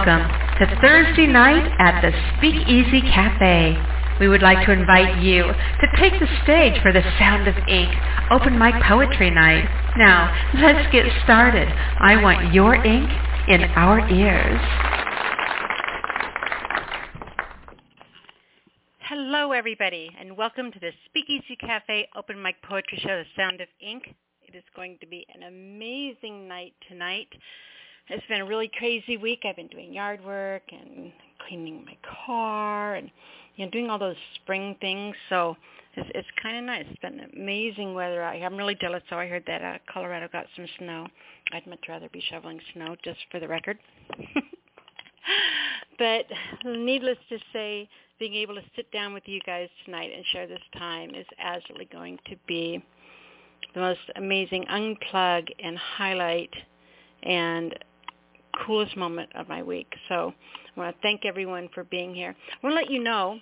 Welcome to Thursday night at the Speakeasy Cafe. We would like to invite you to take the stage for the Sound of Ink open mic poetry night. Now, let's get started. I want your ink in our ears. Hello, everybody, and welcome to the Speakeasy Cafe open mic poetry show, The Sound of Ink. It is going to be an amazing night tonight. It's been a really crazy week. I've been doing yard work and cleaning my car and you know doing all those spring things. So it's it's kind of nice. It's been amazing weather out here. I'm really jealous. So I heard that uh, Colorado got some snow. I'd much rather be shoveling snow, just for the record. but needless to say, being able to sit down with you guys tonight and share this time is absolutely going to be the most amazing unplug and highlight and coolest moment of my week. So I want to thank everyone for being here. I want to let you know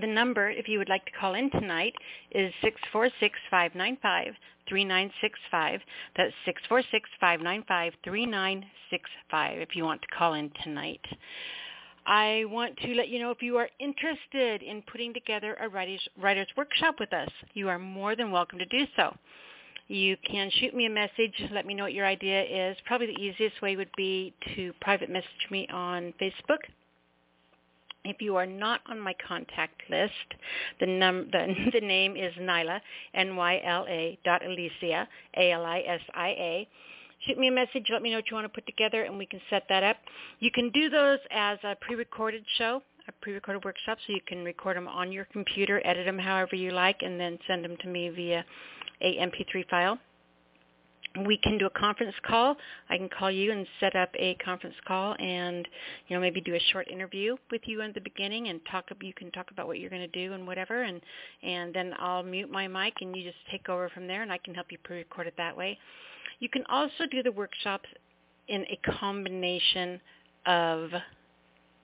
the number, if you would like to call in tonight, is 646-595-3965. That's 646-595-3965 if you want to call in tonight. I want to let you know if you are interested in putting together a writers, writers workshop with us, you are more than welcome to do so. You can shoot me a message, let me know what your idea is. Probably the easiest way would be to private message me on Facebook. If you are not on my contact list, the, num- the, the name is Nyla, N-Y-L-A dot Alisia, A-L-I-S-I-A. Shoot me a message. Let me know what you want to put together, and we can set that up. You can do those as a pre-recorded show, a pre-recorded workshop, so you can record them on your computer, edit them however you like, and then send them to me via a MP3 file. We can do a conference call. I can call you and set up a conference call and, you know, maybe do a short interview with you in the beginning and talk you can talk about what you're going to do and whatever and and then I'll mute my mic and you just take over from there and I can help you pre-record it that way. You can also do the workshops in a combination of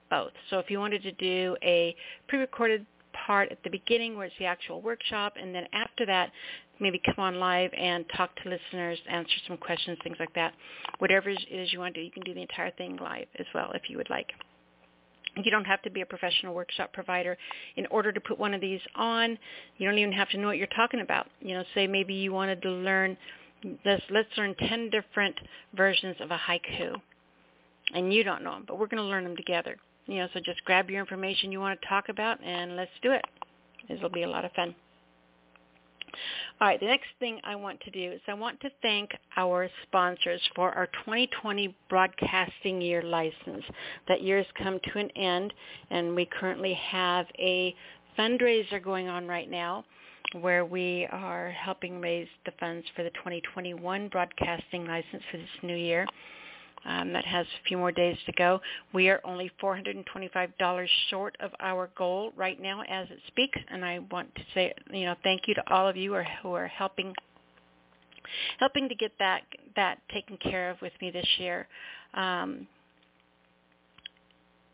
both. So if you wanted to do a pre-recorded part at the beginning where it's the actual workshop and then after that maybe come on live and talk to listeners, answer some questions, things like that. Whatever it is you want to do, you can do the entire thing live as well if you would like. You don't have to be a professional workshop provider in order to put one of these on. You don't even have to know what you're talking about. You know, say maybe you wanted to learn this, let's learn 10 different versions of a haiku. And you don't know them, but we're going to learn them together. You know, so just grab your information you want to talk about and let's do it. This will be a lot of fun. All right, the next thing I want to do is I want to thank our sponsors for our 2020 broadcasting year license. That year has come to an end, and we currently have a fundraiser going on right now where we are helping raise the funds for the 2021 broadcasting license for this new year. Um, that has a few more days to go. We are only $425 short of our goal right now as it speaks, and I want to say, you know, thank you to all of you who are, helping helping to get that that taken care of with me this year. Um,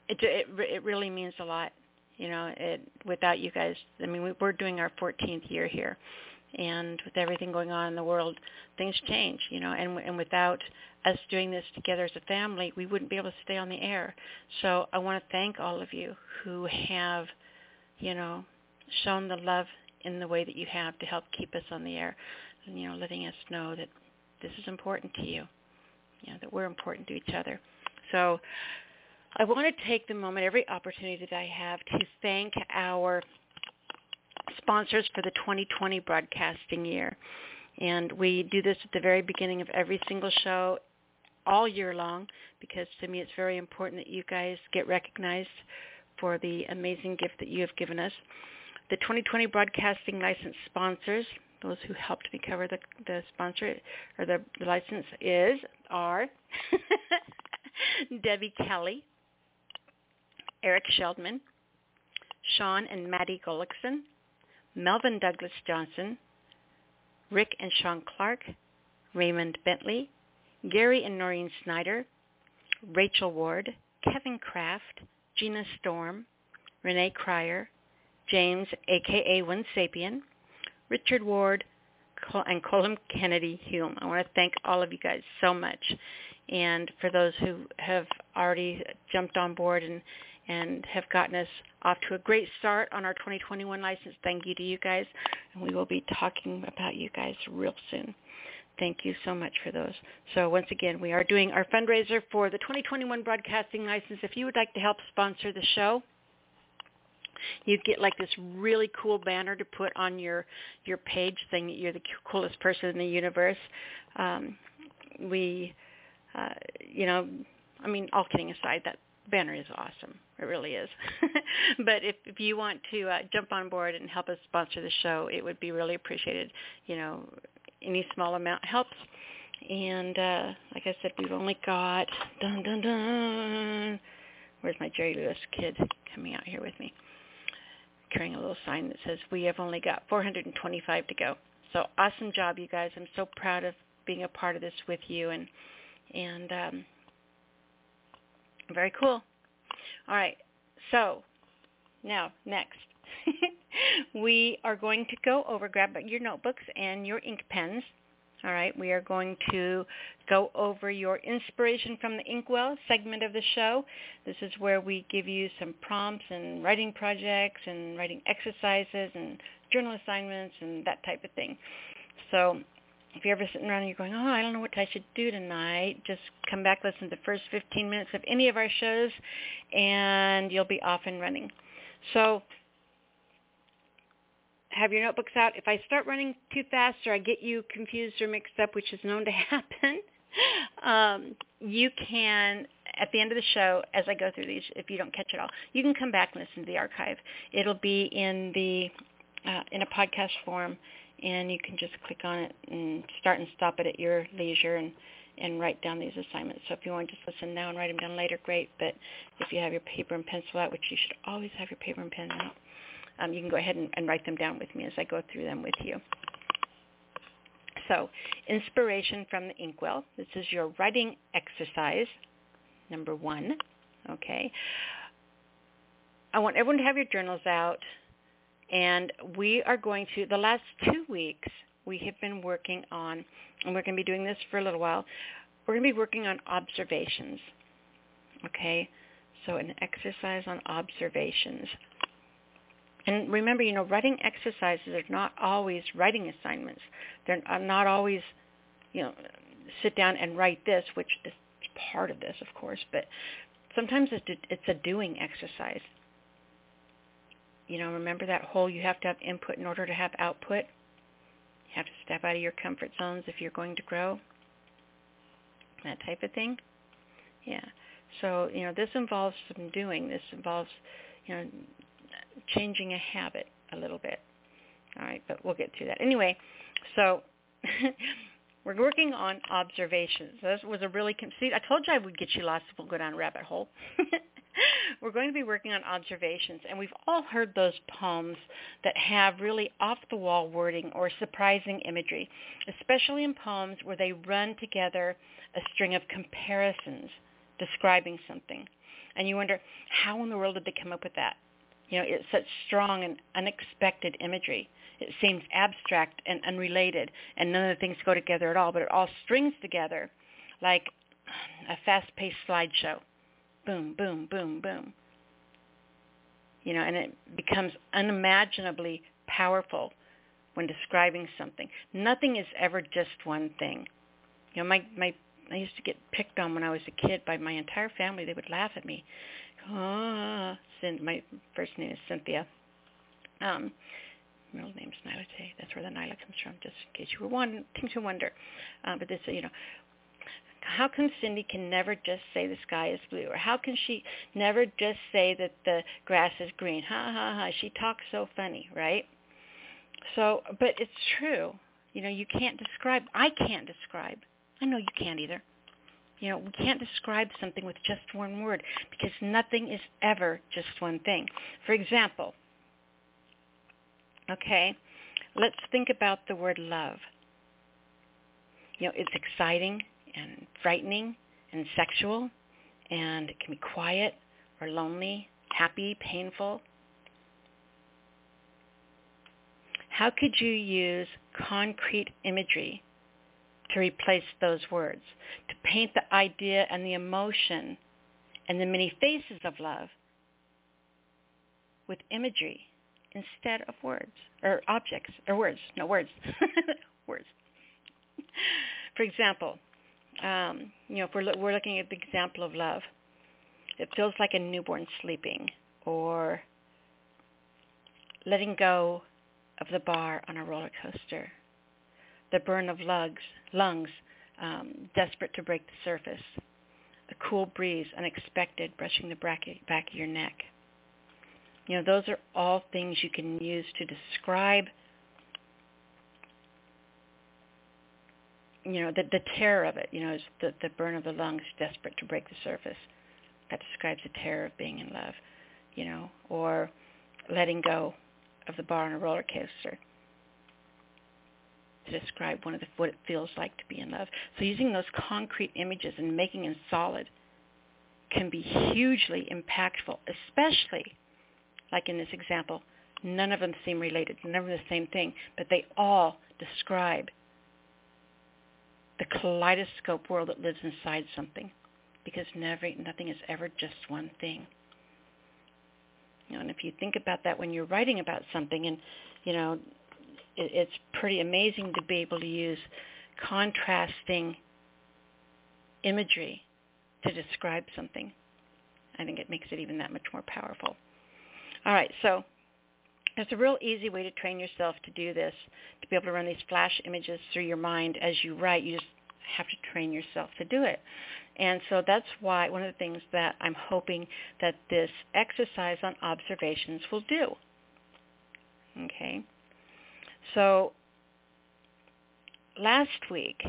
it, it it really means a lot, you know. It without you guys, I mean, we, we're doing our 14th year here, and with everything going on in the world, things change, you know. And and without us doing this together as a family, we wouldn't be able to stay on the air. So I want to thank all of you who have, you know, shown the love in the way that you have to help keep us on the air, and, you know, letting us know that this is important to you, you know, that we're important to each other. So I want to take the moment, every opportunity that I have, to thank our sponsors for the 2020 broadcasting year. And we do this at the very beginning of every single show all year long because to me it's very important that you guys get recognized for the amazing gift that you have given us. The 2020 broadcasting license sponsors, those who helped me cover the, the sponsor or the, the license is, are Debbie Philly, Eric Sheldman, Sean and Maddie Gullickson, Melvin Douglas Johnson, Rick and Sean Clark, Raymond Bentley, Gary and Noreen Snyder, Rachel Ward, Kevin Kraft, Gina Storm, Renee Cryer, James, aka One Sapien, Richard Ward, and Colin Kennedy Hume. I want to thank all of you guys so much. And for those who have already jumped on board and and have gotten us off to a great start on our 2021 license. Thank you to you guys, and we will be talking about you guys real soon. Thank you so much for those. So once again, we are doing our fundraiser for the 2021 broadcasting license. If you would like to help sponsor the show, you get like this really cool banner to put on your your page saying that you're the coolest person in the universe. Um, we, uh, you know, I mean, all kidding aside, that banner is awesome. It really is. but if, if you want to uh, jump on board and help us sponsor the show, it would be really appreciated. You know, any small amount helps. And uh, like I said, we've only got dun dun dun. Where's my Jerry Lewis kid coming out here with me? Carrying a little sign that says we have only got 425 to go. So awesome job, you guys. I'm so proud of being a part of this with you, and and um, very cool. All right. So now next, we are going to go over, grab your notebooks and your ink pens. All right, we are going to go over your inspiration from the Inkwell segment of the show. This is where we give you some prompts and writing projects and writing exercises and journal assignments and that type of thing. So if you're ever sitting around and you're going, oh, I don't know what I should do tonight, just come back, listen to the first 15 minutes of any of our shows, and you'll be off and running. So have your notebooks out. If I start running too fast or I get you confused or mixed up, which is known to happen, um, you can, at the end of the show, as I go through these, if you don't catch it all, you can come back and listen to the archive. It'll be in the uh, in a podcast form, and you can just click on it and start and stop it at your leisure and and write down these assignments. So if you want to just listen now and write them down later, great. But if you have your paper and pencil out, which you should always have your paper and pen out, um, you can go ahead and, and write them down with me as I go through them with you. So inspiration from the inkwell. This is your writing exercise, number one. Okay. I want everyone to have your journals out and we are going to, the last two weeks, we have been working on, and we're going to be doing this for a little while, we're going to be working on observations. Okay? So an exercise on observations. And remember, you know, writing exercises are not always writing assignments. They're uh, not always, you know, sit down and write this, which is part of this, of course, but sometimes it's a doing exercise. You know, remember that whole you have to have input in order to have output? You have to step out of your comfort zones if you're going to grow. That type of thing. Yeah. So, you know, this involves some doing. This involves, you know, changing a habit a little bit. All right, but we'll get to that. Anyway, so we're working on observations. This was a really, see, I told you I would get you lost if we go down a rabbit hole. we're going to be working on observations, and we've all heard those poems that have really off-the-wall wording or surprising imagery, especially in poems where they run together a string of comparisons describing something. And you wonder, how in the world did they come up with that? You know, it's such strong and unexpected imagery. It seems abstract and unrelated, and none of the things go together at all, but it all strings together like a fast-paced slideshow boom, boom, boom, boom. You know, and it becomes unimaginably powerful when describing something. Nothing is ever just one thing. You know, my my I used to get picked on when I was a kid by my entire family. They would laugh at me. Ah, my first name is Cynthia. Um, middle name's Nyla Tay. That's where the Nyla comes from, just in case you were wanting to wonder. Uh, but this, you know, how come Cindy can never just say the sky is blue? Or how can she never just say that the grass is green? Ha ha ha. She talks so funny, right? So, but it's true. You know, you can't describe, I can't describe. I know you can't either. You know, we can't describe something with just one word because nothing is ever just one thing. For example, okay, let's think about the word love. You know, it's exciting, and frightening and sexual, and it can be quiet or lonely, happy, painful. How could you use concrete imagery to replace those words, to paint the idea and the emotion and the many faces of love with imagery instead of words or objects or words. No words. words. For example, um, you know, if we're, we're looking at the example of love, it feels like a newborn sleeping or letting go of the bar on a roller coaster, the burn of lugs, lungs, um, desperate to break the surface, a cool breeze, unexpected, brushing the back of your neck. You know, those are all things you can use to describe you know, the, the terror of it, you know, the, the burn of the lungs, desperate to break the surface. That describes the terror of being in love, you know, or letting go of the bar on a roller coaster to describe one of the, what it feels like to be in love. So using those concrete images and making them solid can be hugely impactful, especially like in this example, none of them seem related, none of them the same thing, but they all describe the kaleidoscope world that lives inside something because never, nothing is ever just one thing. You know, and if you think about that when you're writing about something and, you know, it's pretty amazing to be able to use contrasting imagery to describe something. I think it makes it even that much more powerful. All right, so it's a real easy way to train yourself to do this, to be able to run these flash images through your mind as you write. You just have to train yourself to do it. And so that's why one of the things that I'm hoping that this exercise on observations will do. Okay. So last week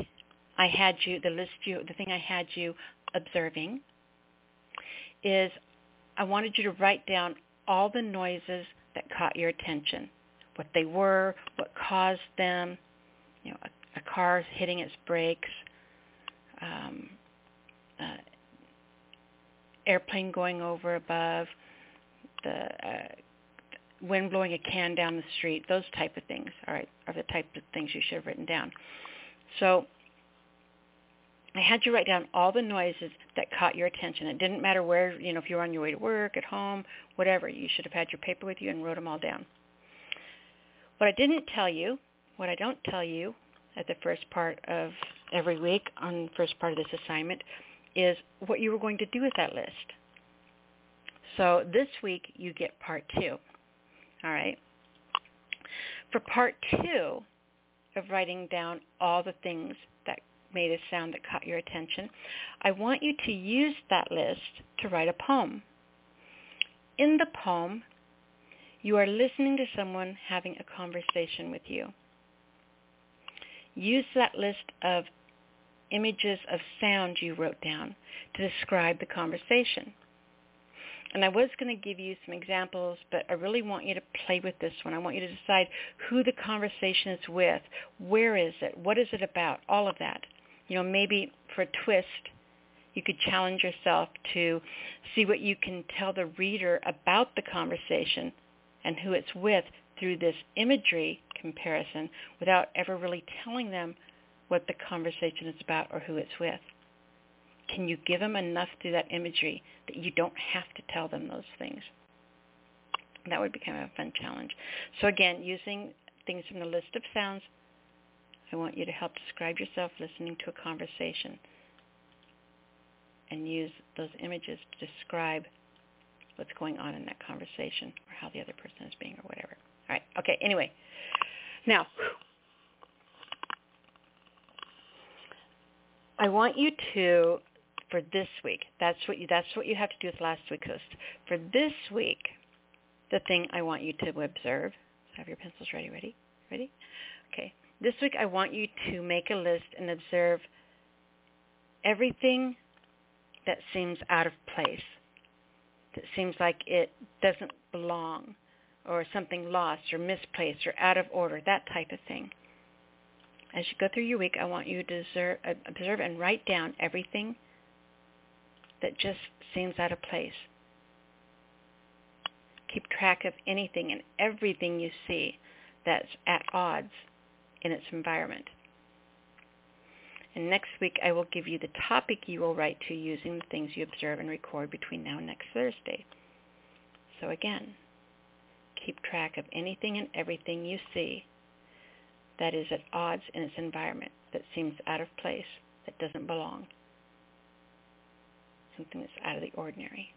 I had you the list you the thing I had you observing is I wanted you to write down all the noises that caught your attention, what they were, what caused them, you know, a, a car hitting its brakes, um, uh, airplane going over above, the uh, wind blowing a can down the street, those type of things all right, are the type of things you should have written down. So I had you write down all the noises that caught your attention. It didn't matter where, you know, if you were on your way to work, at home, whatever. You should have had your paper with you and wrote them all down. What I didn't tell you, what I don't tell you at the first part of every week on the first part of this assignment is what you were going to do with that list. So this week you get part two. All right. For part two of writing down all the things that made a sound that caught your attention, I want you to use that list to write a poem. In the poem, you are listening to someone having a conversation with you. Use that list of images of sound you wrote down to describe the conversation. And I was going to give you some examples, but I really want you to play with this one. I want you to decide who the conversation is with, where is it, what is it about, all of that. You know, maybe for a twist, you could challenge yourself to see what you can tell the reader about the conversation and who it's with through this imagery comparison without ever really telling them what the conversation is about or who it's with. Can you give them enough through that imagery that you don't have to tell them those things? That would be kind of a fun challenge. So again, using things from the list of sounds, I want you to help describe yourself listening to a conversation and use those images to describe what's going on in that conversation or how the other person is being or whatever. All right. Okay. Anyway, now I want you to for this week. That's what you that's what you have to do with last week's list. For this week, the thing I want you to observe. So have your pencils ready, ready? Ready? Okay. This week I want you to make a list and observe everything that seems out of place. That seems like it doesn't belong or something lost or misplaced or out of order, that type of thing as you go through your week, I want you to observe and write down everything that just seems out of place. Keep track of anything and everything you see that's at odds in its environment. And next week I will give you the topic you will write to using the things you observe and record between now and next Thursday. So again, keep track of anything and everything you see that is at odds in its environment, that seems out of place, that doesn't belong. Something that's out of the ordinary.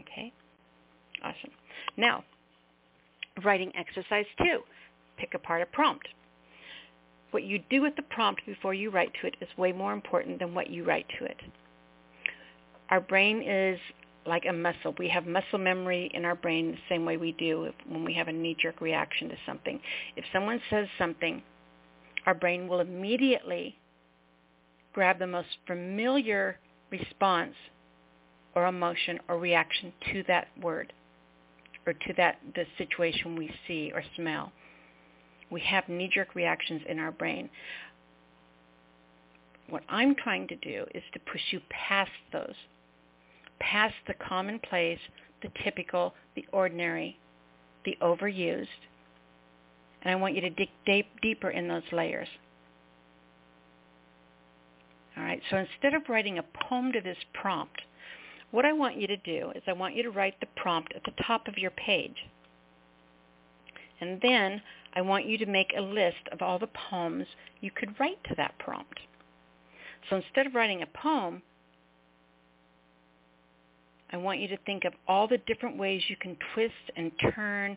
Okay? Awesome. Now, writing exercise two. Pick apart a prompt. What you do with the prompt before you write to it is way more important than what you write to it. Our brain is like a muscle. We have muscle memory in our brain the same way we do when we have a knee-jerk reaction to something. If someone says something, our brain will immediately grab the most familiar response or emotion or reaction to that word or to that the situation we see or smell. We have knee-jerk reactions in our brain. What I'm trying to do is to push you past those, past the commonplace, the typical, the ordinary, the overused, and I want you to dig deep, deeper in those layers. All right, so instead of writing a poem to this prompt, what I want you to do is I want you to write the prompt at the top of your page. And then I want you to make a list of all the poems you could write to that prompt. So instead of writing a poem, I want you to think of all the different ways you can twist and turn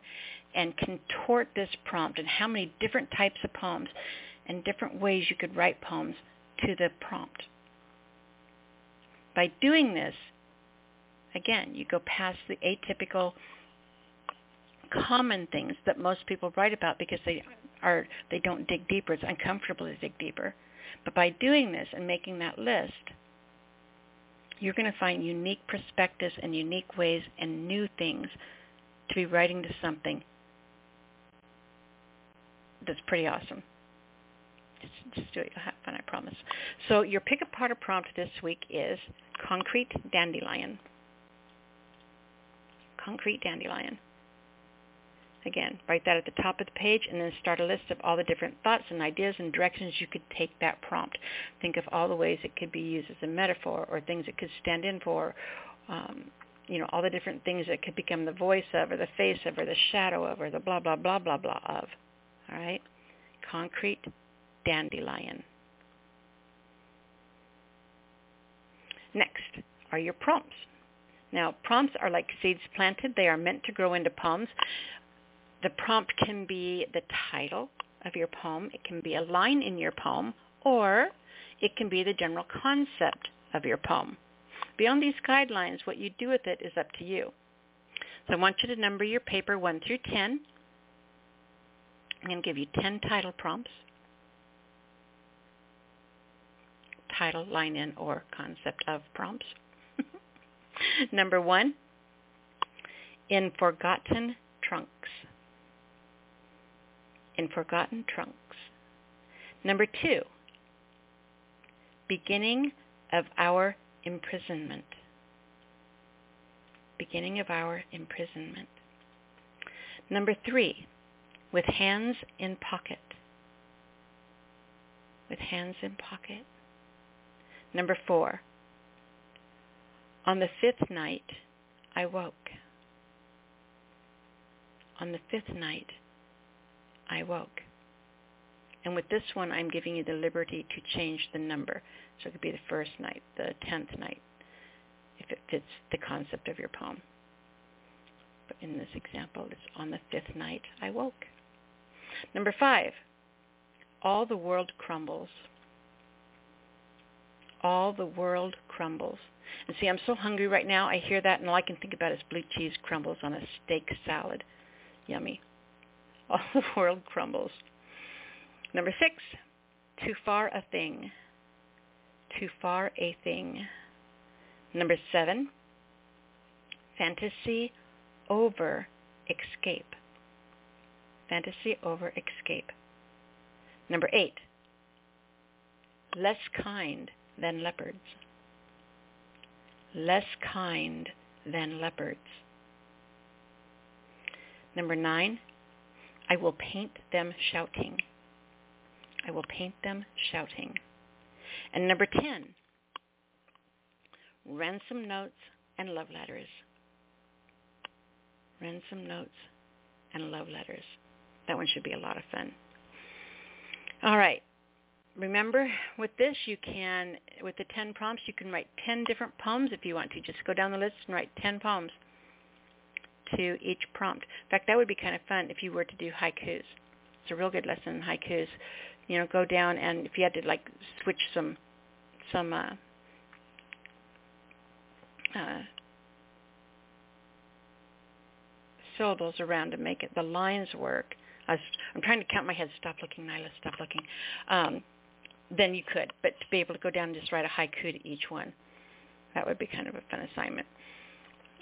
and contort this prompt and how many different types of poems and different ways you could write poems to the prompt. By doing this, again, you go past the atypical common things that most people write about because they are they don't dig deeper. It's uncomfortable to dig deeper. But by doing this and making that list, you're going to find unique perspectives and unique ways and new things to be writing to something that's pretty awesome. Just, do it. You'll have fun, I promise. So your pick a prompt this week is concrete dandelion. Concrete dandelion. Again, write that at the top of the page and then start a list of all the different thoughts and ideas and directions you could take that prompt. Think of all the ways it could be used as a metaphor or things it could stand in for. Um, you know, all the different things it could become the voice of or the face of or the shadow of or the blah, blah, blah, blah, blah of. All right? Concrete dandelion. Next are your prompts. Now, prompts are like seeds planted. They are meant to grow into poems. The prompt can be the title of your poem. It can be a line in your poem, or it can be the general concept of your poem. Beyond these guidelines, what you do with it is up to you. So I want you to number your paper 1 through 10. I'm going to give you 10 title prompts. Title, line in, or concept of prompts. Number one, in forgotten trunks. In forgotten trunks. Number two, beginning of our imprisonment. Beginning of our imprisonment. Number three, with hands in pocket. With hands in pocket. Number four, on the fifth night, I woke. On the fifth night, I woke. And with this one, I'm giving you the liberty to change the number. So it could be the first night, the tenth night, if it fits the concept of your poem. But in this example, it's on the fifth night I woke. Number five, all the world crumbles. All the world crumbles. And see, I'm so hungry right now. I hear that, and all I can think about is blue cheese crumbles on a steak salad. Yummy. All the world crumbles. Number six, too far a thing. Too far a thing. Number seven, fantasy over escape. Fantasy over escape. Number eight, less kind than leopards less kind than leopards. Number nine, I will paint them shouting. I will paint them shouting. And number 10, ransom notes and love letters. Ransom notes and love letters. That one should be a lot of fun. All right. Remember, with this, you can, with the 10 prompts, you can write 10 different poems if you want to. Just go down the list and write 10 poems to each prompt. In fact, that would be kind of fun if you were to do haikus. It's a real good lesson in haikus. You know, go down and if you had to like switch some some uh, uh, syllables around to make it the lines work. I was, I'm trying to count my head. Stop looking, Nyla. Stop looking. Um, then you could, but to be able to go down and just write a haiku to each one, that would be kind of a fun assignment.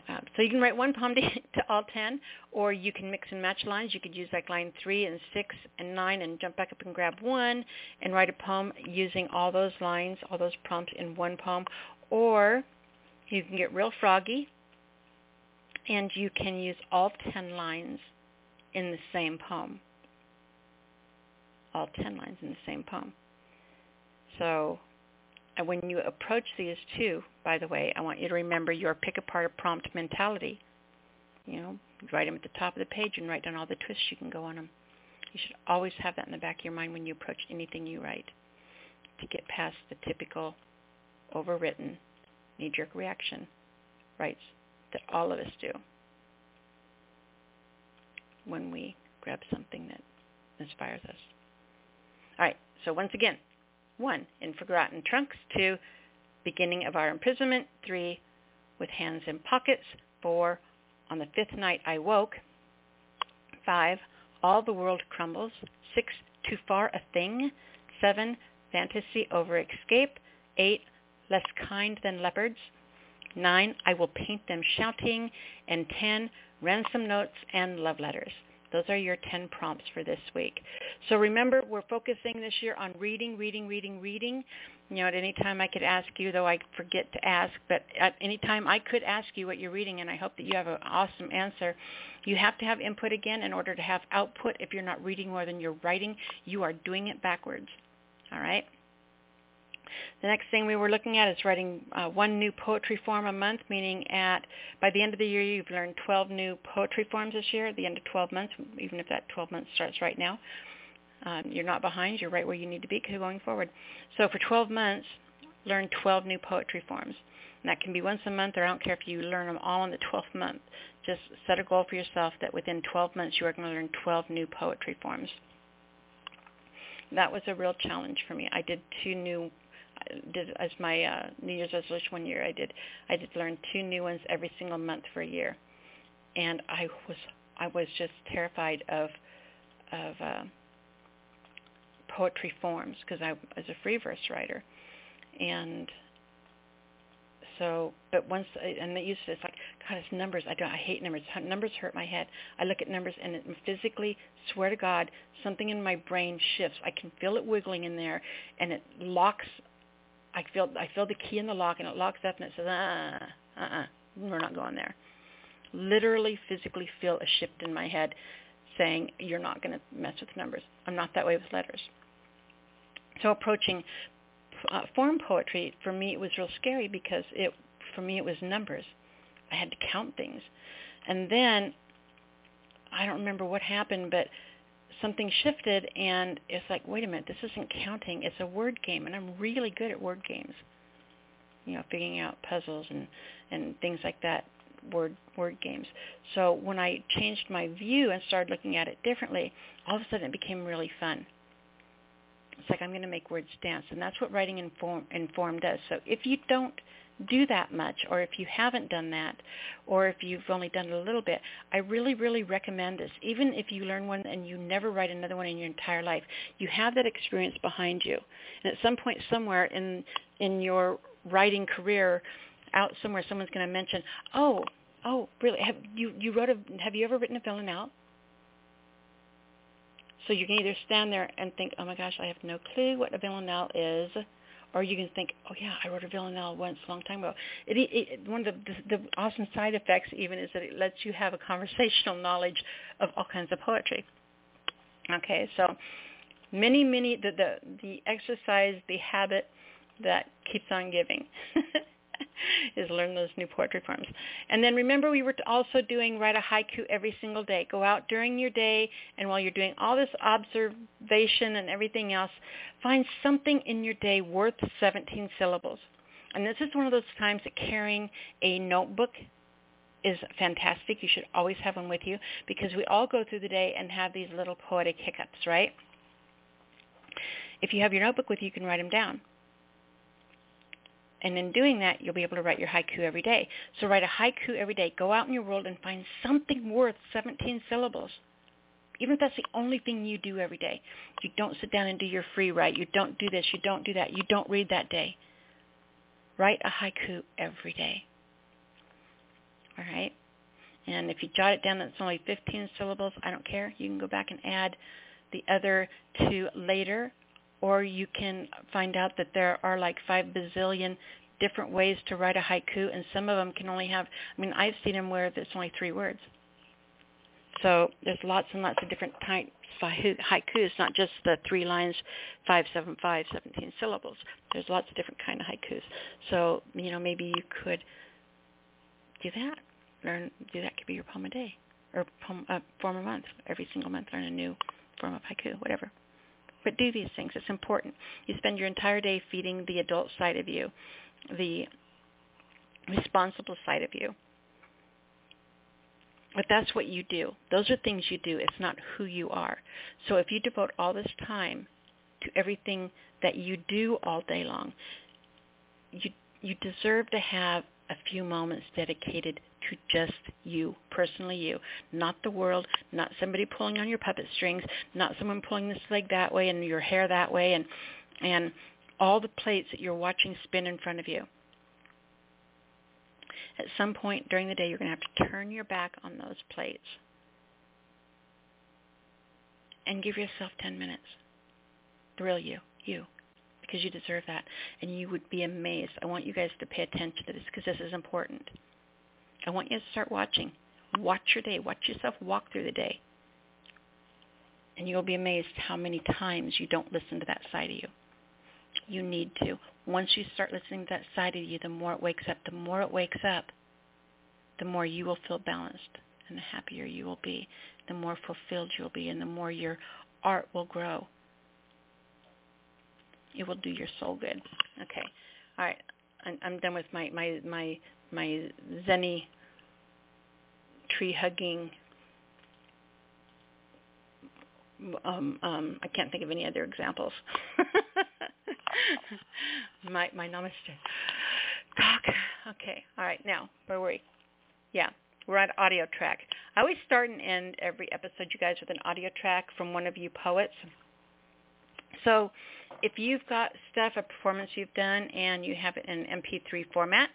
Um, so you can write one poem to, to, all 10, or you can mix and match lines. You could use like line 3 and 6 and 9 and jump back up and grab one and write a poem using all those lines, all those prompts in one poem. Or you can get real froggy and you can use all 10 lines in the same poem. All 10 lines in the same poem. So and when you approach these two, by the way, I want you to remember your pick apart a prompt mentality. You know, write them at the top of the page and write down all the twists you can go on them. You should always have that in the back of your mind when you approach anything you write to get past the typical overwritten knee-jerk reaction rights that all of us do when we grab something that inspires us. All right, so once again, one, in forgotten trunks. Two, beginning of our imprisonment. Three, with hands in pockets. Four, on the fifth night I woke. Five, all the world crumbles. Six, too far a thing. Seven, fantasy over escape. Eight, less kind than leopards. Nine, I will paint them shouting. And ten, ransom notes and love letters. Those are your 10 prompts for this week. So remember, we're focusing this year on reading, reading, reading, reading. You know, at any time I could ask you, though I forget to ask, but at any time I could ask you what you're reading, and I hope that you have an awesome answer. You have to have input again in order to have output. If you're not reading more than you're writing, you are doing it backwards. All right? The next thing we were looking at is writing uh, one new poetry form a month, meaning at by the end of the year you've learned 12 new poetry forms this year. At the end of 12 months, even if that 12 months starts right now, um, you're not behind. You're right where you need to be going forward. So for 12 months, learn 12 new poetry forms. And that can be once a month, or I don't care if you learn them all in the 12th month. Just set a goal for yourself that within 12 months you are going to learn 12 new poetry forms. That was a real challenge for me. I did two new did as my uh, New Year's resolution one year. I did I did learn two new ones every single month for a year, and I was I was just terrified of of uh, poetry forms because I was a free verse writer, and so but once I, and they used to it's like God it's numbers. I don't I hate numbers. Numbers hurt my head. I look at numbers and it physically swear to God something in my brain shifts. I can feel it wiggling in there and it locks I feel I feel the key in the lock and it locks up and it says, uh, uh, uh, we're not going there. Literally, physically feel a shift in my head saying, you're not going to mess with numbers. I'm not that way with letters. So approaching uh, form poetry, for me, it was real scary because it, for me, it was numbers. I had to count things. And then, I don't remember what happened, but something shifted and it's like, wait a minute, this isn't counting. It's a word game, and I'm really good at word games. You know, figuring out puzzles and and things like that, word word games. So when I changed my view and started looking at it differently, all of a sudden it became really fun. It's like I'm going to make words dance, and that's what writing in form, in form does. So if you don't do that much or if you haven't done that or if you've only done it a little bit, I really, really recommend this. Even if you learn one and you never write another one in your entire life, you have that experience behind you. And at some point somewhere in in your writing career out somewhere someone's going to mention, "Oh, oh, really? Have you you wrote a have you ever written a villanelle?" So you can either stand there and think, "Oh my gosh, I have no clue what a villanelle is." Or you can think, oh yeah, I wrote a villanelle once a long time ago. It, it, one of the, the, the awesome side effects even is that it lets you have a conversational knowledge of all kinds of poetry. Okay, so many, many, the, the, the exercise, the habit that keeps on giving. is learn those new poetry forms. And then remember we were also doing write a haiku every single day. Go out during your day and while you're doing all this observation and everything else, find something in your day worth 17 syllables. And this is one of those times that carrying a notebook is fantastic. You should always have one with you because we all go through the day and have these little poetic hiccups, right? If you have your notebook with you, you can write them down. And in doing that, you'll be able to write your haiku every day. So write a haiku every day. Go out in your world and find something worth 17 syllables. Even if that's the only thing you do every day. You don't sit down and do your free write. You don't do this. You don't do that. You don't read that day. Write a haiku every day. All right? And if you jot it down, it's only 15 syllables. I don't care. You can go back and add the other two later or you can find out that there are like five bazillion different ways to write a haiku, and some of them can only have, I mean, I've seen them where there's only three words. So there's lots and lots of different types of haikus, not just the three lines, five, seven, five, 17 syllables. There's lots of different kind of haikus. So, you know, maybe you could do that. Learn, do that could be your poem a day or poem, uh, form a month. Every single month learn a new form of haiku, whatever. But do these things. It's important. You spend your entire day feeding the adult side of you, the responsible side of you. But that's what you do. Those are things you do. It's not who you are. So if you devote all this time to everything that you do all day long, you you deserve to have a few moments dedicated to just you, personally you, not the world, not somebody pulling on your puppet strings, not someone pulling this leg that way and your hair that way and and all the plates that you're watching spin in front of you. At some point during the day, you're going to have to turn your back on those plates and give yourself 10 minutes. The real you, you, because you deserve that. And you would be amazed. I want you guys to pay attention to this because this is important. I want you to start watching. Watch your day. Watch yourself walk through the day. And you'll be amazed how many times you don't listen to that side of you. You need to. Once you start listening to that side of you, the more it wakes up. The more it wakes up, the more you will feel balanced and the happier you will be, the more fulfilled you'll be, and the more your art will grow. It will do your soul good. Okay. All right. I'm, done with my, my, my, my zenny tree hugging um, um, I can't think of any other examples. my my namaste. Talk. Okay. All right. Now where were we? Yeah, we're at audio track. I always start and end every episode, you guys, with an audio track from one of you poets. So if you've got stuff, a performance you've done, and you have it in MP3 format,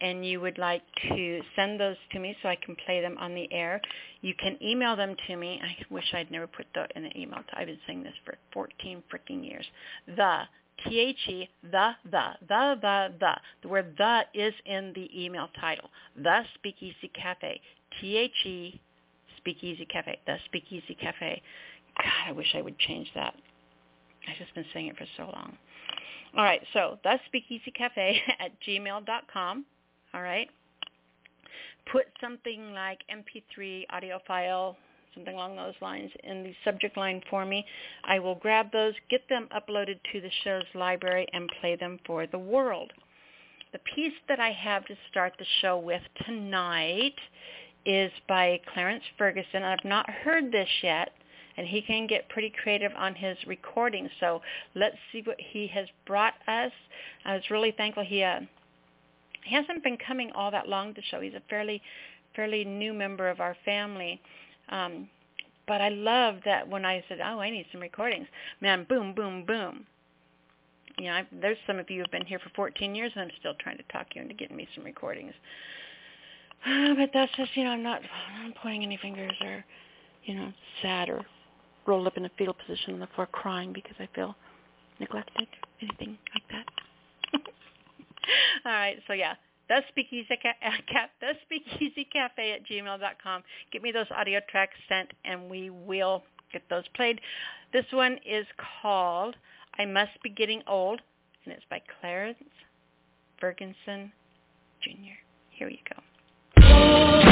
and you would like to send those to me so I can play them on the air, you can email them to me. I wish I'd never put that in an email. Title. I've been saying this for 14 freaking years. The T-H-E, the, the, the, the, the. The word the is in the email title. The Speakeasy Cafe. T-H-E, Speakeasy Cafe. The Speakeasy Cafe. God, I wish I would change that. I've just been saying it for so long. All right, so the Speakeasy Cafe at gmail.com all right? Put something like MP3 audio file, something along those lines in the subject line for me. I will grab those, get them uploaded to the show's library, and play them for the world. The piece that I have to start the show with tonight is by Clarence Ferguson. I've not heard this yet, and he can get pretty creative on his recording. So let's see what he has brought us. I was really thankful he uh, hasn't been coming all that long to show. He's a fairly fairly new member of our family. Um, but I love that when I said, "Oh, I need some recordings," man, boom, boom, boom. You know, I've, there's some of you who've been here for 14 years, and I'm still trying to talk you into getting me some recordings. But that's just, you know, I'm not, I'm not pointing any fingers or, you know, sad or rolled up in a fetal position on the floor crying because I feel neglected, anything like that. All right, so yeah, the speakeasy, ca- the speakeasy cafe at gmail.com. Get me those audio tracks sent, and we will get those played. This one is called "I Must Be Getting Old," and it's by Clarence Ferguson Jr. Here you go.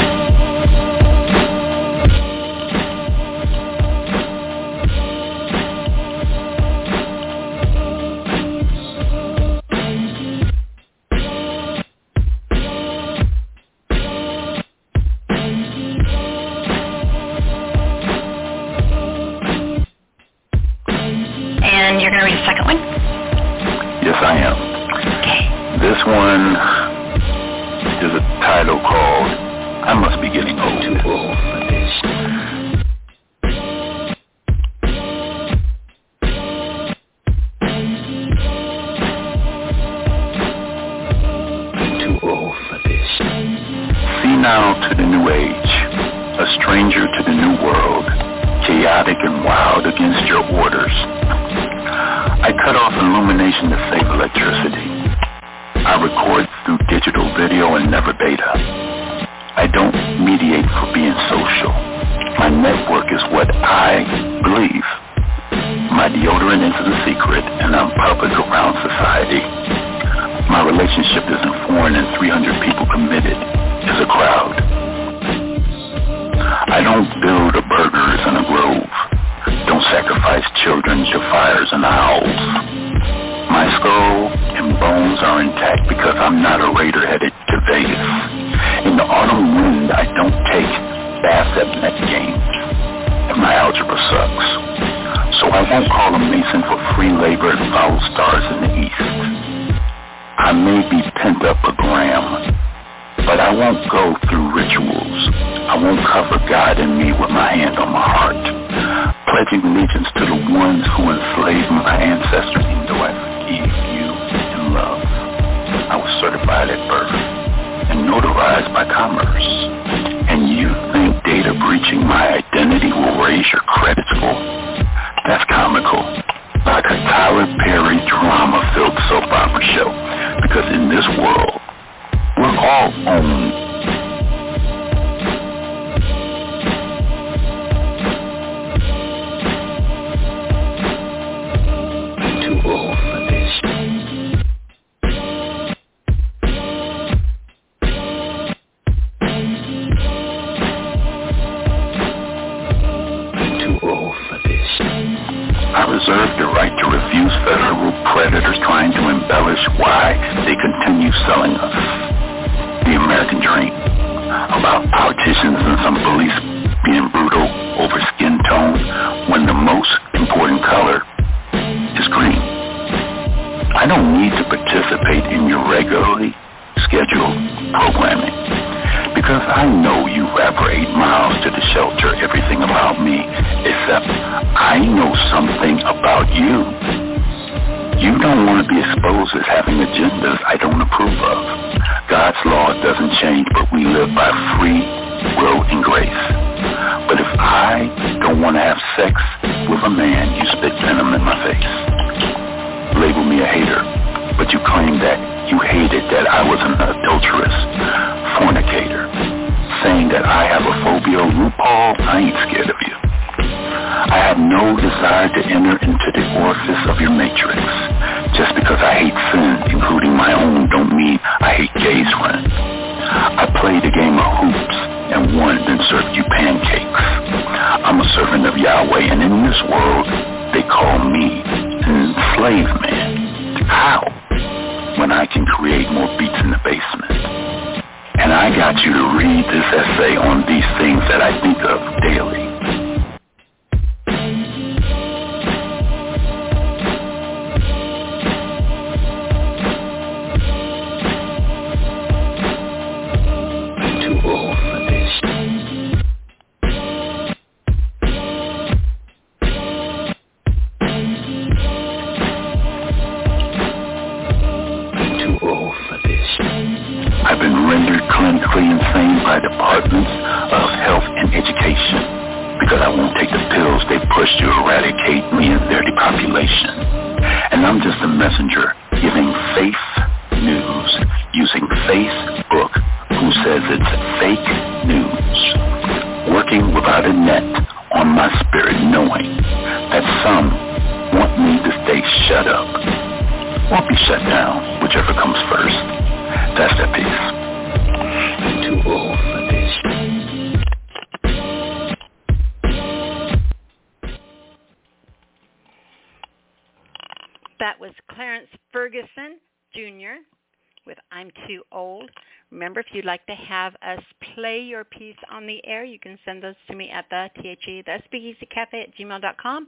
THE, the at gmail.com.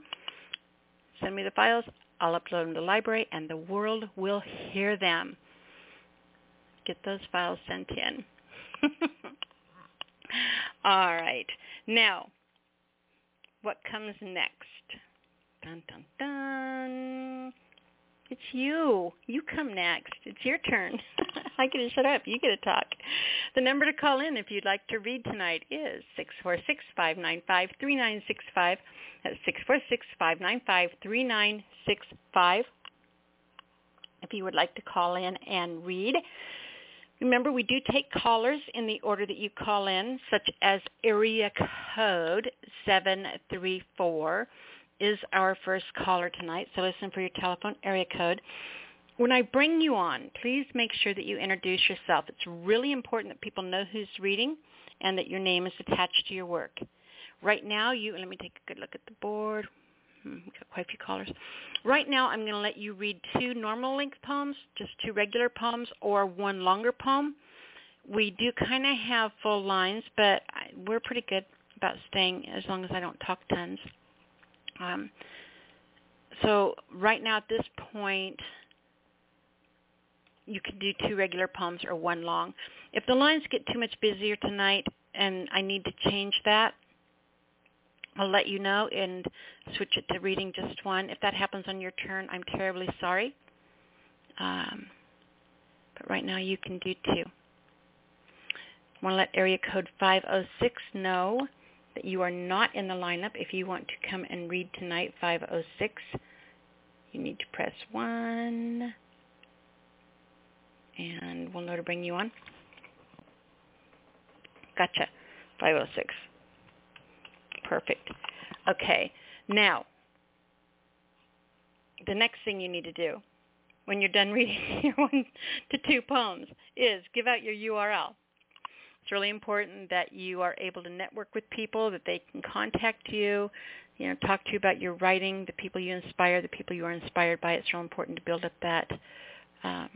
Send me the files. I'll upload them to the library, and the world will hear them. Get those files sent in. All right. Now, what comes next? Dun, dun, dun. It's you. You come next. It's your turn. I get to shut up. You get to talk. The number to call in if you'd like to read tonight is six four six five nine five three nine six five. That's six four six five nine five three nine six five. If you would like to call in and read. Remember, we do take callers in the order that you call in, such as area code 734 is our first caller tonight, so listen for your telephone area code. When I bring you on, please make sure that you introduce yourself. It's really important that people know who's reading and that your name is attached to your work. Right now, you let me take a good look at the board. Hmm, we've got quite a few callers. Right now, I'm going to let you read two normal length poems, just two regular poems, or one longer poem. We do kind of have full lines, but we're pretty good about staying as long as I don't talk tons. Um, so right now at this point, you can do two regular poems or one long. If the lines get too much busier tonight and I need to change that, I'll let you know and switch it to reading just one. If that happens on your turn, I'm terribly sorry. Um, but right now you can do two. I want to let area code 506 know that you are not in the lineup. If you want to come and read tonight, 506, you need to press 1, and we'll know to bring you on. Gotcha, 506. Perfect. Okay, now, the next thing you need to do when you're done reading your one to two poems is give out your URL. It's really important that you are able to network with people, that they can contact you, you know, talk to you about your writing, the people you inspire, the people you are inspired by. It's real important to build up that um,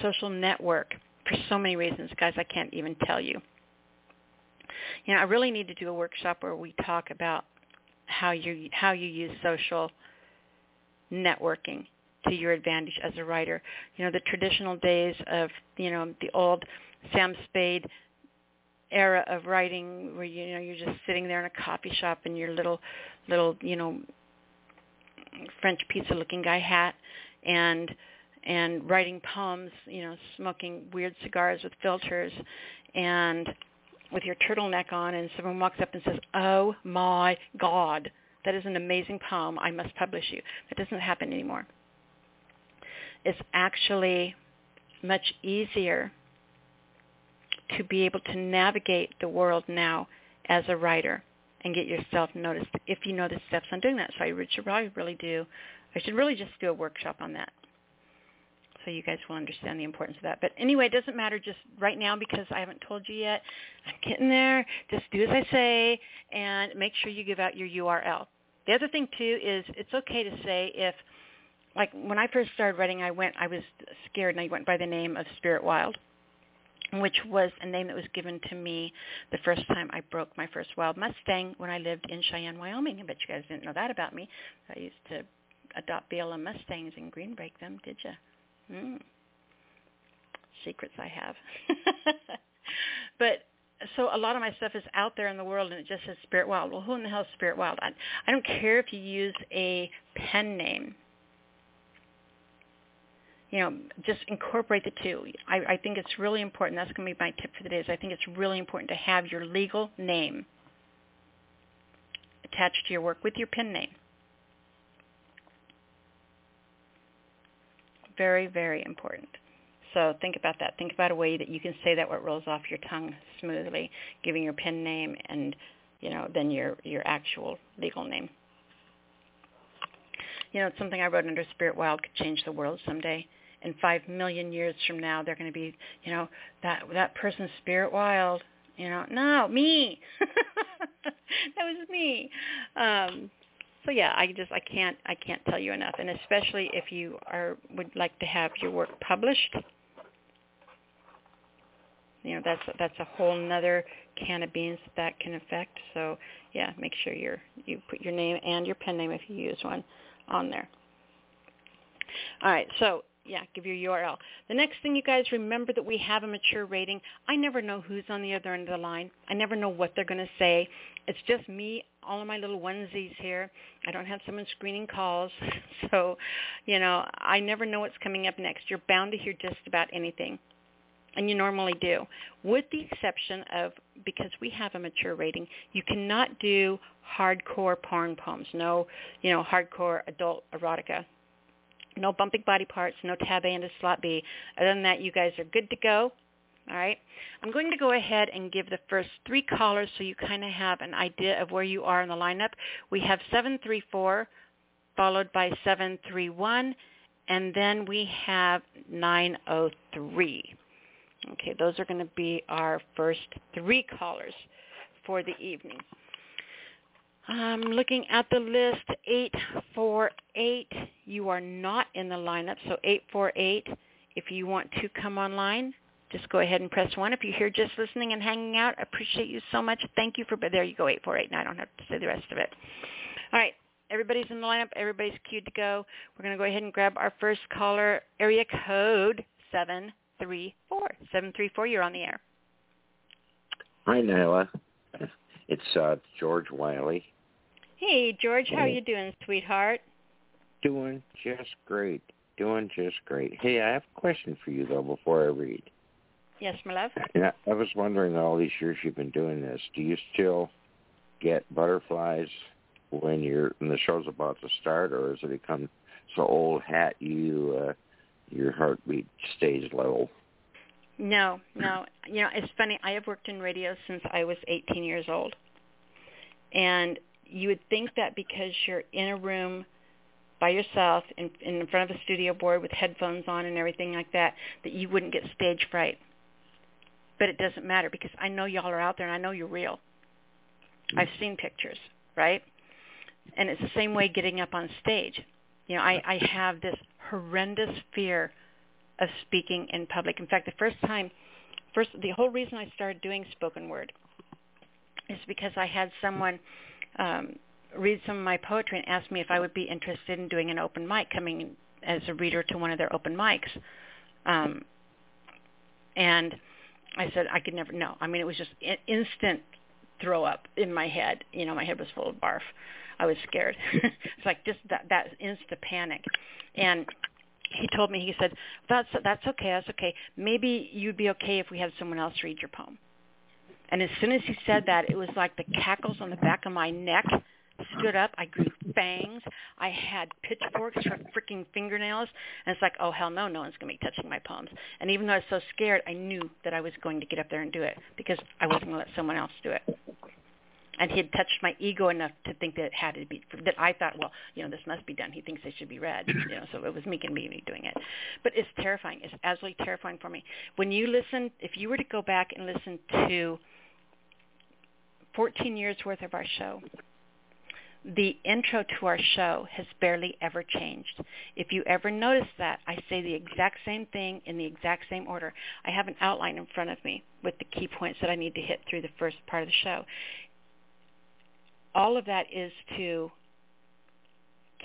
social network for so many reasons, guys. I can't even tell you. You know, I really need to do a workshop where we talk about how you how you use social networking to your advantage as a writer. You know, the traditional days of, you know, the old Sam Spade era of writing where you know you're just sitting there in a coffee shop in your little little you know French pizza looking guy hat and and writing poems, you know, smoking weird cigars with filters and with your turtleneck on and someone walks up and says, "Oh my god, that is an amazing poem. I must publish you." That doesn't happen anymore. It's actually much easier to be able to navigate the world now as a writer and get yourself noticed if you know the steps on doing that. So I should probably really do, I should really just do a workshop on that so you guys will understand the importance of that. But anyway, it doesn't matter just right now because I haven't told you yet. I'm getting there. Just do as I say and make sure you give out your URL. The other thing too is it's okay to say if like when I first started writing I went I was scared and I went by the name of Spirit Wild which was a name that was given to me the first time I broke my first wild Mustang when I lived in Cheyenne, Wyoming. I bet you guys didn't know that about me. I used to adopt BLM Mustangs and green break them, did you? Mm. Secrets I have. but so a lot of my stuff is out there in the world and it just says Spirit Wild. Well, who in the hell is Spirit Wild? I, I don't care if you use a pen name you know, just incorporate the two. I, I think it's really important. That's going to be my tip for the day. Is I think it's really important to have your legal name attached to your work with your pen name. Very, very important. So think about that. Think about a way that you can say that what rolls off your tongue smoothly, giving your pen name and, you know, then your your actual legal name. you know, it's something I wrote under Spirit Wild could change the world someday. In five million years from now, they're going to be, you know, that that person's Spirit Wild. You know, no, me. that was me. Um, so yeah, I just I can't I can't tell you enough, and especially if you are would like to have your work published. You know, that's that's a whole nother can of beans that can affect. So yeah, make sure you're you put your name and your pen name if you use one on there. All right, so yeah, give your URL. The next thing, you guys, remember that we have a mature rating. I never know who's on the other end of the line. I never know what they're going to say. It's just me, all of my little onesies here. I don't have someone screening calls. So, you know, I never know what's coming up next. You're bound to hear just about anything. And you normally do. With the exception of, because we have a mature rating, you cannot do hardcore porn poems. No, you know, hardcore adult erotica no bumping body parts, no tab A into slot B. Other than that, you guys are good to go. All right. I'm going to go ahead and give the first three callers so you kind of have an idea of where you are in the lineup. We have 734 followed by 731 and then we have 903. Okay, those are going to be our first three callers for the evening. I'm looking at the list, 848. You are not in the lineup, so 848. If you want to come online, just go ahead and press 1. If you're here just listening and hanging out, I appreciate you so much. Thank you for, but there you go, 848. Now I don't have to say the rest of it. All right, everybody's in the lineup. Everybody's queued to go. We're going to go ahead and grab our first caller, area code 734. 734, you're on the air. Hi, Nyla. It's uh, George Wiley. Hey, George, how are you doing, sweetheart? Doing just great. Doing just great. Hey, I have a question for you though before I read. Yes, my love. Yeah, I was wondering all these years you've been doing this, do you still get butterflies when you're when the show's about to start, or has it become so old hat you uh, your heartbeat stays low? No, no. You know, it's funny. I have worked in radio since I was 18 years old, and you would think that because you're in a room by yourself in, in front of a studio board with headphones on and everything like that, that you wouldn't get stage fright. But it doesn't matter because I know y'all are out there and I know you're real. Mm-hmm. I've seen pictures, right? And it's the same way getting up on stage. You know, I, I have this horrendous fear of speaking in public. In fact, the first time, first the whole reason I started doing spoken word is because I had someone um, read some of my poetry and asked me if I would be interested in doing an open mic, coming as a reader to one of their open mics. Um, and I said I could never. No, I mean it was just in- instant throw up in my head. You know, my head was full of barf. I was scared. it's like just that that instant panic. And he told me he said that's that's okay that's okay maybe you'd be okay if we had someone else read your poem and as soon as he said that, it was like the cackles on the back of my neck stood up. I grew fangs. I had pitchforks for freaking fingernails. And it's like, oh, hell no, no one's going to be touching my poems. And even though I was so scared, I knew that I was going to get up there and do it because I wasn't going to let someone else do it. And he had touched my ego enough to think that it had to be, that I thought, well, you know, this must be done. He thinks it should be read. You know, so it was me and me doing it. But it's terrifying. It's absolutely terrifying for me. When you listen, if you were to go back and listen to 14 years worth of our show. The intro to our show has barely ever changed. If you ever notice that, I say the exact same thing in the exact same order. I have an outline in front of me with the key points that I need to hit through the first part of the show. All of that is to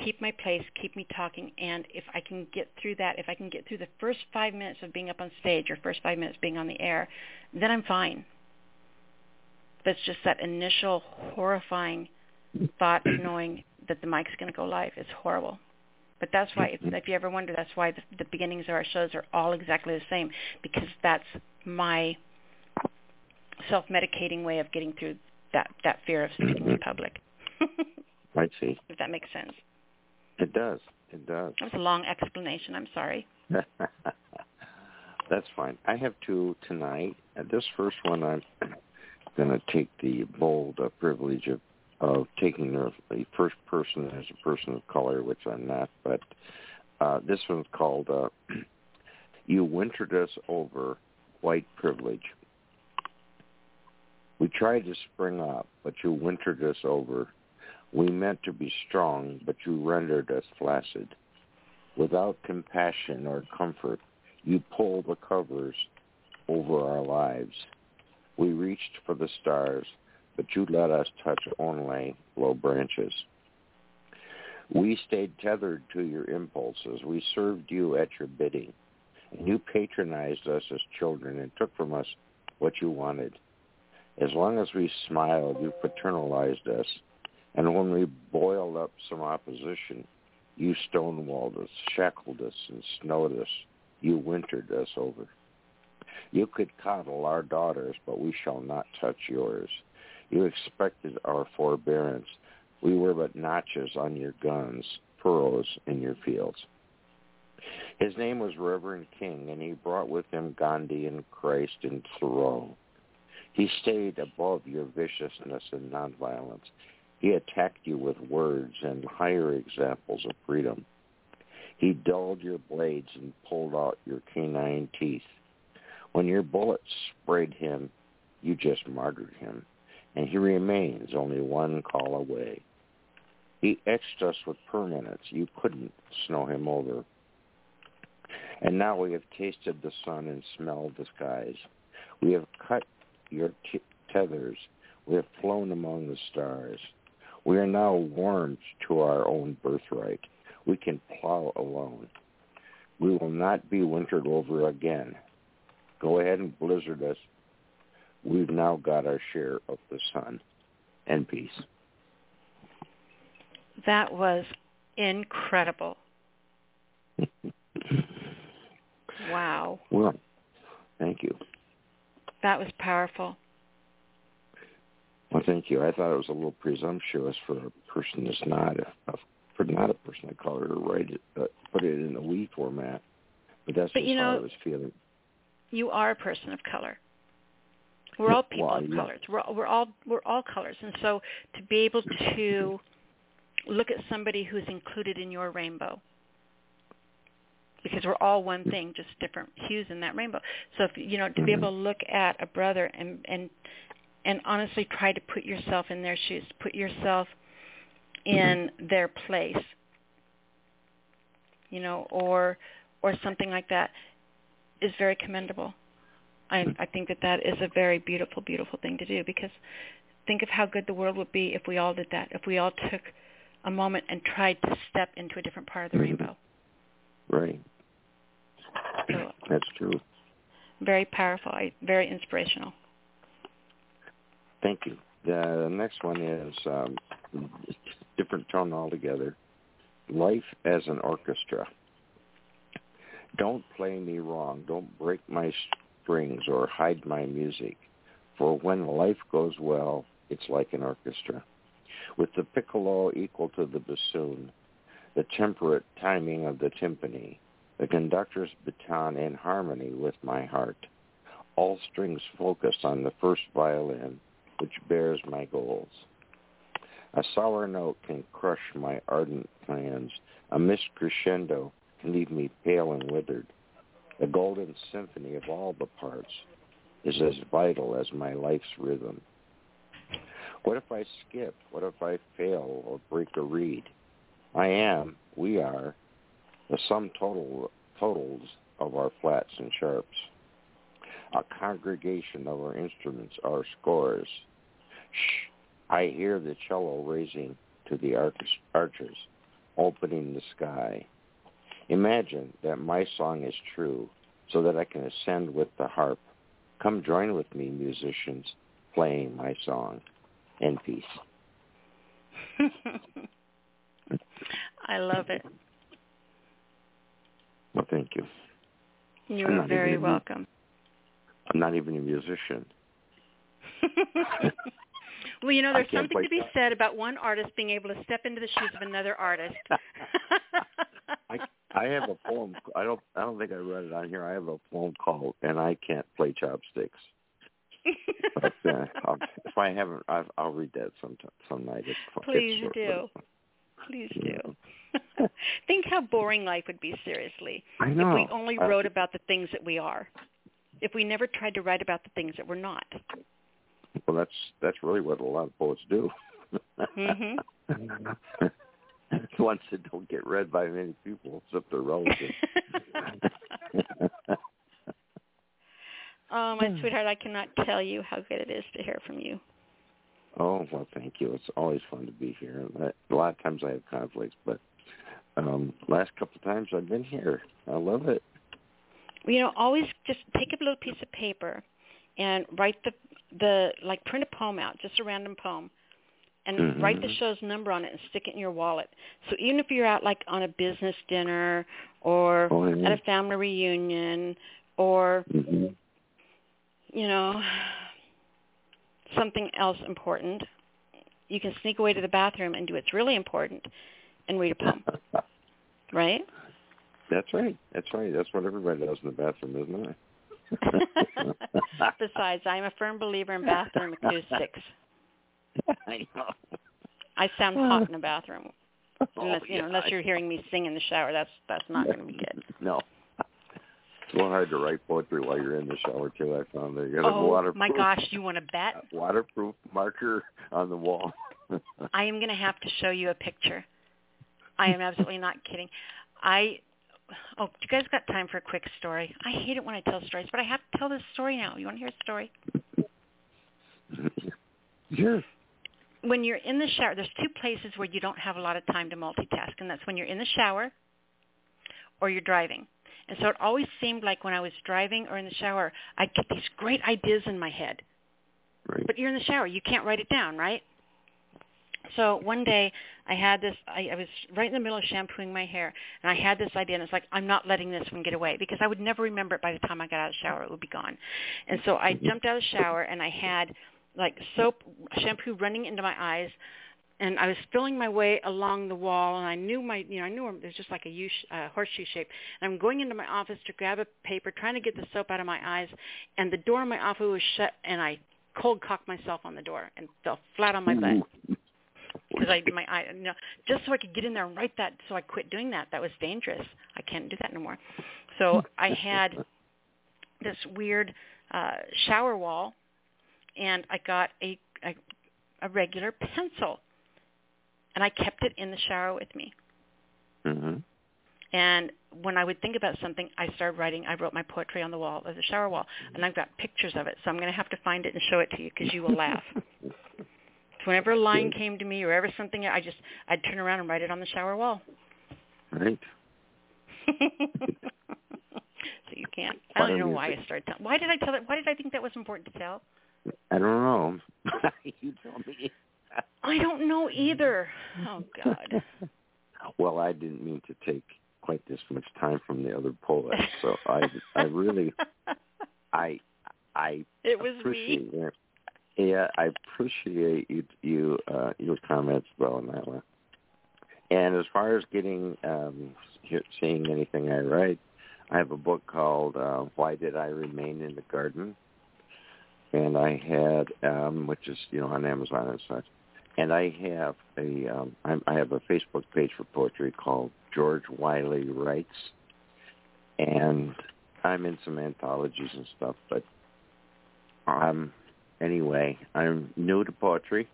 keep my place, keep me talking, and if I can get through that, if I can get through the first five minutes of being up on stage or first five minutes being on the air, then I'm fine that's just that initial horrifying thought of knowing that the mic's going to go live is horrible. But that's why, if, if you ever wonder, that's why the, the beginnings of our shows are all exactly the same because that's my self-medicating way of getting through that that fear of speaking in public. I see. If that makes sense. It does. It does. That was a long explanation. I'm sorry. That's fine. I have two tonight. Uh, this first one, I'm going to take the bold uh, privilege of of taking the, first person as a person of color, which I'm not, but uh, this one's called uh, "You Wintered Us Over." White privilege. We tried to spring up, but you wintered us over. We meant to be strong, but you rendered us flaccid. Without compassion or comfort, you pulled the covers over our lives. We reached for the stars, but you let us touch only low branches. We stayed tethered to your impulses. We served you at your bidding. And you patronized us as children and took from us what you wanted. As long as we smiled, you paternalized us. And when we boiled up some opposition, you stonewalled us, shackled us, and snowed us. You wintered us over. You could coddle our daughters, but we shall not touch yours. You expected our forbearance. We were but notches on your guns, furrows in your fields. His name was Reverend King, and he brought with him Gandhi and Christ and Thoreau. He stayed above your viciousness and nonviolence. He attacked you with words and higher examples of freedom. He dulled your blades and pulled out your canine teeth. When your bullets sprayed him, you just martyred him, and he remains only one call away. He etched us with permanence. You couldn't snow him over. And now we have tasted the sun and smelled the skies. We have cut your t- tethers. We have flown among the stars. We are now warmed to our own birthright. We can plow alone. We will not be wintered over again. Go ahead and blizzard us. We've now got our share of the sun and peace. That was incredible. Wow. Well, thank you. That was powerful. Well, thank you. I thought it was a little presumptuous for a person that's not a, for not a person of color to write it, uh, put it in a we format. But that's but just you know, how I was feeling. You are a person of color. We're all people well, of colors. We're we're all we're all colors, and so to be able to look at somebody who's included in your rainbow because we're all one thing, just different hues in that rainbow. So if you know to be Mhm. able to look at a brother and and and honestly try to put yourself in their shoes, put yourself in their place, you know, or or something like that, is very commendable. I I think that that is a very beautiful, beautiful thing to do because think of how good the world would be if we all did that. If we all took a moment and tried to step into a different part of the Mhm. rainbow. Right. So That's true. very powerful, very inspirational. Thank you. The next one is um, different tone altogether. Life as an orchestra. Don't play me wrong. Don't break my strings or hide my music. For when life goes well, it's like an orchestra. With the piccolo equal to the bassoon, the temperate timing of the timpani, the conductor's baton in harmony with my heart. All strings focused on the first violin, which bears my goals. A sour note can crush my ardent plans. A missed crescendo can leave me pale and withered. The golden symphony of all the parts is as vital as my life's rhythm. What if I skip? What if I fail or break a reed? I am, we are, the sum total totals of our flats and sharps. A congregation of our instruments, our scores. Shh, I hear the cello raising to the arch- arches, opening the sky. Imagine that my song is true so that I can ascend with the harp. Come join with me, musicians, playing my song. And peace. I love it. Well, thank you. You are very welcome. I'm not even a musician. well, you know, there's something to be said about one artist being able to step into the shoes of another artist. I I have a poem. I don't. I don't think I read it on here. I have a poem called "And I Can't Play Chopsticks." But uh, I'll, if I haven't, I've, I'll read that sometime some night. It's, Please it's do. Please do. Think how boring life would be, seriously, I know. if we only wrote about the things that we are. If we never tried to write about the things that we're not. Well, that's that's really what a lot of poets do. Mhm. Ones that don't get read by many people, except their relatives. oh, my sweetheart, I cannot tell you how good it is to hear from you. oh well, thank you. It's always fun to be here. A lot of times I have conflicts, but um last couple of times I've been here. I love it. you know always just take a little piece of paper and write the the like print a poem out just a random poem and Mhm. write the show's number on it and stick it in your wallet so even if you're out like on a business dinner or Oh, yeah. at a family reunion or hmm you know something else important you can sneak away to the bathroom and do what's really important and read a poem right That's right. That's right. That's what everybody does in the bathroom, isn't it? Besides, I'm a firm believer in bathroom acoustics. I know. I sound hot in the bathroom. Oh, Unless you know, unless you're hearing me sing in the shower, that's that's not going to be good. No. It's a little hard to write poetry while you're in the shower too. I found that you got a Oh waterproof, my gosh, you want to bet? waterproof marker on the wall. I am going to have to show you a picture. I am absolutely not kidding. I oh, you guys got time for a quick story? I hate it when I tell stories, but I have to tell this story now. You want to hear a story? sure. When you're in the shower, there's two places where you don't have a lot of time to multitask, and that's when you're in the shower or you're driving. And so it always seemed like when I was driving or in the shower, I'd get these great ideas in my head. Right. But you're in the shower, you can't write it down, right? So one day I had this, I, I was right in the middle of shampooing my hair, and I had this idea, and it's like, I'm not letting this one get away, because I would never remember it by the time I got out of the shower. It would be gone. And so I mm-hmm. jumped out of the shower, and I had like soap, shampoo running into my eyes, and I was feeling my way along the wall, and I knew my, you know, I knew it was just like a U, uh, horseshoe shape. And I'm going into my office to grab a paper, trying to get the soap out of my eyes, and the door of my office was shut, and I cold cocked myself on the door and fell flat on my butt because I my I you know just so I could get in there and write that. So I quit doing that. That was dangerous. I can't do that anymore. So I had this weird uh, shower wall, and I got a, a a regular pencil, and I kept it in the shower with me. hmm And when I would think about something, I started writing. I wrote my poetry on the wall of the shower wall, and I've got pictures of it. So I'm going to have to find it and show it to you because you will laugh. So whenever a line came to me or ever something, I just I'd turn around and write it on the shower wall. Right. so you can't. I don't know why I started. Tell, why did I tell it? Why did I think that was important to tell? I don't know. you tell me. I don't know either. Oh God. Well, I didn't mean to take quite this much time from the other poets, so I I really I I It was me. appreciate it. Yeah, I appreciate you you uh your comments though, Nyla. And as far as getting um seeing anything I write, I have a book called uh Why Did I Remain in the Garden? And I had um which is, you know, on Amazon and such. And I have a um I'm, I have a Facebook page for poetry called George Wiley Writes. And I'm in some anthologies and stuff, but um anyway, I'm new to poetry.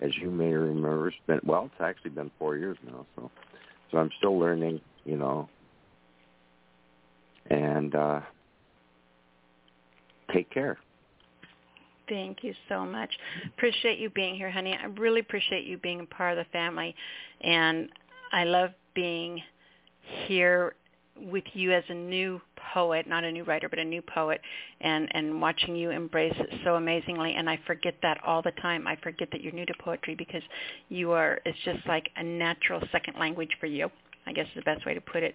As you may remember, it's been well, it's actually been four years now, so so I'm still learning, you know. And uh take care. Thank you so much. Appreciate you being here, honey. I really appreciate you being a part of the family, and I love being here with you as a new poet, not a new writer, but a new poet, and and watching you embrace it so amazingly. And I forget that all the time. I forget that you're new to poetry because you are. It's just like a natural second language for you. I guess is the best way to put it.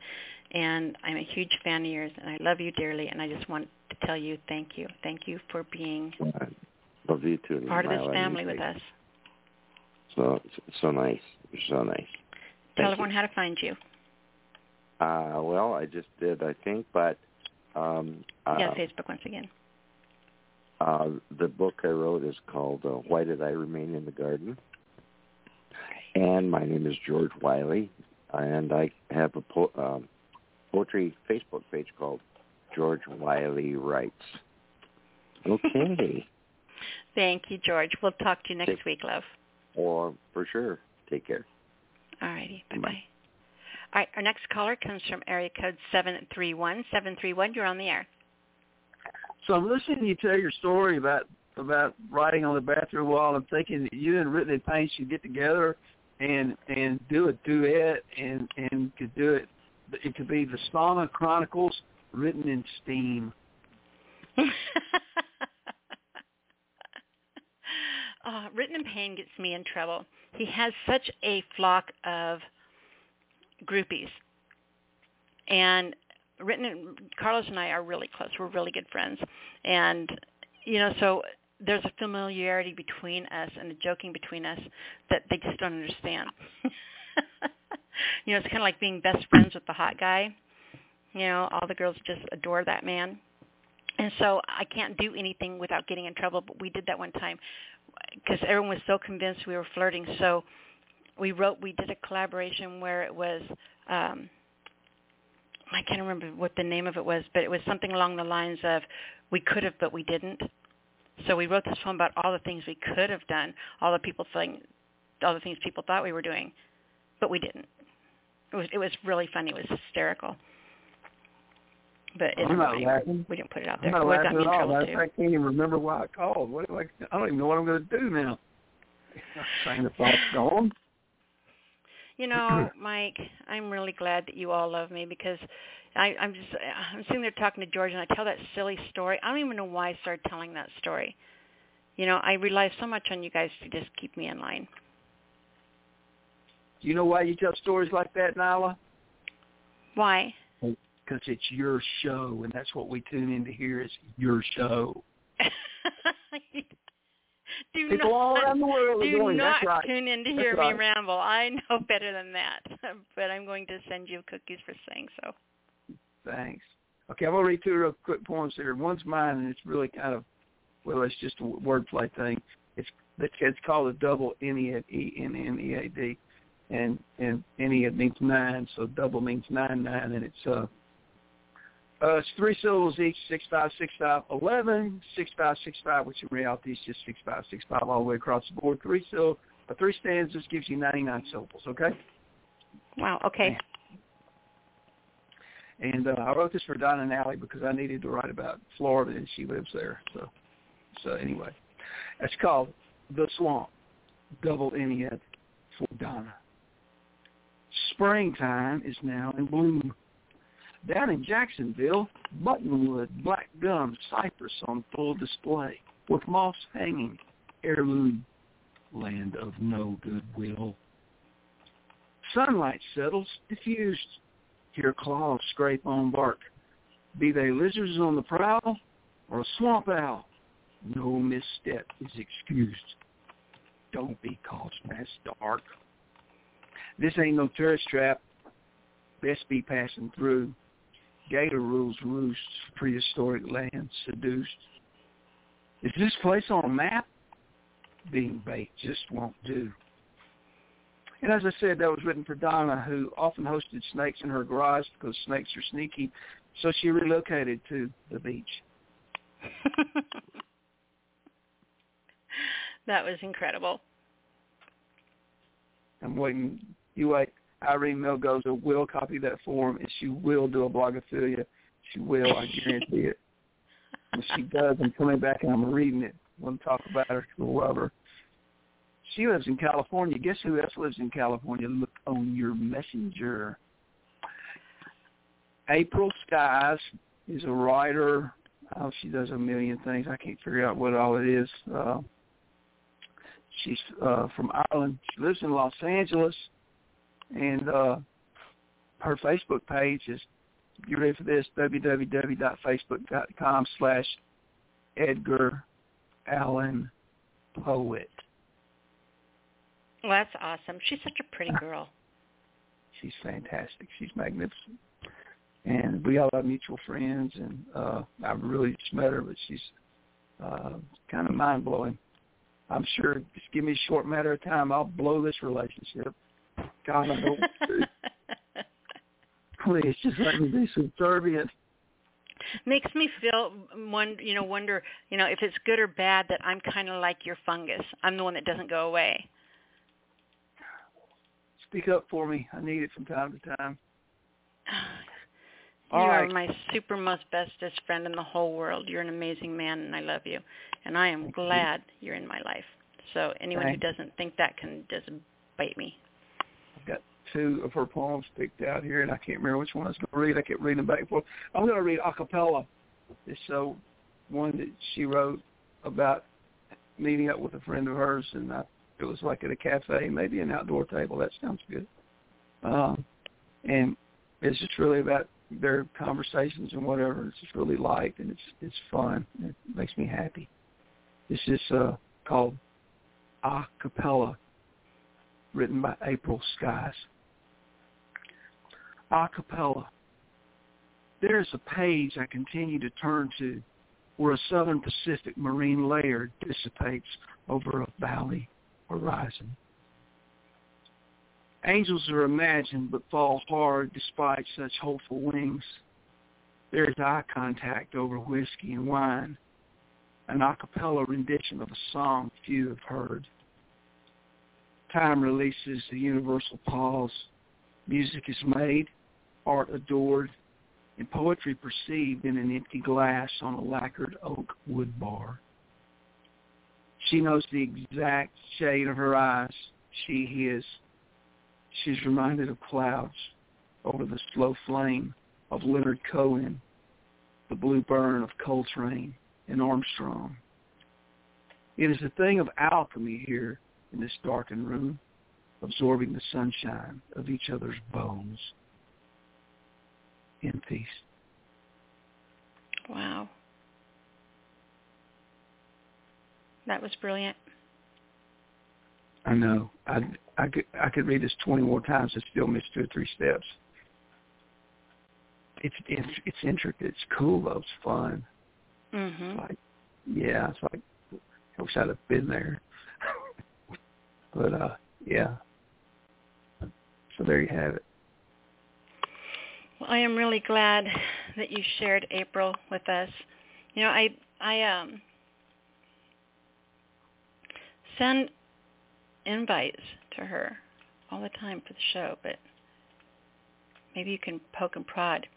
And I'm a huge fan of yours, and I love you dearly. And I just want to tell you thank you. Thank you for being Love you too. part of this family with us. So so nice. You're so nice. Tell Thank everyone you. how to find you. Uh well, I just did, I think, but um uh, yeah, Facebook once again. Uh, the book I wrote is called uh, Why Did I Remain in the Garden? And my name is George Wiley, and I have a po- uh, poetry Facebook page called George Wiley Writes. Okay. Thank you, George. We'll talk to you next Take- week, love. or for sure, take care. All righty. Bye Bye. bye. All right. Our next caller comes from area code seven three one seven three one. You're on the air. So I'm listening to you tell your story about about writing on the bathroom wall. I'm thinking that you and Written in Pain should get together and and do a duet and and could do it. It could be the Sauna Chronicles written in steam. uh, written in pain gets me in trouble. He has such a flock of groupies, and written in, Carlos and I are really close. We're really good friends, and you know, so there's a familiarity between us and a joking between us that they just don't understand. you know, it's kind of like being best friends with the hot guy. You know, all the girls just adore that man. And so I can't do anything without getting in trouble, but we did that one time because everyone was so convinced we were flirting. So we wrote, we did a collaboration where it was, um, I can't remember what the name of it was, but it was something along the lines of, we could have, but we didn't. So we wrote this poem about all the things we could have done, all the people think, all the things people thought we were doing, but we didn't. It was it was really funny. It was hysterical. But it's I'm not fine. laughing. We didn't put it out there. I'm not Well, laughing at all. I, can't even remember why I called. What do I? I don't even know what I'm going to do now. Train of thought's gone. You know, Mike, I'm really glad that you all love me because I, I'm just I'm sitting there talking to George and I tell that silly story. I don't even know why I started telling that story. You know, I rely so much on you guys to just keep me in line. Do you know why you tell stories like that, Nyla? Why? Because it's your show, and that's what we tune in to hear is your show. do People not, all around the world do going, not right. tune in to That's hear right. me ramble. I know better than that, but I'm going to send you cookies for saying so. Thanks. Okay, I'm going to read two real quick poems here. One's mine, and it's really kind of, well, it's just a wordplay thing. It's it's, it's called a double Ennead, E-N-N-E-A-D, and and Ennead means nine, so double means nine nine, and it's uh, uh it's three syllables each, six five six five eleven, six five six five, which in reality is just six five six five all the way across the board. Three syll, uh, three stanzas gives you ninety nine syllables. Okay. Wow. Okay. And uh, I wrote this for Donna and Allie because I needed to write about Florida, and she lives there. So, so anyway, it's called The Swamp, double Ennead for Donna. Springtime is now in bloom. Down in Jacksonville, buttonwood, black gum, cypress on full display, with moss hanging, heirloom, land of no goodwill. Sunlight settles, diffused, hear claws scrape on bark. Be they lizards on the prowl or a swamp owl, no misstep is excused. Don't be caught past dark. This ain't no tourist trap. Best be passing through. Gator rules roost, prehistoric land seduced. Is this place on a map? Being bait just won't do. And as I said, that was written for Donna, who often hosted snakes in her garage because snakes are sneaky. So she relocated to the beach. that was incredible. I'm waiting. You wait. Irene Melgoza will copy that form, and she will do a blogophilia. She will. I guarantee it. When she does, I'm coming back and I'm reading it. We'll talk about her. You'll love her. She lives in California. Guess who else lives in California? Look on your messenger. April Skies is a writer. Oh, she does a million things. I can't figure out what all it is. Uh, she's uh, from Ireland. She lives in Los Angeles, and uh, her Facebook page is. You ready for this? www.facebook.com slash Edgar Allan Poet. Well, that's awesome. She's such a pretty girl. She's fantastic. She's magnificent. And we all have mutual friends, and uh, I've really just met her, but she's uh, kind of mind blowing. I'm sure just give me a short matter of time, I'll blow this relationship. God, I don't. Please, just let me be subservient. Makes me feel one, you know, wonder, you know, if it's good or bad that I'm kind of like your fungus. I'm the one that doesn't go away. Speak up for me. I need it from time to time. You All are right. my super most bestest friend in the whole world. You're an amazing man, and I love you. And I am glad you're in my life. So anyone Thanks. who doesn't think that can just bite me. Two of her poems picked out here, and I can't remember which one I was going to read. I kept reading back and forth. I'm going to read a cappella. It's so one that she wrote about meeting up with a friend of hers, and I, it was like at a cafe, maybe an outdoor table. That sounds good. Um, and it's just really about their conversations and whatever. It's just really light and it's it's fun. It makes me happy. This is uh, called A Cappella, written by April Skies. A Cappella. There is a page I continue to turn to where a southern Pacific marine layer dissipates over a valley horizon. Angels are imagined but fall hard despite such hopeful wings. There is eye contact over whiskey and wine, an a cappella rendition of a song few have heard. Time releases the universal pause. Music is made, art adored, and poetry perceived in an empty glass on a lacquered oak wood bar. She knows the exact shade of her eyes, she his. She's reminded of clouds over the slow flame of Leonard Cohen, the blue burn of Coltrane and Armstrong. It is a thing of alchemy here in this darkened room, absorbing the sunshine of each other's bones. In peace. Wow. That was brilliant. I know. I I could I could read this twenty more times and still miss two or three steps. It's it's it's intricate. It's cool though. It's fun. Mhm. Like yeah, it's like I wish I'd have been there. but uh yeah. So there you have it. Well, I am really glad that you shared April with us. You know, I I um send invites to her all the time for the show, but maybe you can poke and prod.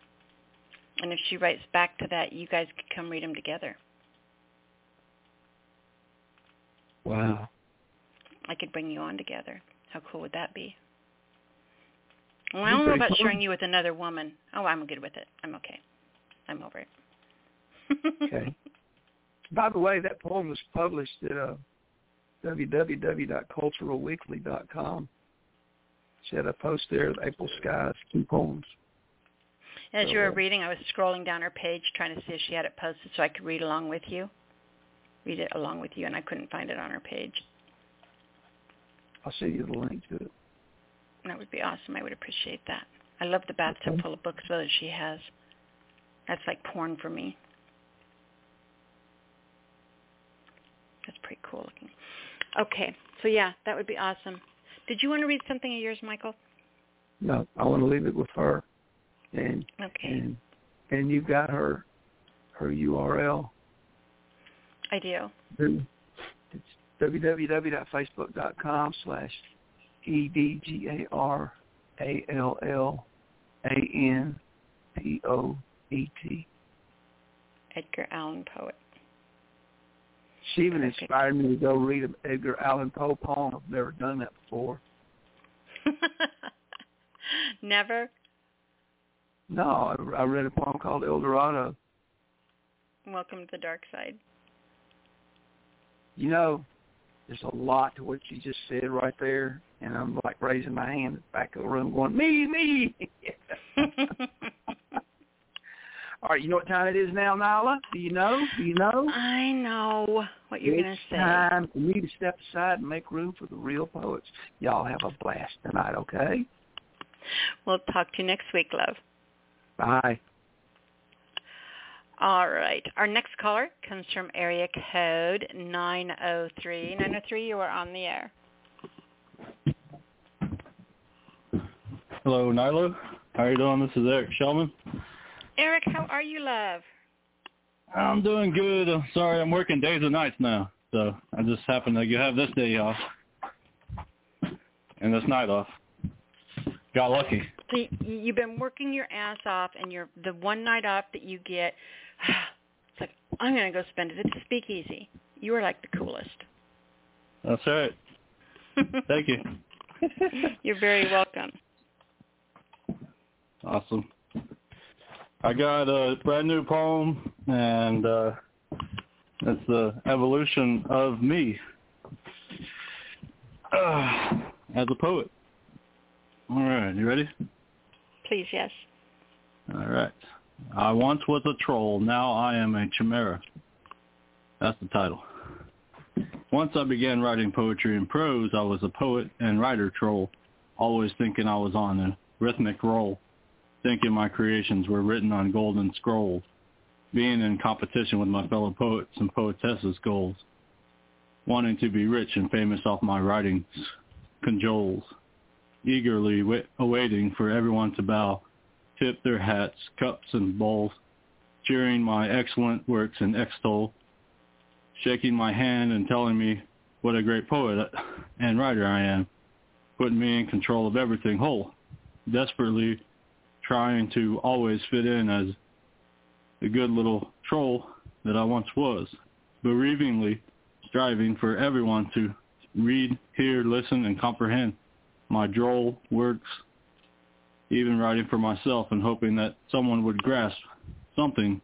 And if she writes back to that, you guys could come read them together. Wow. I could bring you on together. How cool would that be? Well, I don't know about sharing you with another woman. Oh, I'm good with it. I'm okay. I'm over it. Okay. By the way, that poem was published at uh, www.culturalweekly.com. She had a post there April Skies, two poems. As you were uh, reading, I was scrolling down her page trying to see if she had it posted so I could read along with you. Read it along with you, and I couldn't find it on her page. I'll send you the link to it. That would be awesome. I would appreciate that. I love the bathtub Okay. full of books that she has. That's like porn for me. That's pretty cool looking. Okay, so yeah, that would be awesome. Did you want to read something of yours, Michael? No, I want to leave it with her, and Okay, and and you've got her her URL. I do. It's www.facebook.com slash e d g a r a l l a n p o e t. Edgar Allan Poet. She even Perfect. inspired me to go read an Edgar Allan Poe poem. I've never done that before. Never. No, I, I read a poem called El Dorado. Welcome to the dark side. You know, there's a lot to what you just said right there, and I'm like raising my hand at the back of the room going, me, me. All right, you know what time it is now, Nyla? Do you know? Do you know? I know what you're going to say. time for me to step aside and make room for the real poets. Y'all have a blast tonight, okay? We'll talk to you next week, love. Bye. All right. Our next caller comes from area code 903. 903, you are on the air. Hello, Nyla. How are you doing? This is Eric Shellman. Eric, how are you, love? I'm doing good. I'm sorry, I'm working days and nights now, so I just happen to have this day off and this night off. Got lucky. So you've been working your ass off, and you're the one night off that you get. It's like I'm gonna go spend it at the Speakeasy. You are like the coolest. That's right. Thank you. You're very welcome. Awesome. I got a brand new poem, and uh, it's the evolution of me uh, as a poet. All right, you ready? Please, yes. All right. I once was a troll, now I am a chimera. That's the title. Once I began writing poetry and prose, I was a poet and writer troll, always thinking I was on a rhythmic roll, thinking my creations were written on golden scrolls, being in competition with my fellow poets and poetesses' goals, wanting to be rich and famous off my writings, cajoles, eagerly awaiting for everyone to bow tip their hats, cups, and bowls, cheering my excellent works and extol, shaking my hand and telling me what a great poet and writer I am, putting me in control of everything whole, desperately trying to always fit in as the good little troll that I once was, bereavingly striving for everyone to read, hear, listen, and comprehend my droll works even writing for myself and hoping that someone would grasp something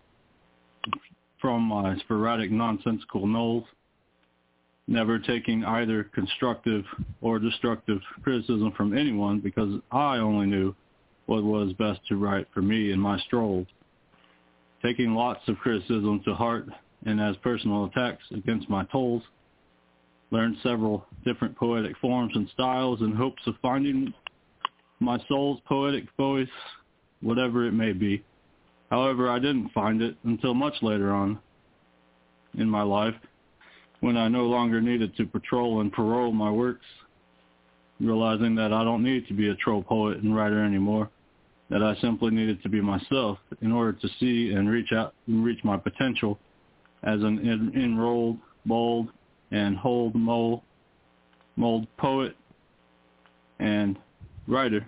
from my sporadic nonsensical knolls, never taking either constructive or destructive criticism from anyone because I only knew what was best to write for me in my strolls, taking lots of criticism to heart and as personal attacks against my tolls, learned several different poetic forms and styles in hopes of finding my soul's poetic voice, whatever it may be. However, I didn't find it until much later on in my life when I no longer needed to patrol and parole my works, realizing that I don't need to be a troll poet and writer anymore, that I simply needed to be myself in order to see and reach out and reach my potential as an enrolled, bold, and hold mold, mold poet and writer.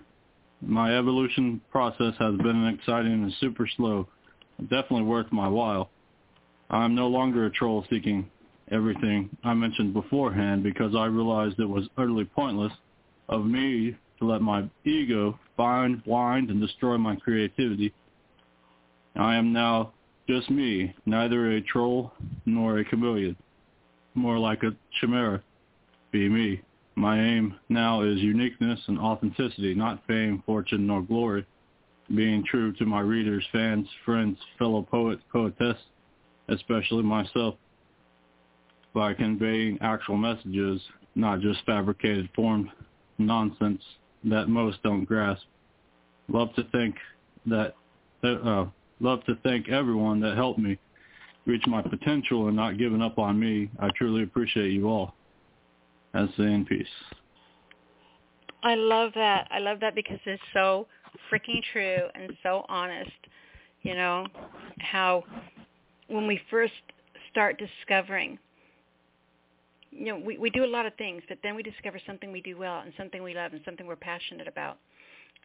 My evolution process has been exciting and super slow, definitely worth my while. I'm no longer a troll seeking everything I mentioned beforehand because I realized it was utterly pointless of me to let my ego bind, wind, and destroy my creativity. I am now just me, neither a troll nor a chameleon, more like a chimera. Be me. My aim now is uniqueness and authenticity, not fame, fortune, nor glory. Being true to my readers, fans, friends, fellow poets, poetess, especially myself, by conveying actual messages, not just fabricated formed nonsense that most don't grasp. Love to thank that. Uh, love to thank everyone that helped me reach my potential and not giving up on me. I truly appreciate you all and the in peace. I love that. I love that because it's so freaking true and so honest. You know, how when we first start discovering, you know, we, we do a lot of things, but then we discover something we do well and something we love and something we're passionate about.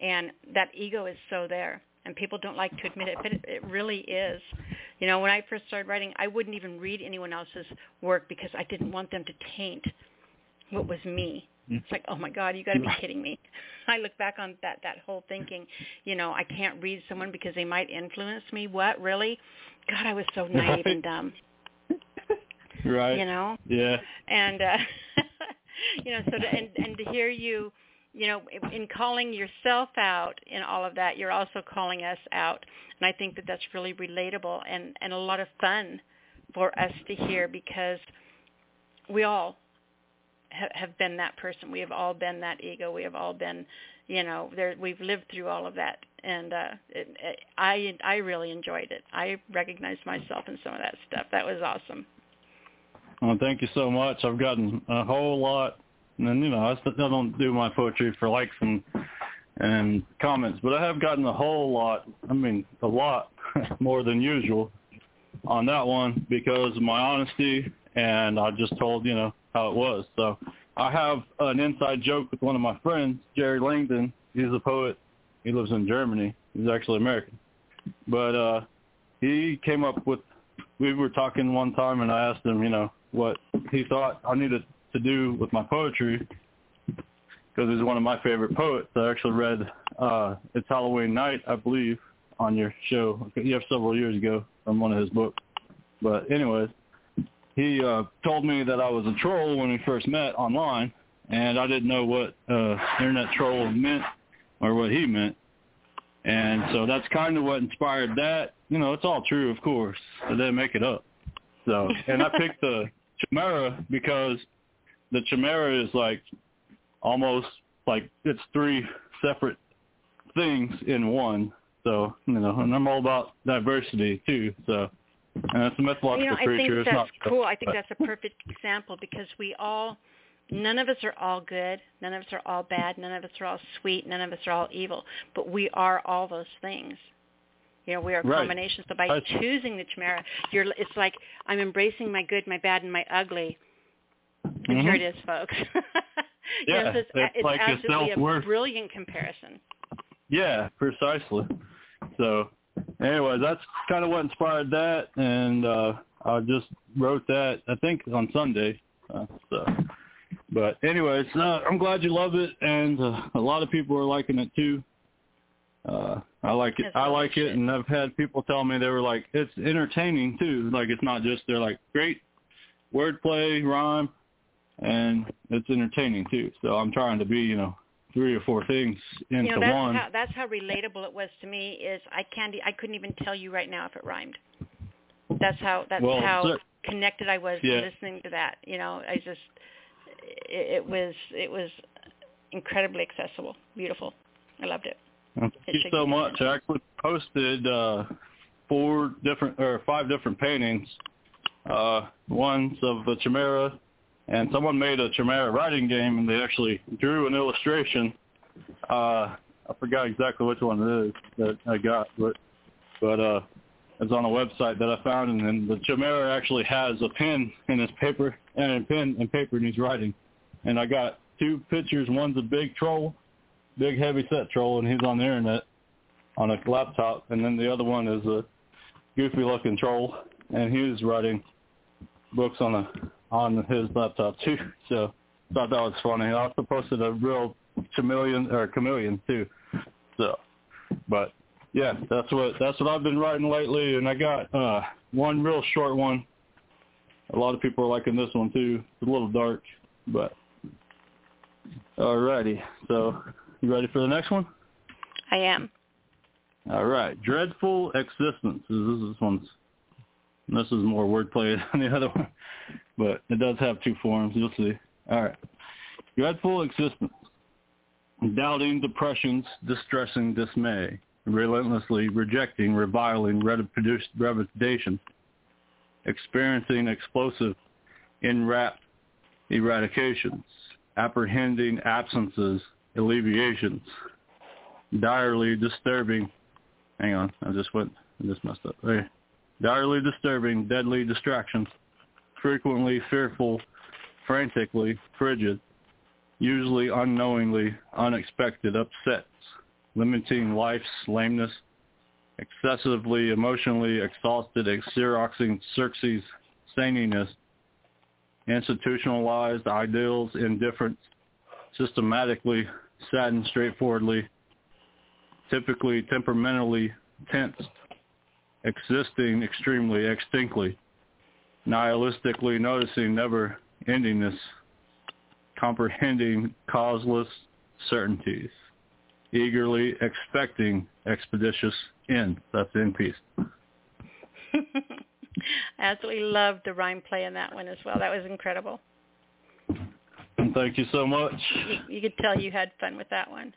And that ego is so there. And people don't like to admit it, but it, it really is. You know, when I first started writing, I wouldn't even read anyone else's work because I didn't want them to taint what was me. Mm. It's like, oh my God, you got to be kidding me. I look back on that that whole thinking, you know, I can't read someone because they might influence me. What really? God, I was so naive right. and dumb. Right. You know. Yeah. And uh, you know, so to, and and to hear you, you know, in calling yourself out in all of that, you're also calling us out, and I think that that's really relatable and and a lot of fun for us to hear because we all have been that person. We have all been that ego. We have all been, you know, there we've lived through all of that, and uh, it, it, I I really enjoyed it. I recognized myself in some of that stuff. That was awesome. Well, thank you so much. I've gotten a whole lot, and you know, I still don't do my poetry for likes and and comments, but I have gotten a whole lot. I mean, a lot more than usual on that one because of my honesty, and I just told you know how it was. So I have an inside joke with one of my friends, Jerry Langdon. He's a poet. He lives in Germany. He's actually American, but uh, he came up with. We were talking one time, and I asked him, you know, what he thought I needed to do with my poetry because he's one of my favorite poets. I actually read uh, It's Halloween Night, I believe, on your show. You have several years ago from one of his books. But anyways, he uh, told me that I was a troll when we first met online, and I didn't know what uh, internet troll meant or what he meant. And so that's kind of what inspired that. You know, it's all true, of course. I didn't make it up. So, and I picked the Chimera because the Chimera is like almost like it's three separate things in one. So, you know, and I'm all about diversity too. So, and it's a mythological you know, creature. I think that's not, cool. I think that's a perfect example because we all, none of us are all good. None of us are all bad. None of us are all sweet. None of us are all evil. But we are all those things. You know, we are right. combinations. So by choosing the chimera, you're it's like I'm embracing my good, my bad, and my ugly. And mm-hmm. here it is, folks. yeah, know, so it's, it's, it's like absolutely a, a brilliant comparison. Yeah, precisely. So, anyway, that's kind of what inspired that, and uh I just wrote that I think on Sunday. Uh, so, but anyways, uh, I'm glad you love it, and uh, a lot of people are liking it too. Uh, I like it. I like it, and I've had people tell me they were like, it's entertaining too. Like it's not just they're like great wordplay, rhyme, and it's entertaining too. So I'm trying to be, you know, three or four things into you know, that's one. How, that's how relatable it was to me. Is I can't, I couldn't even tell you right now if it rhymed. That's how. That's well, how sir, connected I was yeah. listening to that. You know, I just, it, it was, it was incredibly accessible, beautiful. I loved it. Thank you so much. I actually posted uh, four different or five different paintings. Uh, one's of the Chimera, and someone made a Chimera writing game, and they actually drew an illustration. Uh, I forgot exactly which one it is that I got, but but uh, it's on a website that I found, and then the Chimera actually has a pen in his paper and a pen and paper, and he's writing. And I got two pictures. One's a big troll, big heavy set troll, and he's on the internet on a laptop, and then the other one is a goofy looking troll, and he's writing books on a on his laptop too. So thought that was funny. I also posted a real chameleon or chameleon too. So, but yeah, that's what that's what I've been writing lately, and I got uh one real short one. A lot of people are liking this one too. It's a little dark, but alrighty. So, you ready for the next one? I am. All right, dreadful existence. This is one's. This is more wordplay than the other one, but it does have two forms. You'll see. All right, dreadful existence. Doubting, depressions, distressing dismay, relentlessly rejecting, reviling, repudiation, experiencing explosive, enwrapped eradications, apprehending absences, alleviations, direly disturbing. Hang on, I just went, I just messed up. Okay. Direly disturbing, deadly distractions, frequently fearful, frantically frigid, usually unknowingly unexpected upsets, limiting life's lameness, excessively emotionally exhausted, xeroxing Xerxes saniness, institutionalized ideals, indifference, systematically, satin straightforwardly, typically temperamentally tensed, existing extremely extinctly, nihilistically noticing never endingness, comprehending causeless certainties, eagerly expecting expeditious end. That's in peace. I absolutely loved the rhyme play in that one as well. That was incredible. Thank you so much. You, you could tell you had fun with that one.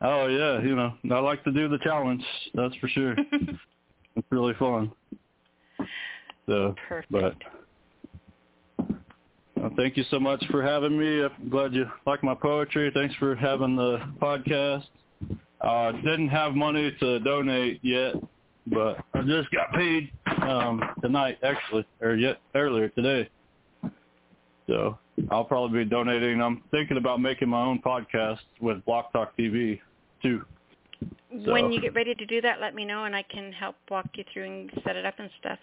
Oh yeah, you know, I like to do the challenge. That's for sure. it's really fun. So, Perfect. but well, thank you so much for having me. I'm glad you like my poetry. Thanks for having the podcast. Uh, didn't have money to donate yet, but I just got paid um, tonight, actually, or yet earlier today. So I'll probably be donating. I'm thinking about making my own podcast with Block Talk TV too. So- When you get ready to do that, let me know, and I can help walk you through and set it up and stuff.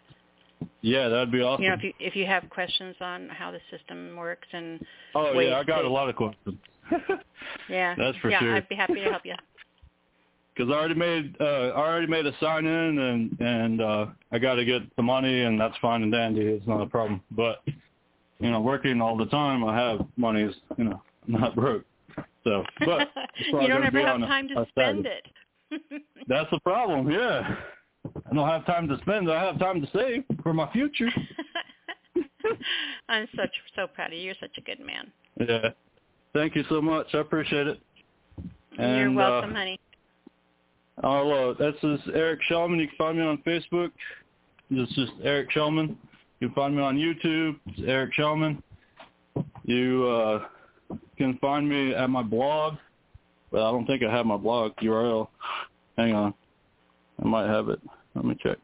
Yeah, that'd be awesome. You know, if you if you have questions on how the system works and oh yeah, I got to- a lot of questions. yeah, That's for yeah, sure. I'd be happy to help you. because I already made uh, I already made a sign in and and uh, I got to get the money and that's fine and dandy. It's not a problem. But you know, working all the time, I have money. Is you know, I'm not broke. So, but you don't ever have on a- time to spend it. That's the problem. Yeah, I don't have time to spend. I have time to save for my future. I'm such so proud of you. You're such a good man. Yeah. Thank you so much. I appreciate it. And, You're welcome, uh, honey. I'll, uh, this is Eric Shellman. You can find me on Facebook. This is Eric Shellman. You can find me on YouTube. It's Eric Shellman. You uh, can find me at my blog, but I don't think I have my blog URL. Hang on. I might have it. Let me check.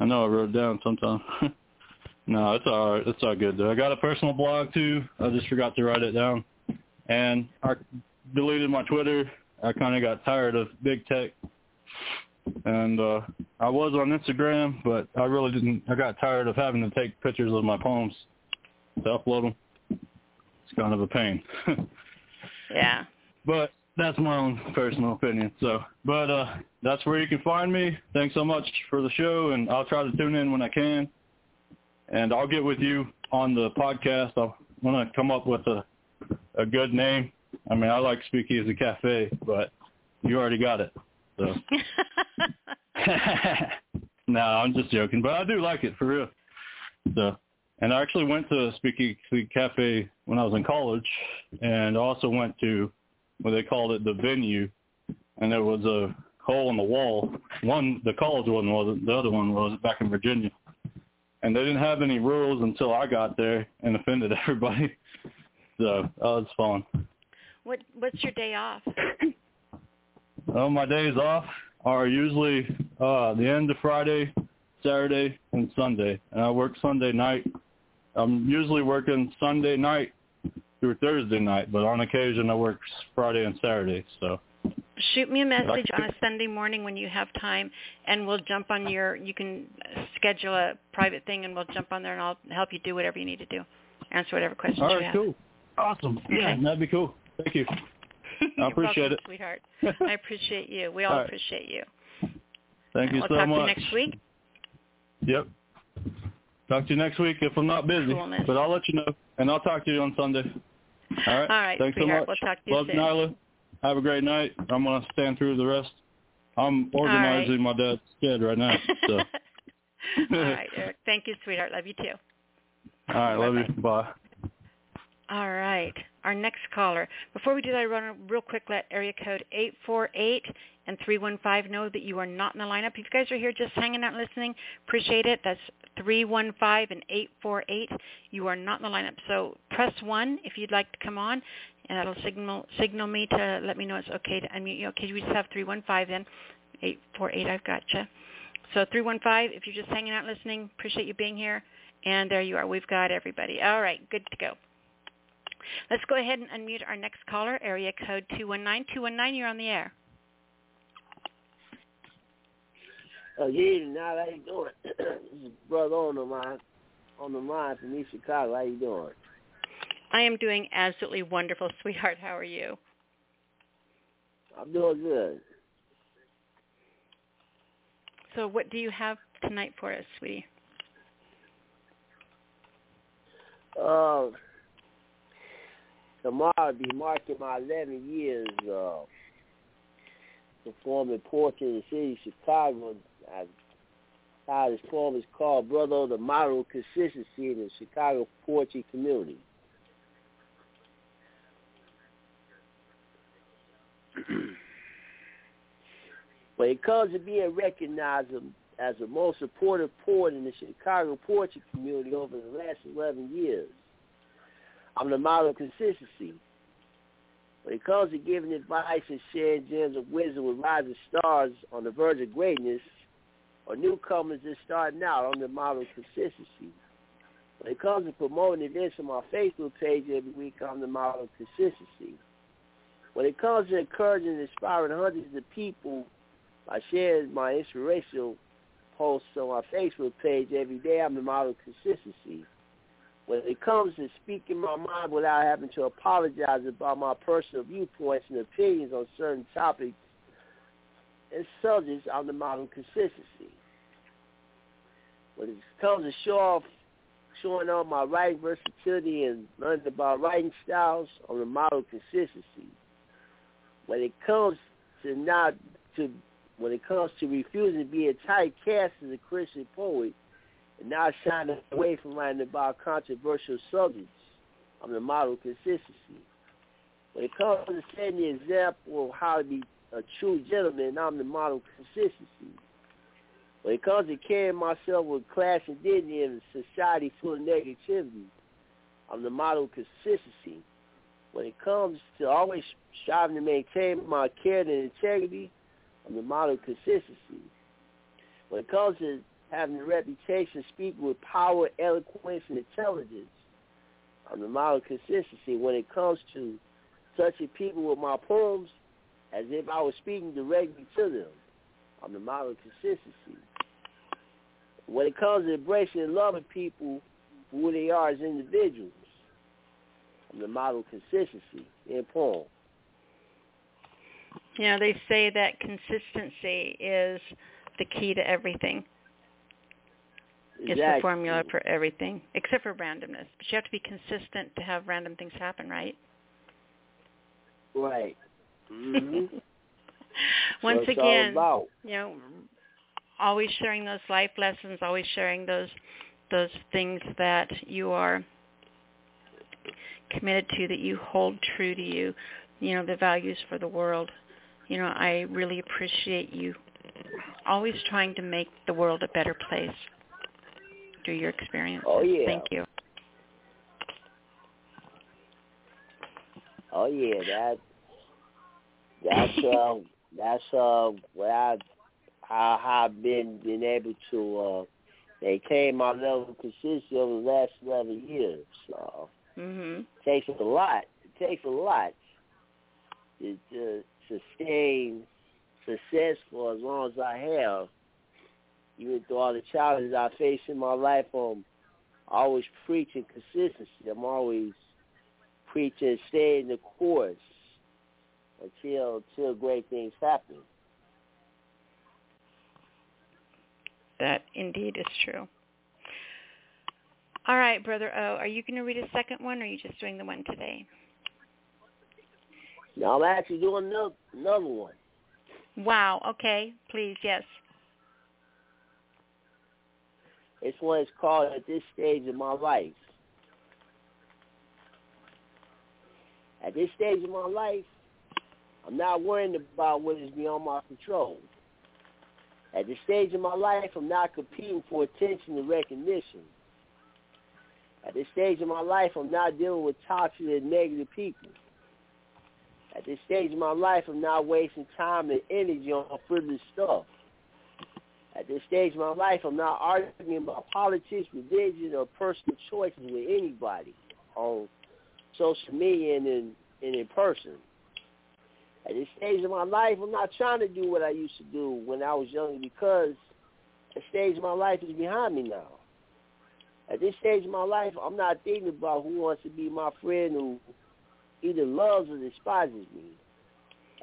I know I wrote it down sometime. no, it's all right. It's all good though. I got a personal blog too. I just forgot to write it down. And I deleted my Twitter. I kind of got tired of big tech. And uh I was on Instagram, but I really didn't. I got tired of having to take pictures of my poems to upload them. It's kind of a pain. Yeah. but that's my own personal opinion. So, but uh that's where you can find me. Thanks so much for the show, and I'll try to tune in when I can. And I'll get with you on the podcast. I want to come up with a a good name. I mean, I like Speakeasy Cafe, but you already got it. So, no, I'm just joking, but I do like it for real. So, and I actually went to a Speakeasy Cafe when I was in college, and also went to what they called it the venue, and there was a hole in the wall. One, the college one wasn't. The other one was back in Virginia, and they didn't have any rules until I got there and offended everybody. So that was fun. what What's your day off? Oh, my days off are usually uh the end of Friday, Saturday, and Sunday. And I work Sunday night. I'm usually working Sunday night through Thursday night, but on occasion I work Friday and Saturday. So Shoot me a message on a Sunday morning when you have time, and we'll jump on your. You can schedule a private thing, and we'll jump on there, and I'll help you do whatever you need to do, answer whatever questions All right, you have. cool, awesome. Yeah, Okay. that'd be cool. Thank you. You're appreciate welcome, it. sweetheart. I appreciate you. We all, All right. appreciate you. Thank you we'll so talk much. to you next week. Yep. Talk to you next week if I'm not busy, Coolness. but I'll let you know, and I'll talk to you on Sunday. All right. All right, Thanks sweetheart. so much. We'll talk to you Love soon. Nyla. Have a great night. I'm gonna stand through the rest. I'm organizing my dad's shed right now. So. all right, Eric. Thank you, sweetheart. Love you too. All right. Love you. Bye. All right. Our next caller. Before we do that, I want to real quick let area code 848 and 315 know that you are not in the lineup. If you guys are here just hanging out listening, appreciate it. That's 315 and 848. You are not in the lineup. So press 1 if you'd like to come on, and that'll signal signal me to let me know it's okay to unmute you. Okay, we just have 315 then. 848, I've got you. So 315, if you're just hanging out listening, appreciate you being here. And there you are. We've got everybody. All right, good to go. Let's go ahead and unmute our next caller, area code 219. 219, you're on the air. Oh yeah, now how you doing? this is brother on the line, on the line from East Chicago. How you doing? I am doing absolutely wonderful, sweetheart. How are you? I'm doing good. So what do you have tonight for us, sweetie? Uh, tomorrow I'll be marking my 11 years uh, performing poetry in the city of Chicago. I, how this poem is called Brother of the Model Consistency in the Chicago Poetry Community. when it comes to being recognized as the most supportive poet in the Chicago poetry community over the last 11 years, I'm the model of consistency. When it comes to giving advice and sharing gems of wisdom with rising stars on the verge of greatness, or newcomers just starting out, I'm the model of consistency. When it comes to promoting events on my Facebook page every week, I'm the model of consistency. When it comes to encouraging and inspiring hundreds of people by sharing my inspirational posts on my Facebook page every day, I'm the model of consistency. When it comes to speaking my mind without having to apologize about my personal viewpoints and opinions on certain topics and subjects, I'm the model consistency. When it comes to show off showing off my writing versatility and learning about writing styles on the model consistency. When it comes to not to when it comes to refusing to be a typecast as a Christian poet and not shying away from writing about controversial subjects, I'm the model consistency. When it comes to setting the example of how to be a true gentleman, I'm the model consistency. When it comes to carrying myself with class and dignity in a society full of negativity, I'm the model of consistency. When it comes to always striving to maintain my character and integrity, I'm the model of consistency. When it comes to having a reputation, speaking with power, eloquence, and intelligence, I'm the model of consistency. When it comes to touching people with my poems, as if I was speaking directly to them, I'm the model of consistency when it comes to embracing and loving people for who they are as individuals, I'm the model of consistency in poem. You know, they say that consistency is the key to everything. Exactly. It's the formula for everything, except for randomness. But you have to be consistent to have random things happen, right? Right. Mm-hmm. Once so again, you know, always sharing those life lessons, always sharing those those things that you are committed to, that you hold true to you, you know, the values for the world. You know, I really appreciate you always trying to make the world a better place through your experience. Oh yeah. Thank you. Oh yeah, that that's uh that's uh what I how, how I've been been able to uh, maintain my level of consistency over the last eleven years. So mm-hmm. it takes a lot. It takes a lot to, to sustain success for as long as I have. Even through all the challenges I face in my life, um, I'm always preaching consistency. I'm always preaching staying the course until until great things happen. That indeed is true. All right, Brother O, are you going to read a second one, or are you just doing the one today? No, I'm actually doing another, another one. Wow. Okay. Please, yes. This one it's called At This Stage of My Life. At this stage of my life, I'm not worrying about what is beyond my control. At this stage of my life, I'm not competing for attention and recognition. At this stage of my life, I'm not dealing with toxic and negative people. At this stage of my life, I'm not wasting time and energy on frivolous stuff. At this stage of my life, I'm not arguing about politics, religion, or personal choices with anybody on social media and in, and in person. At this stage of my life, I'm not trying to do what I used to do when I was young because the stage of my life is behind me now. At this stage of my life, I'm not thinking about who wants to be my friend who either loves or despises me.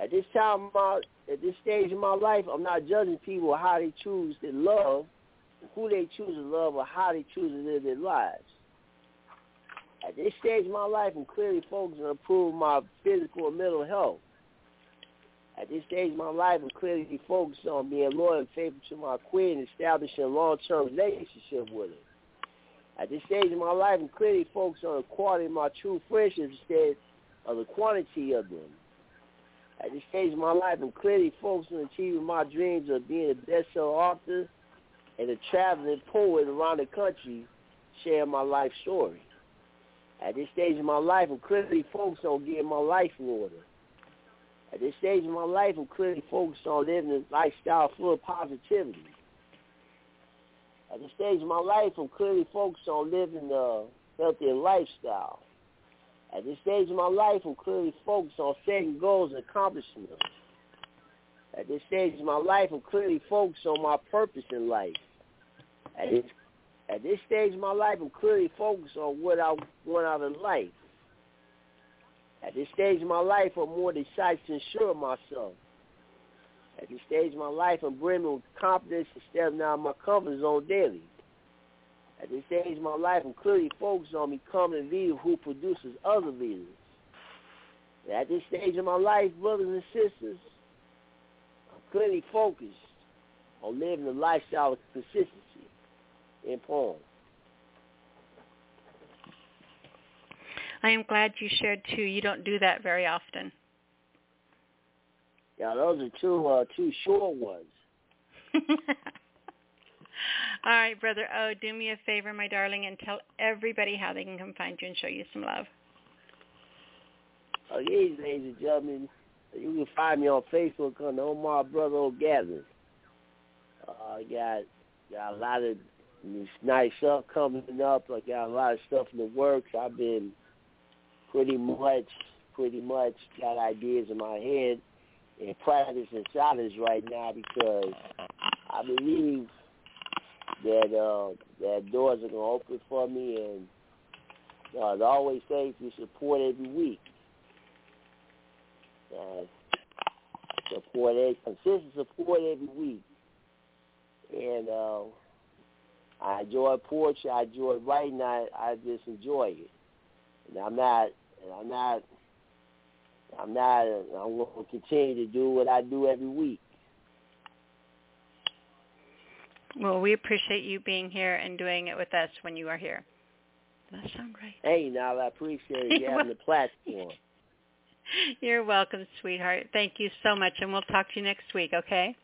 At this time, my, at this stage of my life, I'm not judging people how they choose to love, who they choose to love, or how they choose to live their lives. At this stage of my life, I'm clearly focused on improving my physical and mental health. At this stage of my life, I'm clearly focused on being loyal and faithful to my queen and establishing a long-term relationship with her. At this stage of my life, I'm clearly focused on the quality of my true friendships instead of the quantity of them. At this stage of my life, I'm clearly focused on achieving my dreams of being a best-selling author and a traveling poet around the country, sharing my life story. At this stage of my life, I'm clearly focused on getting my life in order. At this stage of my life, I'm clearly focused on living a lifestyle full of positivity. At this stage of my life, I'm clearly focused on living a healthier lifestyle. At this stage of my life, I'm clearly focused on setting goals and accomplishing them. At this stage of my life, I'm clearly focused on my purpose in life. At this, at this stage of my life, I'm clearly focused on what I want out of life. At this stage of my life, I'm more decided to ensure myself. At this stage of my life, I'm brimming with confidence and stepping out of my comfort zone daily. At this stage of my life, I'm clearly focused on becoming a leader who produces other leaders. At this stage of my life, brothers and sisters, I'm clearly focused on living a lifestyle of consistency in poem. I am glad you shared two. You don't do that very often. Yeah, those are two uh, two short ones. All right, brother. Oh, do me a favor, my darling, and tell everybody how they can come find you and show you some love. Oh, ladies and gentlemen, you can find me on Facebook under Omar Brother O'Gathering. Uh, I got got a lot of nice stuff coming up. I got a lot of stuff in the works. I've been pretty much pretty much got ideas in my head and practicing silence right now because I believe that uh, that doors are gonna open for me, and uh, it always says you support every week. Uh, support every consistent support every week, and uh, I enjoy poetry. I enjoy writing. I I just enjoy it, and I'm not and I'm not I'm not I'm going to continue to do what I do every week. Well, we appreciate you being here and doing it with us when you are here. Does that sound right? Hey, now I appreciate you having the platform. You're welcome, sweetheart. Thank you so much, and we'll talk to you next week, okay?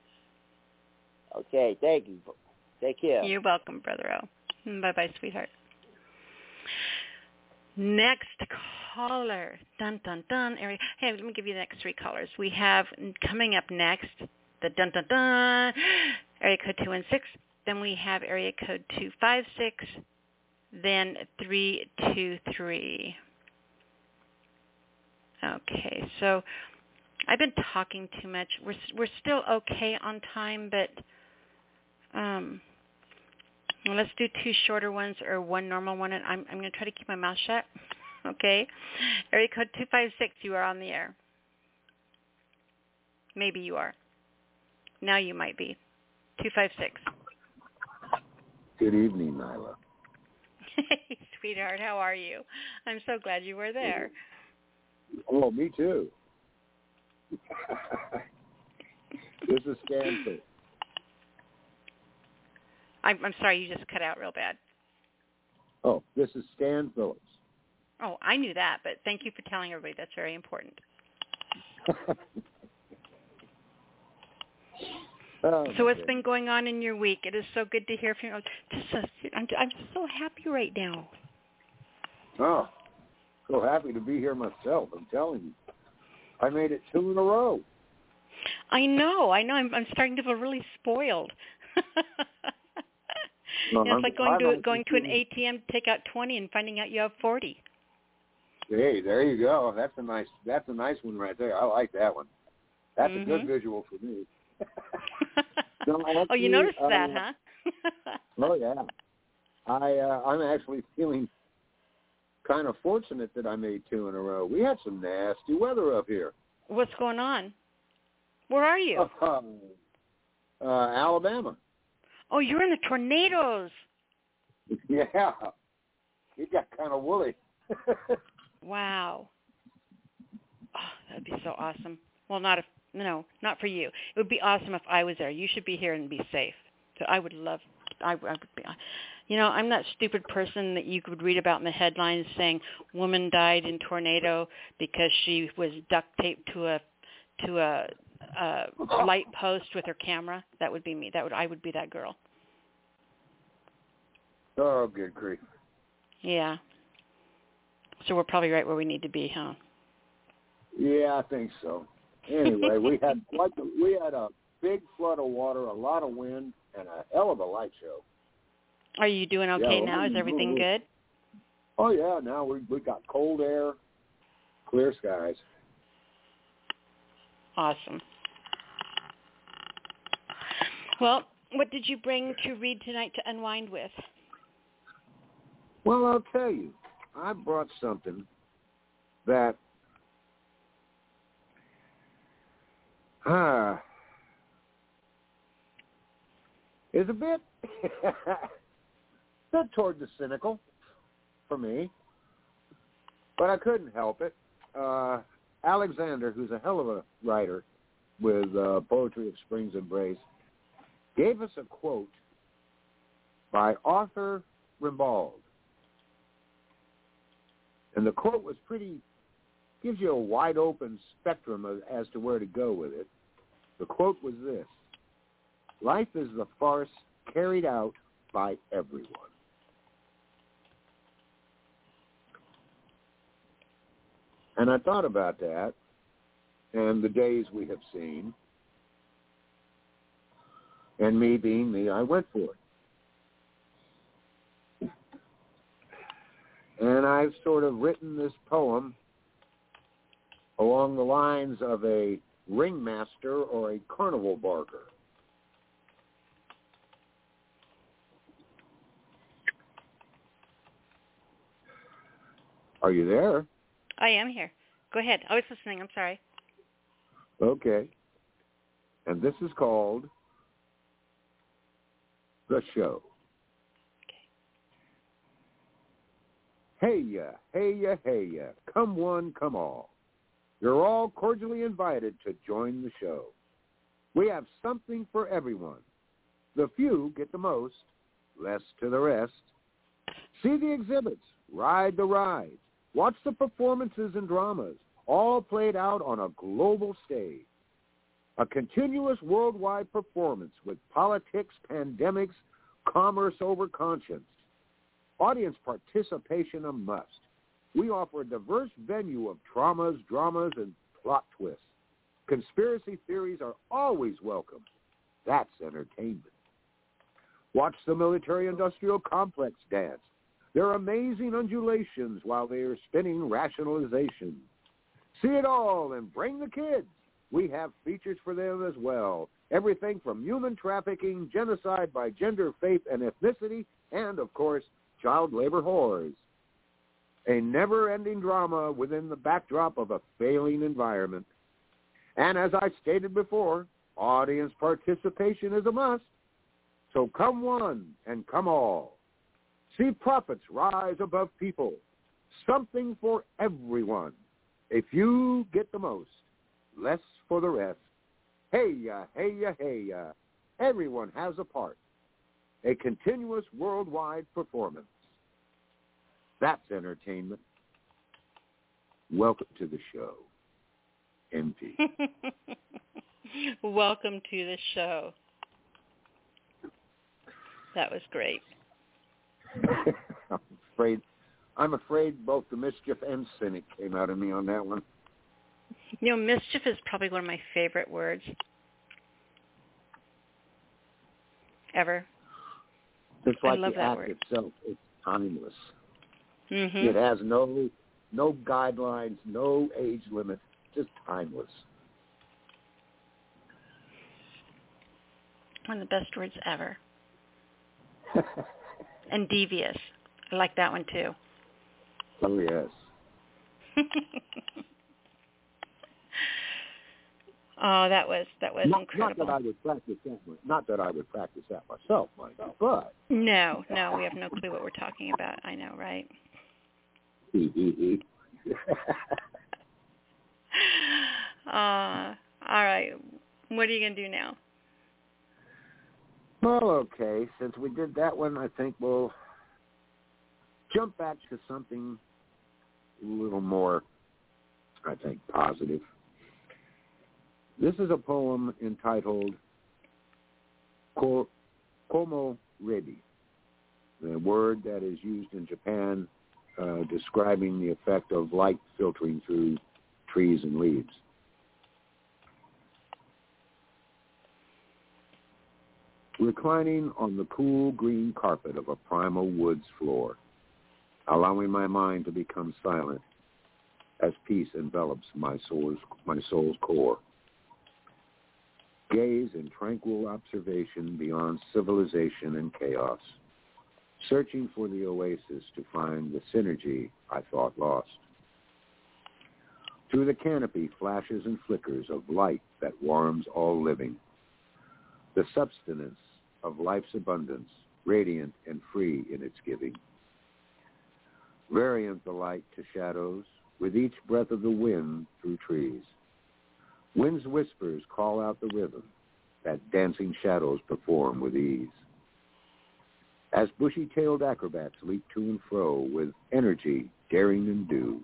Okay, thank you. Take care. You're welcome, Brother O. Bye-bye, sweetheart. Next caller. Dun, dun, dun. Area. Hey, let me give you the next three callers. We have coming up next the dun, dun, dun, area code 216. Then we have area code 256. Then 323. Okay, so I've been talking too much. We're we're still okay on time, but um, let's do two shorter ones or one normal one, and I'm I'm going to try to keep my mouth shut. okay, area code two five six. You are on the air. Maybe you are. Now you might be. Two five six. Good evening, Nyla. Hey, sweetheart, how are you? I'm so glad you were there. Oh, me too. this is Stanford. I'm, I'm sorry, you just cut out real bad. Oh, this is Stan Phillips. Oh, I knew that, but thank you for telling everybody. That's very important. oh, so what's been going on in your week? It is so good to hear from you. Just so, I'm, I'm so happy right now. Oh, so happy to be here myself. I'm telling you, I made it two in a row. I know, I know. I'm, I'm starting to feel really spoiled. No, it's like going to going to an ATM to take out twenty and finding out you have forty. Hey, there you go. That's a nice that's a nice one right there. I like that one. That's mm-hmm. a good visual for me. no, actually, oh, you noticed uh, that, huh? oh yeah. I uh, I'm actually feeling kind of fortunate that I made two in a row. We had some nasty weather up here. What's going on? Where are you? Uh, uh, Alabama. Oh, you're in the tornadoes. Yeah. It got kind of woolly. wow. Oh, that'd be so awesome. Well, not if no, not for you. It would be awesome if I was there. You should be here and be safe. So I would love. I, I would be. You know, I'm that stupid person that you could read about in the headlines saying woman died in tornado because she was duct taped to a to a, a light post with her camera, that would be me. That would I would be that girl. Oh, good grief. Yeah. So we're probably right where we need to be, huh? Yeah, I think so. Anyway, we had the, we had a big flood of water, a lot of wind, and a hell of a light show. Are you doing okay Yeah, now? Is everything good? Oh yeah, now we we got cold air, clear skies. Awesome. Well, what did you bring to read tonight to unwind with? Well, I'll tell you, I brought something that ah is a bit bit toward the cynical for me, but I couldn't help it. Uh, Alexander, who's a hell of a writer with uh, Poetry of Spring's Embrace, gave us a quote by Arthur Rimbaud. And the quote was pretty, gives you a wide open spectrum of, as to where to go with it. The quote was this Life is the farce carried out by everyone. And I thought about that and the days we have seen. And me being me, I went for it. And I've sort of written this poem along the lines of a ringmaster or a carnival barker. Are you there? I am here. Go ahead. I was listening. I'm sorry. Okay. And this is called The Show. Hey ya, hey ya, hey ya, come one, come all. You're all cordially invited to join the show. We have something for everyone. The few get the most, less to the rest. See the exhibits, ride the rides, watch the performances and dramas, all played out on a global stage. A continuous worldwide performance with politics, pandemics, commerce over conscience. Audience participation a must. We offer a diverse venue of traumas, dramas, and plot twists. Conspiracy theories are always welcome. That's entertainment. Watch the military-industrial complex dance. Their amazing undulations while they are spinning rationalization. See it all and bring the kids. We have features for them as well. Everything from human trafficking, genocide by gender, faith, and ethnicity, and, of course, child labor whores. A never-ending drama within the backdrop of a failing environment. And as I stated before, audience participation is a must. So come one and come all. See profits rise above people. Something for everyone. A few get the most, less for the rest. Hey ya, hey ya, hey ya. Everyone has a part. A continuous worldwide performance. That's entertainment. Welcome to the show. MP. Welcome to the show. That was great. I'm afraid I'm afraid both the mischief and cynic came out of me on that one. You know, mischief is probably one of my favorite words ever. It's I like love the that act word. itself. It's timeless. Hmm It has no no guidelines, no age limit, just timeless. One of the best words ever. And devious. I like that one too. oh yes. oh, that was that was Not, not incredible. that I would practice that. Not that I would practice that myself, you, but No, no, we have no clue what we're talking about. I know, right? Uh, all right. What are you going to do now? well, okay. Since we did that one, I think we'll jump back to something a little more, I think, positive. This is a poem entitled Como Rebi, the word that is used in Japan uh, describing the effect of light filtering through trees and leaves. Reclining on the cool green carpet of a primal woods floor, allowing my mind to become silent as peace envelops my soul's, my soul's core. Gaze in tranquil observation beyond civilization and chaos, searching for the oasis to find the synergy I thought lost. Through the canopy flashes and flickers of light that warms all living, the substance of life's abundance, radiant and free in its giving. Variant the light to shadows, with each breath of the wind through trees. Wind's whispers call out the rhythm that dancing shadows perform with ease. As bushy-tailed acrobats leap to and fro with energy, daring and do,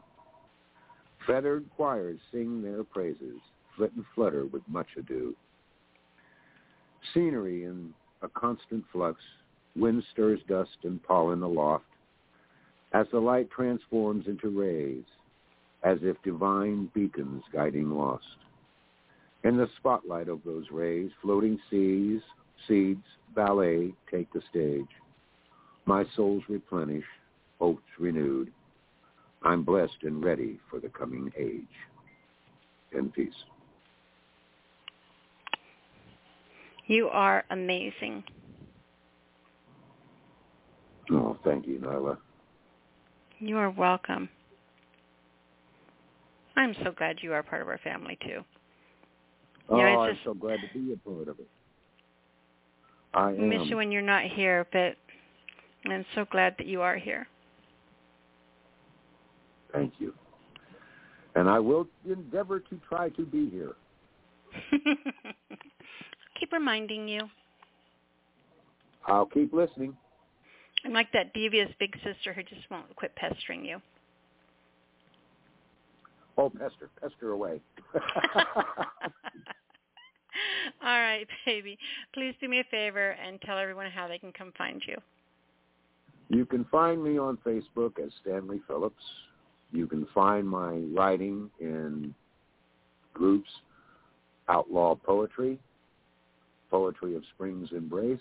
feathered choirs sing their praises, flit and flutter with much ado. Scenery in a constant flux, wind stirs dust and pollen aloft, as the light transforms into rays, as if divine beacons guiding lost. In the spotlight of those rays, floating seas, seeds, ballet take the stage. My soul's replenished, hopes renewed. I'm blessed and ready for the coming age. In peace. You are amazing. Oh, thank you, Nyla. You are welcome. I'm so glad you are part of our family too. Oh, you know, oh, I'm just, so glad to be a part of it. I am. miss you when you're not here, but I'm so glad that you are here. Thank you. And I will endeavor to try to be here. keep reminding you. I'll keep listening. I'm like that devious big sister who just won't quit pestering you. Oh, pester, pester away. All right, baby. Please do me a favor and tell everyone how they can come find you. You can find me on Facebook as Stanley Phillips. You can find my writing in groups Outlaw Poetry, Poetry of Spring's Embrace,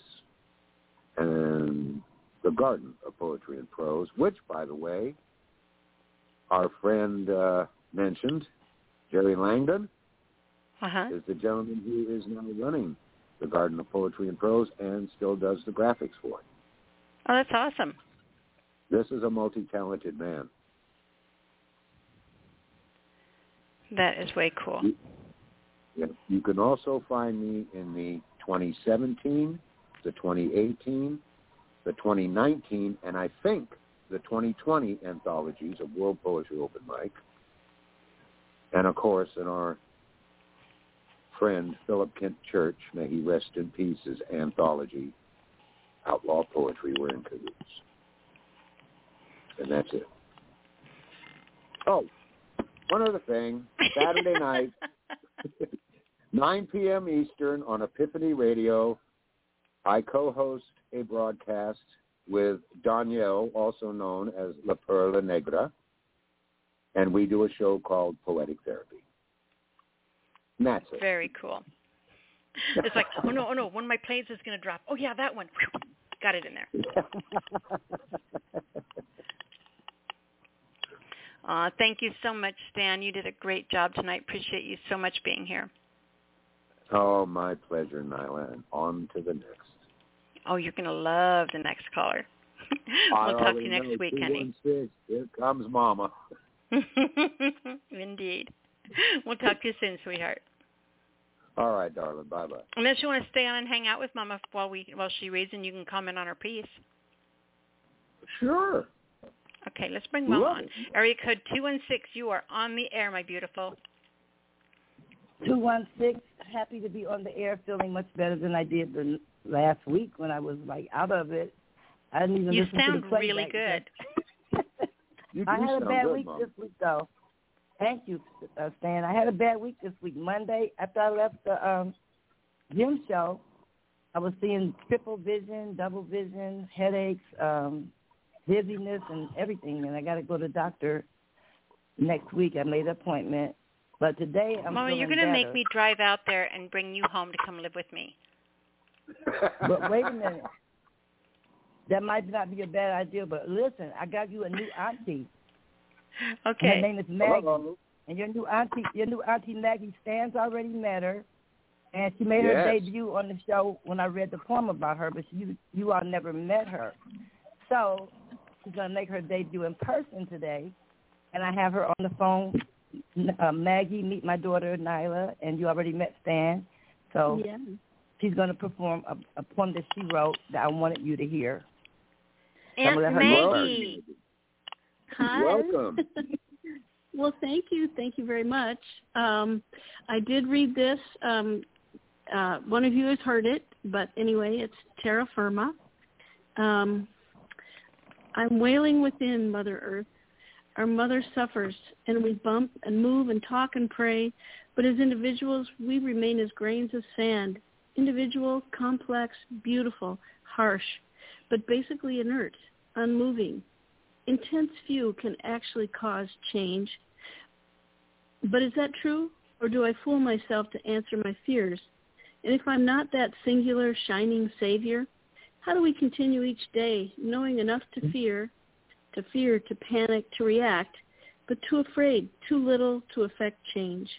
and The Garden of Poetry and Prose, which, by the way, our friend uh, mentioned, Jerry Langdon, uh-huh. is the gentleman who is now running the Garden of Poetry and Prose and still does the graphics for it. Oh, that's awesome. This is a multi-talented man. That is way cool. You, you can also find me in the 2017, the 2018, the 2019, and I think the 2020 anthologies of World Poetry Open Mic. And of course, in our friend Philip Kent Church, may he rest in peace, his anthology, Outlaw Poetry, We're in cahoots. And that's it. Oh, one other thing. Saturday night, 9 p.m. Eastern on Epiphany Radio, I co-host a broadcast with Danielle, also known as La Perla Negra, and we do a show called Poetic Therapy. And that's it. Very cool. It's like, oh no, oh no, one of my planes is going to drop. Oh yeah, that one. Whew. Got it in there. Uh, thank you so much, Stan. You did a great job tonight. Appreciate you so much being here. oh, my pleasure, Nyla. And on to the next. Oh, you're going to love the next caller. We'll talk to you next know, week, honey. 216, Here comes Mama. Indeed. We'll talk to you soon, sweetheart. All right, darling. Bye-bye. Unless you want to stay on and hang out with Mama while we while she reads, and you can comment on her piece. Sure. Okay, let's bring Mama Love on. it. Area code two one six. You are on the air, my beautiful. 216, happy to be on the air, feeling much better than I did the last week when I was like out of it. I didn't even You listen sound to the playback really good. You I do had a bad good, week Mom. this week though. Thank you, uh, Stan. I had a bad week this week. Monday, after I left the um, gem show, I was seeing triple vision, double vision, headaches, um, dizziness, and everything. And I got to go to the doctor next week. I made an appointment. But today I'm Mama, you're going to make me drive out there and bring you home to come live with me. But wait a minute. That might not be a bad idea, but listen, I got you a new auntie. Her Okay. name is Maggie. And your new auntie, your new auntie Maggie Stan's already met her, and she made her debut on the show when I read the poem about her. But you, you all never met her, so she's gonna make her debut in person today. And I have her on the phone. Uh, Maggie, meet my daughter Nyla, and you already met Stan. So Yeah. she's gonna perform a, a poem that she wrote that I wanted you to hear. I'm Aunt gonna let her go Maggie. Hi. Welcome. well, thank you. Thank you very much. Um, I did read this. Um, uh, one of you has heard it, but anyway, it's terra firma. Um, I'm wailing within Mother Earth. Our mother suffers, and we bump and move and talk and pray, but as individuals, we remain as grains of sand. Individual, complex, beautiful, harsh, but basically inert, unmoving, intense view can actually cause change. But is that true? Or do I fool myself to answer my fears? And if I'm not that singular, shining savior, how do we continue each day knowing enough to fear, to fear, to panic, to react, but too afraid, too little to affect change?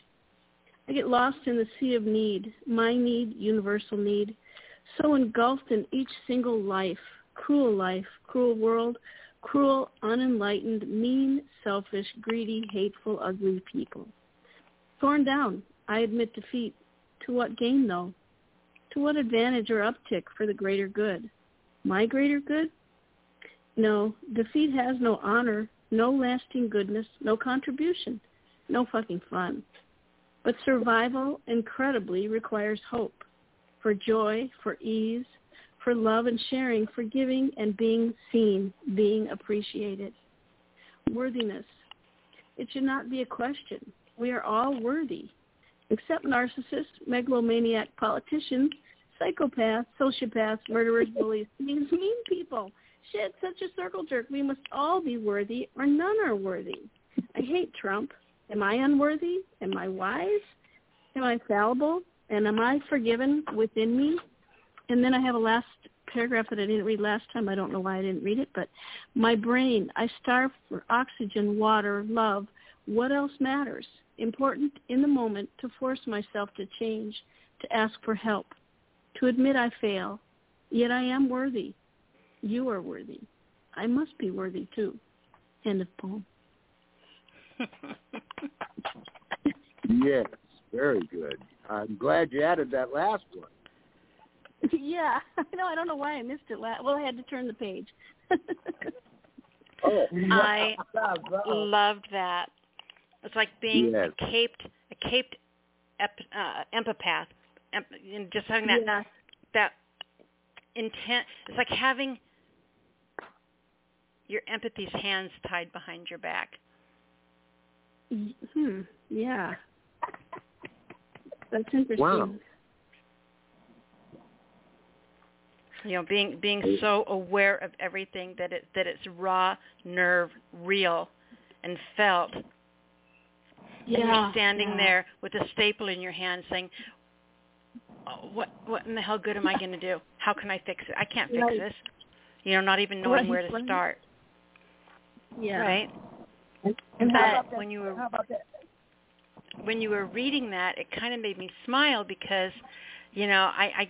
I get lost in the sea of need, my need, universal need, so engulfed in each single life, cruel life, cruel world, cruel, unenlightened, mean, selfish, greedy, hateful, ugly people. Torn down, I admit defeat. To what gain, though? To what advantage or uptick for the greater good? My greater good? No, defeat has no honor, no lasting goodness, no contribution, no fucking fun. But survival incredibly requires hope for joy, for ease, for love and sharing, for giving and being seen, being appreciated. Worthiness. It should not be a question. We are all worthy, except narcissists, megalomaniac politicians, psychopaths, sociopaths, murderers, bullies, these mean people. Shit, such a circle jerk. We must all be worthy or none are worthy. I hate Trump. Am I unworthy? Am I wise? Am I fallible? And am I forgiven within me? And then I have a last paragraph that I didn't read last time. I don't know why I didn't read it, but my brain, I starve for oxygen, water, love. What else matters? Important in the moment to force myself to change, to ask for help, to admit I fail. Yet I am worthy. You are worthy. I must be worthy too. End of poem. Yes, very good. I'm glad you added that last one. Yeah, I know. I don't know why I missed it. La- well, I had to turn the page. Oh, I loved that. It's like being Yes. a caped, a caped ep, uh, empath, em, and just having that yeah. that intent. It's like having your empathy's hands tied behind your back. Hmm. Yeah. That's interesting. Wow. You know, being being so aware of everything that it that it's raw, nerve, real, and felt. And you're standing yeah. there with a staple in your hand, saying, oh, "What what in the hell good am I going to do? How can I fix it? I can't fix Right. this." You know, not even knowing Right, where to start. Yeah. Right. And how But when you were How about that? when you were reading that, it kind of made me smile because, you know, I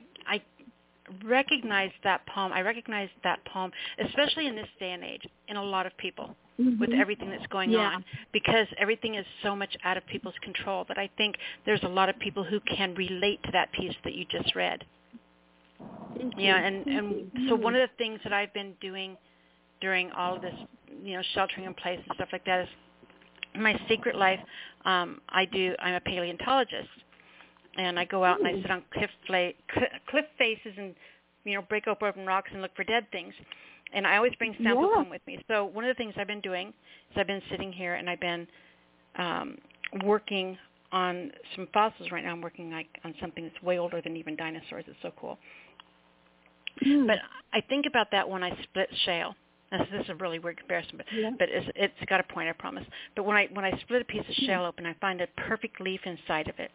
recognized that poem. I recognized that poem, especially in this day and age, in a lot of people with Mhm. everything that's going Yeah. on, because everything is so much out of people's control. That I think there's a lot of people who can relate to that piece that you just read. Thank you. Yeah, and and so one of the things that I've been doing during all of this, you know, sheltering in place and stuff like that is my secret life. Um, I do. I'm a paleontologist, and I go out and I sit on cliff fla- cl- cliff faces and you know break open rocks and look for dead things. And I always bring samples Yeah. home with me. So one of the things I've been doing is I've been sitting here and I've been um, working on some fossils right now. I'm working like on something that's way older than even dinosaurs. It's so cool. Hmm. But I think about that when I split shale. This, this is a really weird comparison, but Yeah. but it's, it's got a point, I promise. But when I when I split a piece of shale open, I find a perfect leaf inside of it,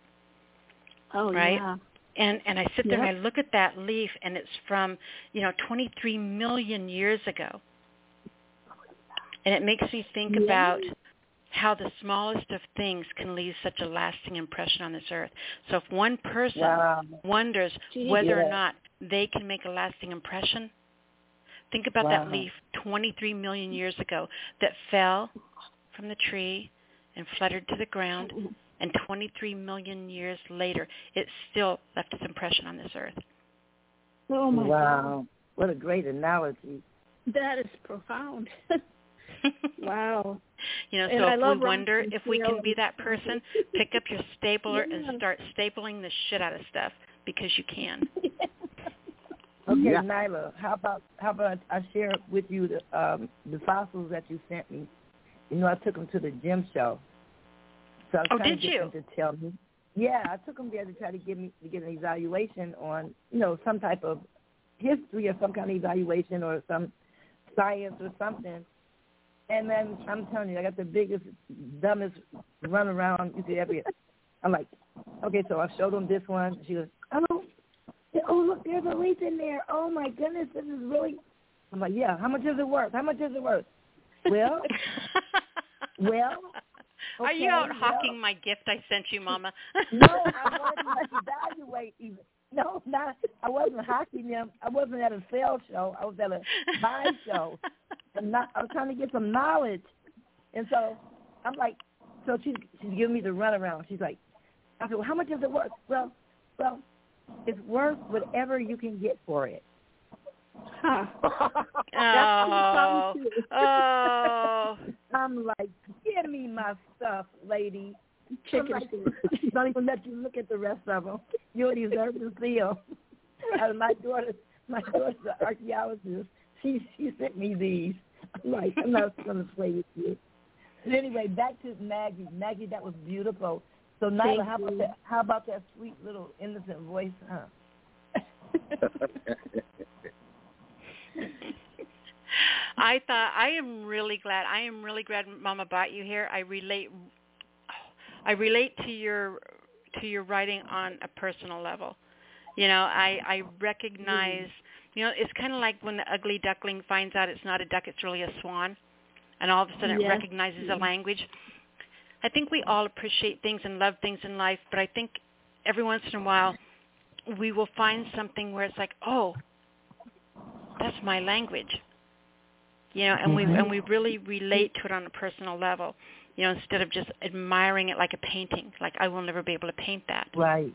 Oh right? yeah. and and I sit there Yep. and I look at that leaf, and it's from you know 23 million years ago, and it makes me think Yeah. about how the smallest of things can leave such a lasting impression on this earth. So if one person Wow. wonders Gee, whether yeah. or not they can make a lasting impression, think about that leaf 23 million years ago that fell from the tree and fluttered to the ground, and 23 million years later, it still left its impression on this earth. Oh my God. wow. What a great analogy. That is profound. wow. You know, And so I if love we wonder if we can be that person, pick up your stapler Yeah. and start stapling the shit out of stuff because you can. Okay, Yeah. Nyla, how about how about I share with you the um, the fossils that you sent me? You know, I took them to the gem show. So I was Oh, did to you? to tell me. Yeah, I took him there to try to give me to get an evaluation on, you know, some type of history or some kind of evaluation or some science or something. And then I'm telling you, I got the biggest, dumbest run around you could ever. get. I'm like, okay, so I showed him this one. She goes, oh, oh look, there's a leaf in there. Oh my goodness, this is really. I'm like, yeah. How much is it worth? How much is it worth? Well, well. Are you out well. hawking my gift I sent you, Mama? No, I to evaluate. Even. No, not. I wasn't hawking them. I wasn't at a sale show. I was at a buy show. And not, I was trying to get some knowledge. And so I'm like, so she she's giving me the runaround. She's like, I said, well, how much is it worth? Well, well, it's worth whatever you can get for it. Huh. oh, oh. I'm like, give me my stuff, lady. I'm Chicken like, don't even let you look at the rest of them. You deserve to see them. And my daughter, my daughter's an archaeologist. She she sent me these. I'm like, I'm not going to play with you. But anyway, back to Maggie. Maggie, that was beautiful. So Nyla, Thank how about that? How about that sweet little innocent voice, huh? I thought I am really glad. I am really glad Mama brought you here. I relate. I relate to your to your writing on a personal level. You know, I I recognize. You know, it's kind of like when the ugly duckling finds out it's not a duck, it's really a swan, and all of a sudden it recognizes a language. I think we all appreciate things and love things in life, but I think every once in a while we will find something where it's like, oh, that's my language you know and we mm-hmm. and we really relate to it on a personal level you know instead of just admiring it like a painting like i will never be able to paint that. Right.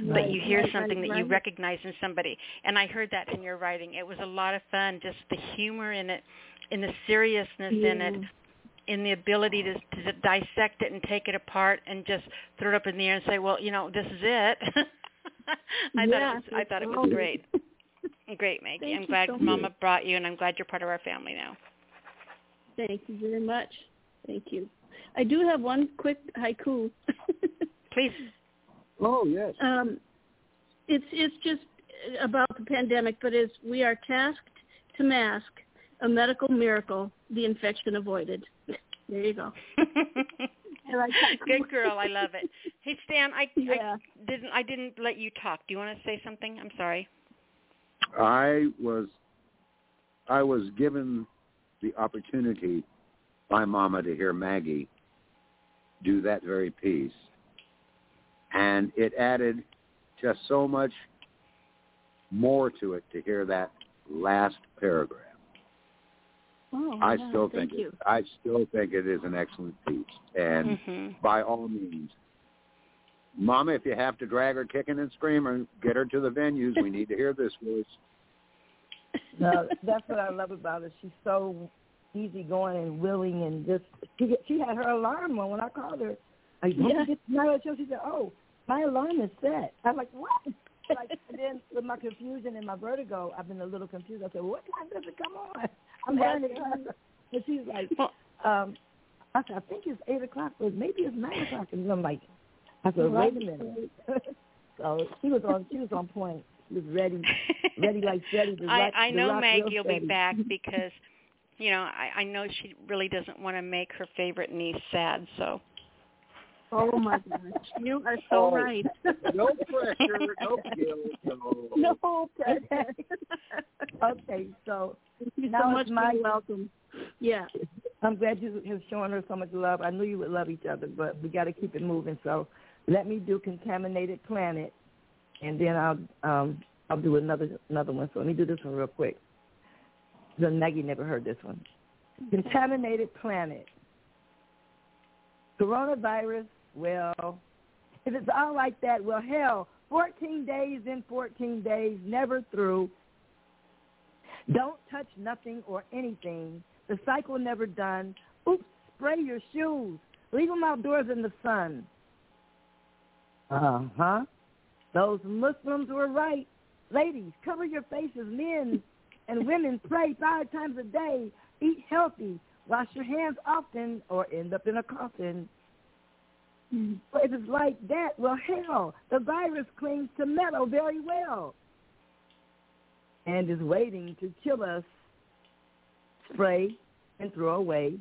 but Right. you hear Right, something right, that you recognize in somebody and i heard that in your writing. It was a lot of fun just the humor in it in the seriousness in it Yeah. in the ability to, to dissect it and take it apart and just throw it up in the air and say well you know this is it. I thought it was i thought it was great great maggie Thank i'm you glad so mama much. brought you and i'm glad you're part of our family now Thank you very much. Thank you. I do have one quick haiku. please Oh, yes. um, it's it's just about the pandemic, but it's we are tasked to mask a medical miracle, the infection avoided. There you go. Like. Good girl, I love it. Hey Stan, I, Yeah. I didn't I didn't let you talk. Do you want to say something? I'm sorry. I was I was given the opportunity by Mama to hear Maggie do that very piece, and it added just so much more to it to hear that last paragraph. Oh, I yeah, still thank think you. it, I still think it is an excellent piece, and Mhm. by all means, Mama, if you have to drag her kicking and screaming, get her to the venues. We need to hear this voice. No, that's what I love about her. She's so easygoing and willing, and just she she had her alarm on when I called her. I Yeah. yeah. get my show. She said, "Oh, my alarm is set." I'm like, "What?" Like and then with my confusion and my vertigo, I've been a little confused. I said, "What time does it come on?" I'm learning her, and she's like, um, I said, I think it's eight o'clock, but maybe it's nine o'clock. And I'm like, I said, wait a minute. so she was on. She was on point. She was ready, ready like Freddie. The I, rock, I the know rock Maggie will real be back because, you know, I, I know she really doesn't want to make her favorite niece sad. So. Oh my gosh, you are so Oh, right. no pressure, no guilt, no. no pressure. okay, so Thank you now so much. my welcome. Yeah. I'm glad you have shown her so much love. I knew you would love each other, but we got to keep it moving. So let me do contaminated planet, and then I'll um I'll do another another one. So let me do this one real quick. The Maggie never heard this one. Contaminated planet. Coronavirus. Well, if it's all like that, well, hell, 14 days in 14 days, never through. Don't touch nothing or anything. The cycle never done. Oops, spray your shoes. Leave them outdoors in the sun. Uh-huh. Those Muslims were right. Ladies, cover your faces. Men and women pray five times a day. Eat healthy. Wash your hands often or end up in a coffin. But if it's like that, well, hell, the virus clings to metal very well and is waiting to kill us. Spray and throw away.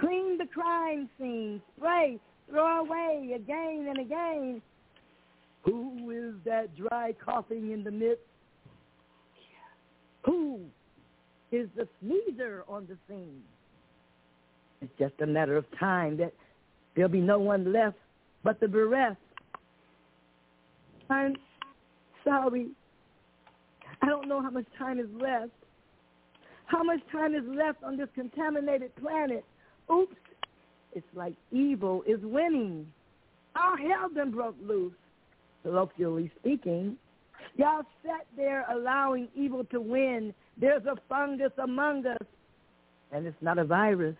Clean the crime scene. Spray, throw away again and again. Who is that dry coughing in the midst? Who is the sneezer on the scene? It's just a matter of time that there'll be no one left but the bereft. I'm sorry. I don't know how much time is left. How much time is left on this contaminated planet? Oops. It's like evil is winning. All hell done broke loose, colloquially speaking. Y'all sat there allowing evil to win. There's a fungus among us, and it's not a virus.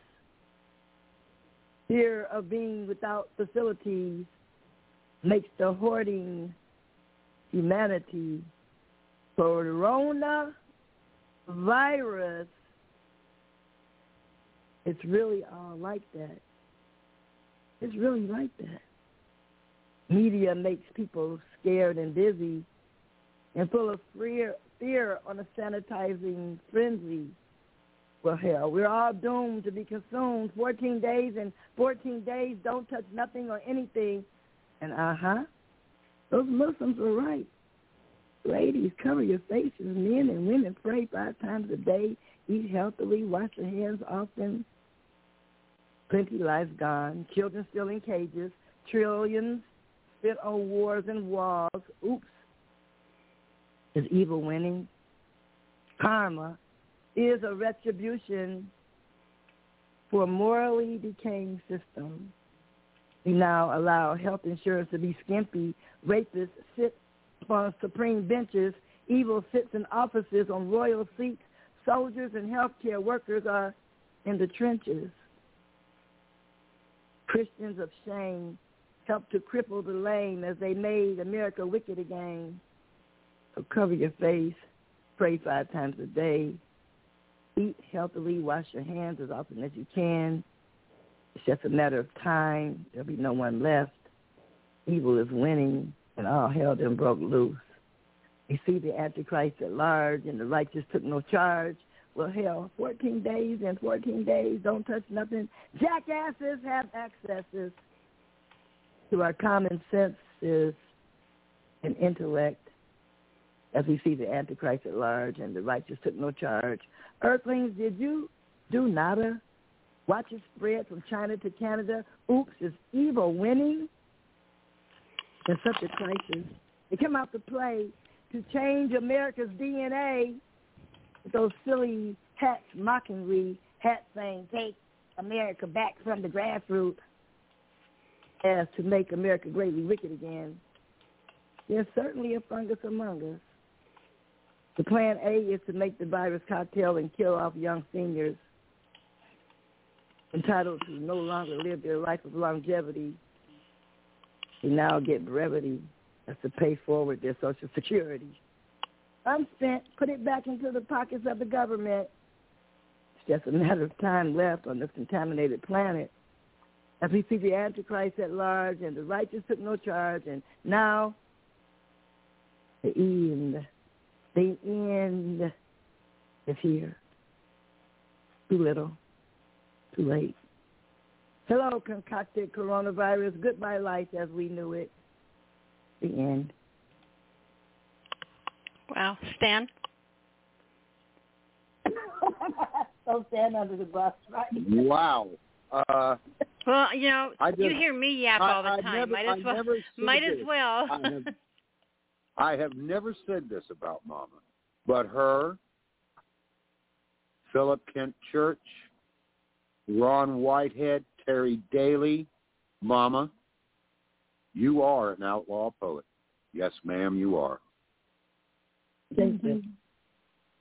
Fear of being without facilities makes the hoarding humanity corona virus it's really all like that it's really like that media makes people scared and busy and full of fear fear on a sanitizing frenzy well hell we're all doomed to be consumed 14 days and 14 days don't touch nothing or anything and uh-huh those muslims were right Ladies, cover your faces. Men and women pray five times a day. Eat healthily. Wash your hands often. Plenty lives gone. Children still in cages. Trillions spent on wars and walls. Oops. Is evil winning? Karma is a retribution for a morally decaying system. We now allow health insurance to be skimpy. Rapists sit on supreme benches. Evil sits in offices on royal seats. Soldiers and healthcare workers are in the trenches. Christians of shame helped to cripple the lame as they made America wicked again. So cover your face, pray five times a day, eat healthily, wash your hands as often as you can. It's just a matter of time. There'll be no one left. Evil is winning, and all hell then broke loose. You see the Antichrist at large, and the righteous took no charge. Well, hell, 14 days and 14 days, don't touch nothing. Jackasses have accesses to our common senses and intellect as we see the Antichrist at large and the righteous took no charge. Earthlings, did you do nada? Watch it spread from China to Canada. Oops, is evil winning? In such a crisis. They come out to play to change America's DNA those silly hats, mockery hat saying, take America back from the grassroots as to make America greatly wicked again. There's certainly a fungus among us. The plan A is to make the virus cocktail and kill off young seniors entitled to no longer live their life of longevity. They now get brevity. That's to pay forward their Social Security. Unspent, put it back into the pockets of the government. It's just a matter of time left on this contaminated planet. as we see the Antichrist at large, and the righteous took no charge, and now the end, the end is here. Too little, too late. Hello, concocted coronavirus. Goodbye, life as we knew it. The end. Wow. Stan? Don't stand under the bus, right? Wow. Uh, well, you know, I just, you hear me yap I, all the I time. Never, might as I well. Might as well. I have, I have never said this about Mama, but her, Philip Kent Church, Ron Whitehead, Terry Daly, Mama, you are an outlaw poet. Yes, ma'am, you are. Thank you. Mm-hmm.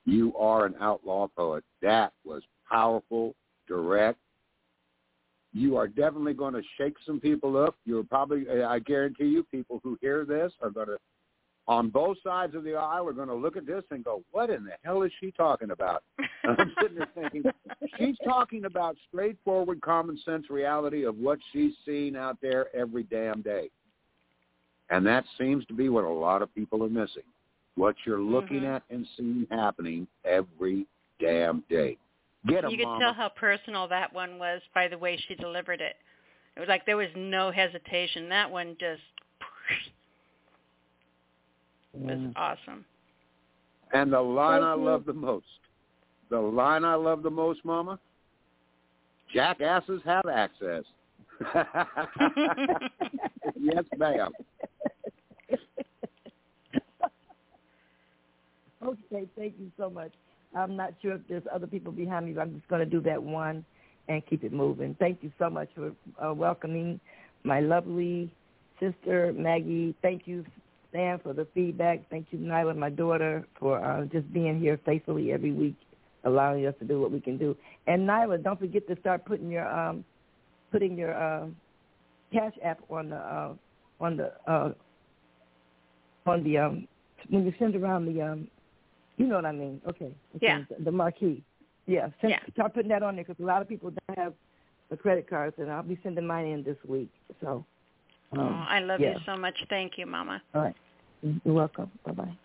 You are an outlaw poet. That was powerful, direct. You are definitely going to shake some people up. You're probably, I guarantee you, people who hear this are going to, on both sides of the aisle, are going to look at this and go, what in the hell is she talking about? And I'm sitting there thinking, she's talking about straightforward common sense reality of what she's seeing out there every damn day. And that seems to be what a lot of people are missing. What you're looking Mhm. at and seeing happening every damn day. Get 'em, you could Mama. tell how personal that one was by the way she delivered it. It was like there was no hesitation. That one just was Mm. awesome. And the line Thank I you. love the most, the line I love the most, Mama, jackasses have access. yes, ma'am. Okay, thank you so much. I'm not sure if there's other people behind me, but I'm just going to do that one and keep it moving. Thank you so much for uh, welcoming my lovely sister, Maggie. Thank you, Stan, for the feedback. Thank you, Nyla, my daughter, for uh, just being here faithfully every week, allowing us to do what we can do. And Nyla, don't forget to start putting your um, putting your uh, cash app on the uh, on the uh, on the um, when you send around the um, you know what I mean? Okay. okay. Yeah. The, the marquee. Yeah. Send, Yeah. Start putting that on there because a lot of people don't have the credit cards, and I'll be sending mine in this week. So. oh, Um, I love yeah. you so much. Thank you, Mama. All right. You're welcome. Bye bye.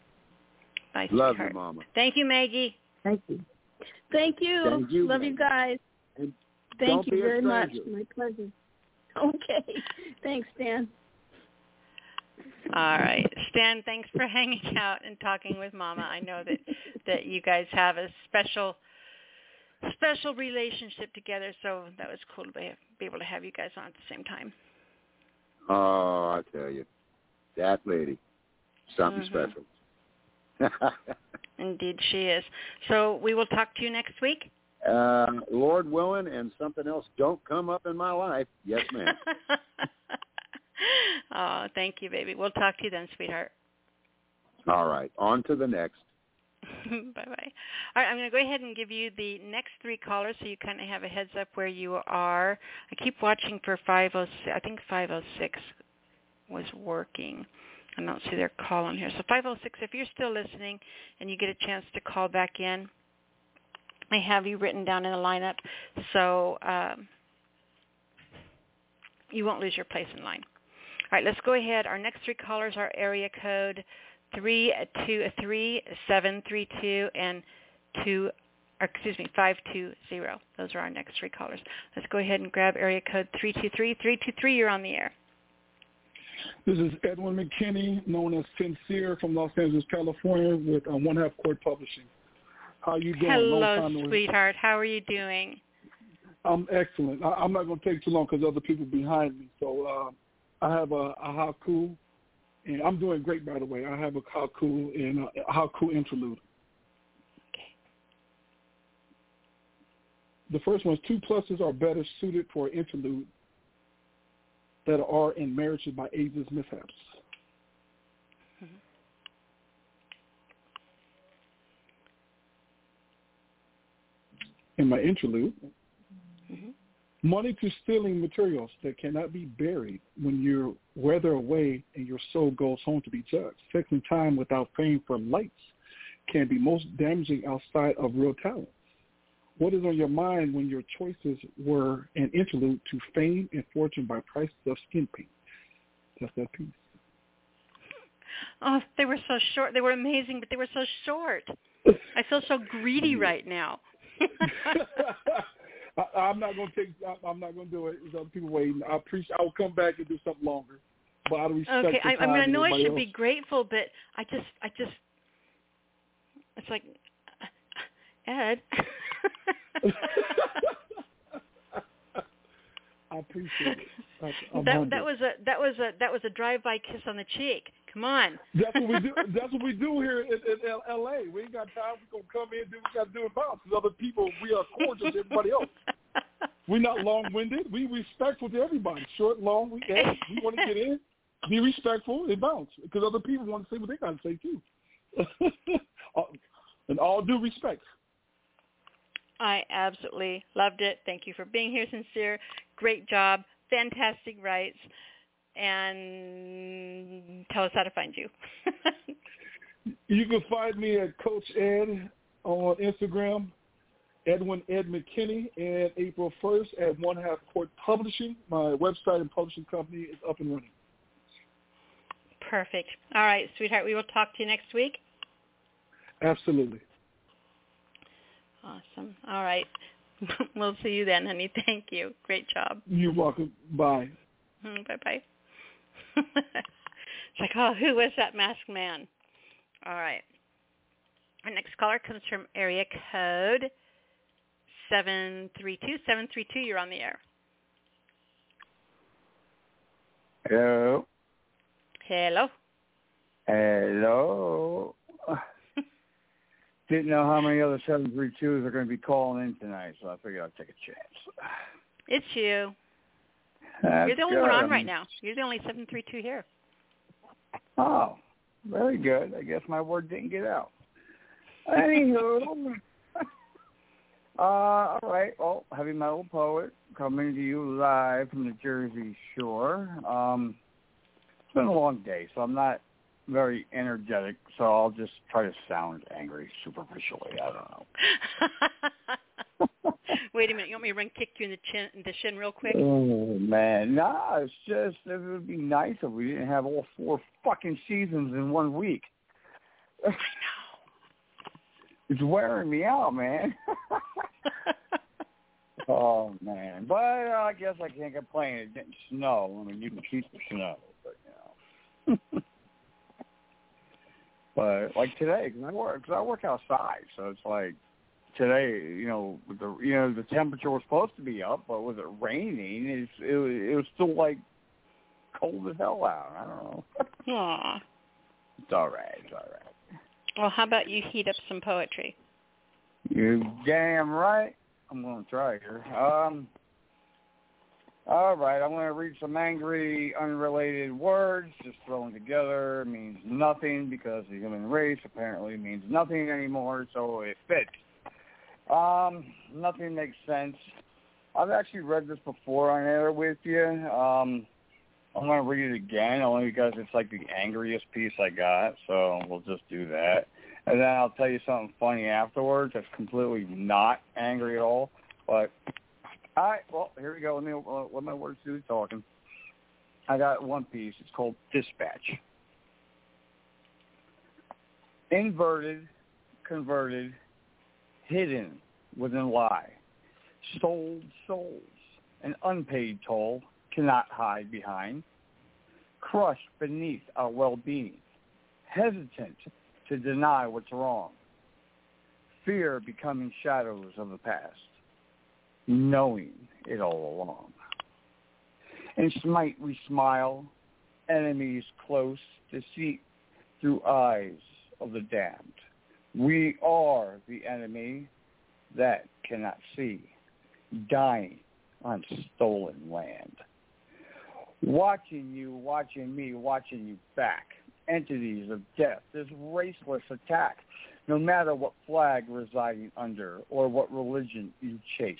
Bye, Love you, Mama. Thank you, Maggie. Thank you. Thank you. Thank you, Love Maggie. you guys. And Thank you very much. My pleasure. Okay. Thanks, Dan. All right, Stan. Thanks for hanging out and talking with Mama. I know that that you guys have a special special relationship together, so that was cool to be, be able to have you guys on at the same time. Oh, I tell you, that lady, something Mhm. special. Indeed, she is. So we will talk to you next week. uh, Lord willing, and something else don't come up in my life. Yes, ma'am. oh, thank you, baby. We'll talk to you then, sweetheart. All right, on to the next. bye bye. All right, I'm going to go ahead and give you the next three callers so you kind of have a heads up where you are. I keep watching for 506. I think 506 was working. I don't see their call on here. So 506, if you're still listening and you get a chance to call back in, I have you written down in the lineup so um, you won't lose your place in line. All right, let's go ahead. Our next three callers are area code three two three seven three two and two or excuse me five two zero. Those are our next three callers. Let's go ahead and grab area code three two three three two three. You're on the air. This is Edwin McKinney, known as Sincere from Los Angeles, California, with um, One Half Court Publishing. How you doing? Hello, sweetheart. How are you doing? I'm excellent. I, I'm not going to take too long because other people behind me. So uh, I have a, a haiku, and I'm doing great, by the way. I have a haiku and a haiku interlude. Okay. The first one is two pluses are better suited for interlude that are in marriages by ages mishaps. Mm-hmm. In my interlude. Money to stealing materials that cannot be buried when you're weather away and your soul goes home to be judged. Taking time without paying for lights can be most damaging outside of real talent. What is on your mind when your choices were an interlude to fame and fortune by prices of skin paint? That's that piece. Oh, they were so short. They were amazing, but they were so short. I feel so greedy right now. I, I'm not going to take. I, I'm not going to do it. There's other people waiting. I appreciate. I will come back and do something longer. But out of respect okay, I, I mean, I know I should everybody be grateful, but I just, I just, it's like, Ed. I appreciate it. I, that that was a that was a that was a drive-by kiss on the cheek. Come on. That's what we do. That's what we do here in, in L- L.A. We ain't got time. We're gonna come in, do what we got to do and bounce. Because other people, we are cordial to everybody else. We're not long-winded. We respectful to everybody. Short, long. We hey, we want to get in, be respectful, and bounce. Because other people want to say what they got to say too. Uh, and all due respect. I absolutely loved it. Thank you for being here, sincere. Great job. Fantastic rights. And tell us how to find you. You can find me at Coach Ed on Instagram, Edwin Ed McKinney, and April 1st at One Half Court Publishing. My website and publishing company is up and running. Perfect. All right, sweetheart. We will talk to you next week. Absolutely. Awesome. All right. we'll see you then, honey. Thank you. Great job. You're welcome. Bye. Mm-hmm. Bye bye. It's like, oh, who was that masked man? All right. Our next caller comes from area code seven three two seven three two. You're on the air. Hello. Hello. Hello. Didn't know how many other 732s are going to be calling in tonight, so I figured I'd take a chance. It's you. That's You're the only good. one on right now. You're the only 732 here. Oh, very good. I guess my word didn't get out. Anywho, uh, all right. Well, heavy metal poet coming to you live from the Jersey Shore. Um, it's been a long day, so I'm not very energetic. So I'll just try to sound angry superficially. I don't know. Wait a minute. You want me to run kick you in the chin, in the shin real quick? Oh man, nah. It's just it would be nice if we didn't have all four fucking seasons in one week. I know. It's wearing me out, man. oh man, but uh, I guess I can't complain. It didn't snow. I mean, you can keep the snow, but you know. but like today, because I work, cause I work outside, so it's like today, you know, with the you know the temperature was supposed to be up, but with it raining, it's it, was- it was still like cold as hell out. I don't know. Aw. It's all right. It's all right. Well, how about you heat up some poetry? You damn right. I'm going to try here. Um. All right, I'm going to read some angry, unrelated words, just thrown together. It means nothing because the human race apparently means nothing anymore, so it fits. Um, nothing makes sense. I've actually read this before on air with you. Um, I'm to read it again only because it's like the angriest piece I got, so we'll just do that. And then I'll tell you something funny afterwards that's completely not angry at all. But, all right, well, here we go. Let me uh, let my words do the talking. I got one piece. It's called Dispatch. Inverted, converted, hidden within lie. Sold souls, an unpaid toll cannot hide behind. Crushed beneath our well-being, hesitant to deny what's wrong. Fear becoming shadows of the past, knowing it all along. In smite we smile, enemies close, deceit through eyes of the damned. We are the enemy that cannot see, dying on stolen land. Watching you, watching me, watching you back. Entities of death, this raceless attack, no matter what flag residing under or what religion you chase.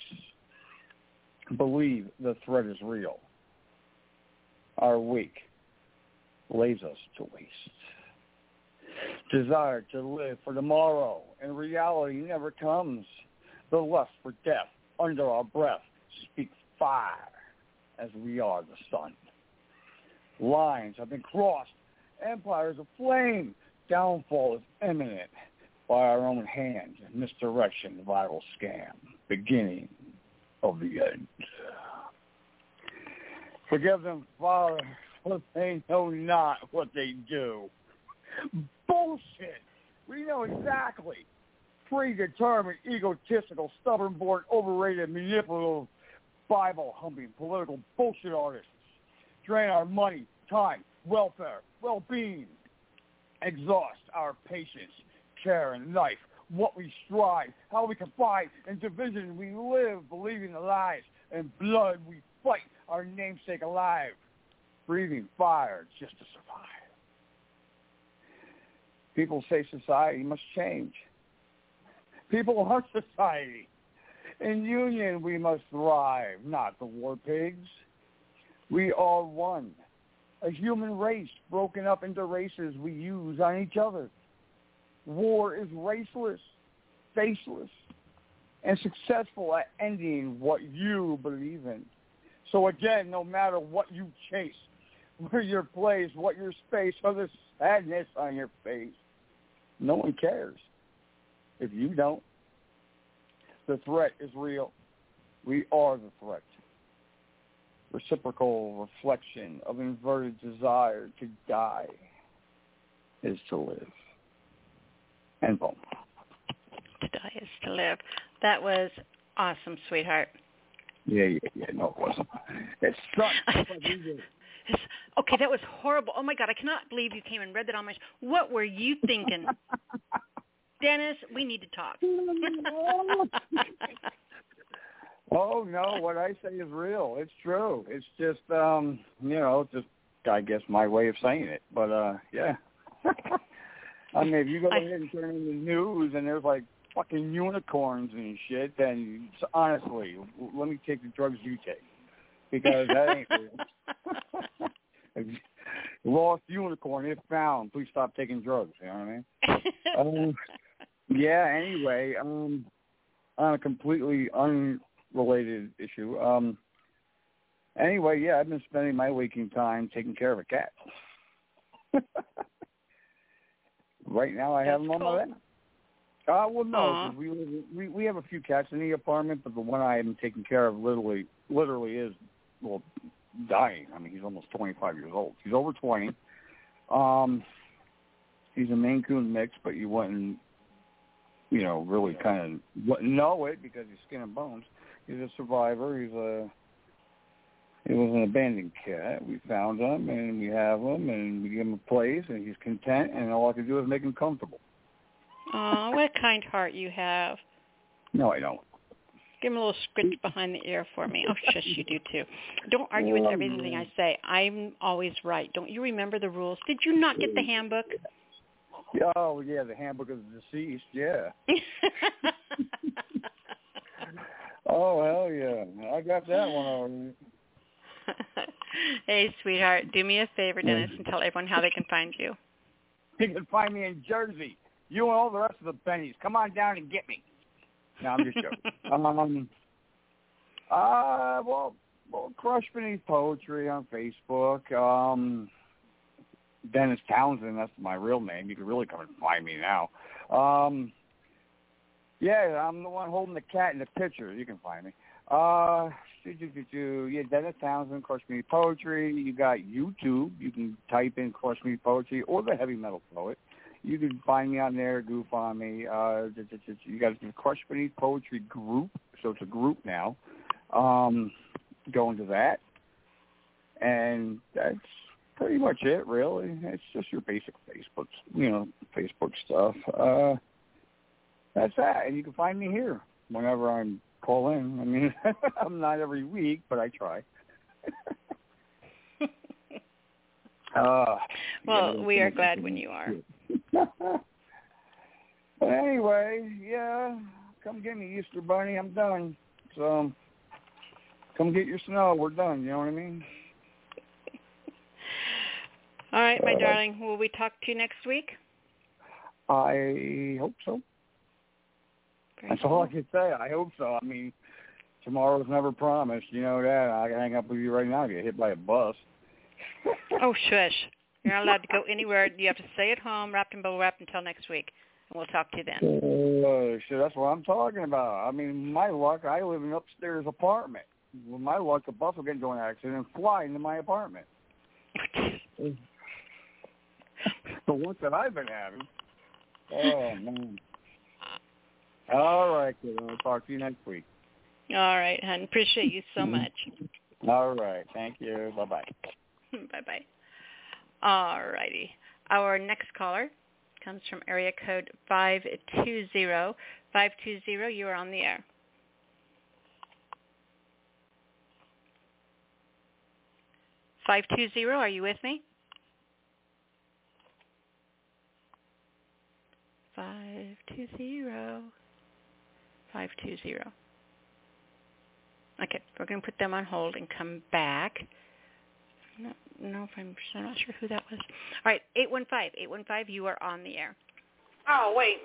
Believe the threat is real. Our wake lays us to waste. Desire to live for tomorrow, and reality never comes. the lust for death under our breath. speaks fire as we are the sun. Lines have been crossed. Empires aflame. Downfall is imminent by our own hands, Misdirection, viral scam. Beginning of the end. Forgive them, Father, for they know not what they do. Bullshit. We know exactly. Predetermined, egotistical, stubborn-born, overrated, manipulative, Bible-humping, political bullshit artists drain our money, time, welfare, well-being, exhaust our patience, care, and life, what we strive, how we can fight, in division we live, believing the lies, and blood we fight, our namesake alive, breathing fire just to survive. People say society must change. People are society. In union we must thrive, not the war pigs. We are one. A human race broken up into races we use on each other. War is raceless, faceless, and successful at ending what you believe in. So again, no matter what you chase, where your place, what your space, or the sadness on your face, no one cares if you don't. The threat is real. We are the threat. Reciprocal reflection of inverted desire to die is to live. And boom. To die is to live. That was awesome, sweetheart. Yeah, yeah, yeah. No, it wasn't. It sucked. okay, that was horrible. Oh my God, I cannot believe you came and read that on my. Sh- What were you thinking? Dennis, we need to talk. oh no, what I say is real. It's true. It's just um, you know, just I guess my way of saying it. But uh yeah. I mean if you go ahead and turn on the news and there's like fucking unicorns and shit, then honestly, let me take the drugs you take. Because that ain't real. Lost unicorn, if found, please stop taking drugs, you know what I mean? um, yeah, anyway, um, on a completely unrelated issue, um, anyway, yeah, I've been spending my waking time taking care of a cat. right now, I That's have him on cool. my lap. Uh, well, no, we, we we have a few cats in the apartment, but the one I am taking care of literally literally is well dying. I mean, he's almost 25 years old. He's over 20. Um, he's a Maine Coon mix, but you wouldn't, you know, really kind of wouldn't know it because he's skin and bones. He's a survivor. He's a he was an abandoned cat. We found him and we have him and we give him a place and he's content and all I can do is make him comfortable. Oh, what a kind heart you have. No, I don't. Give him a little scritch behind the ear for me. Oh, shush, you do too. Don't argue with everything. I say. I'm always right. Don't you remember the rules? Did you not get the handbook? Oh yeah, the handbook of the deceased. Yeah. Oh hell yeah, I got that one already. hey, sweetheart, do me a favor, Dennis, and tell everyone how they can find you. You can find me in Jersey. You and all the rest of the bennies. Come on down and get me. No, I'm just joking. um, uh, well, well, Crush Beneath Poetry on Facebook. Um, Dennis Townsend, that's my real name. You can really come and find me now. Um, yeah, I'm the one holding the cat in the picture. You can find me. Uh, yeah, Dennis Townsend, Crush Me Poetry. You got YouTube. You can type in Crush Me Poetry or the Heavy Metal Poet. You can find me on there, goof on me. Uh, you got the Crush Beneath Poetry group, so it's a group now. Um, go into that, and that's pretty much it, really. It's just your basic Facebook, you know, Facebook stuff. Uh, that's that, and you can find me here whenever I'm calling. I mean, I'm not every week, but I try. uh, Well, we are glad when you are. but anyway, yeah, come get me, Easter Bunny. I'm done. So come get your snow. We're done. You know what I mean? All right, my Uh, darling. Will we talk to you next week? I hope so. Very That's cool. all I can say. I hope so. I mean, tomorrow's never promised. You know that. I can hang up with you right now. And get hit by a bus. Oh, shush. You're not allowed to go anywhere. You have to stay at home, wrapped in bubble wrap until next week. And we'll talk to you then. Oh, shit, that's what I'm talking about. I mean, my luck, I live in an upstairs apartment. With my luck, a bus will get into an accident and fly into my apartment. the luck that I've been having. Oh, man. All right, kid. I'll talk to you next week. All right, hon. Appreciate you so mm-hmm. much. All right. Thank you. Bye-bye. Bye-bye. All righty. Our next caller comes from area code 520. 520, you are on the air. Five two zero. Are you with me? Five two zero. Five two zero. Okay, we're going to put them on hold and come back. No, no, if I'm, I'm not sure who that was. All right, eight one five. Eight one five. You are on the air. Oh, wait.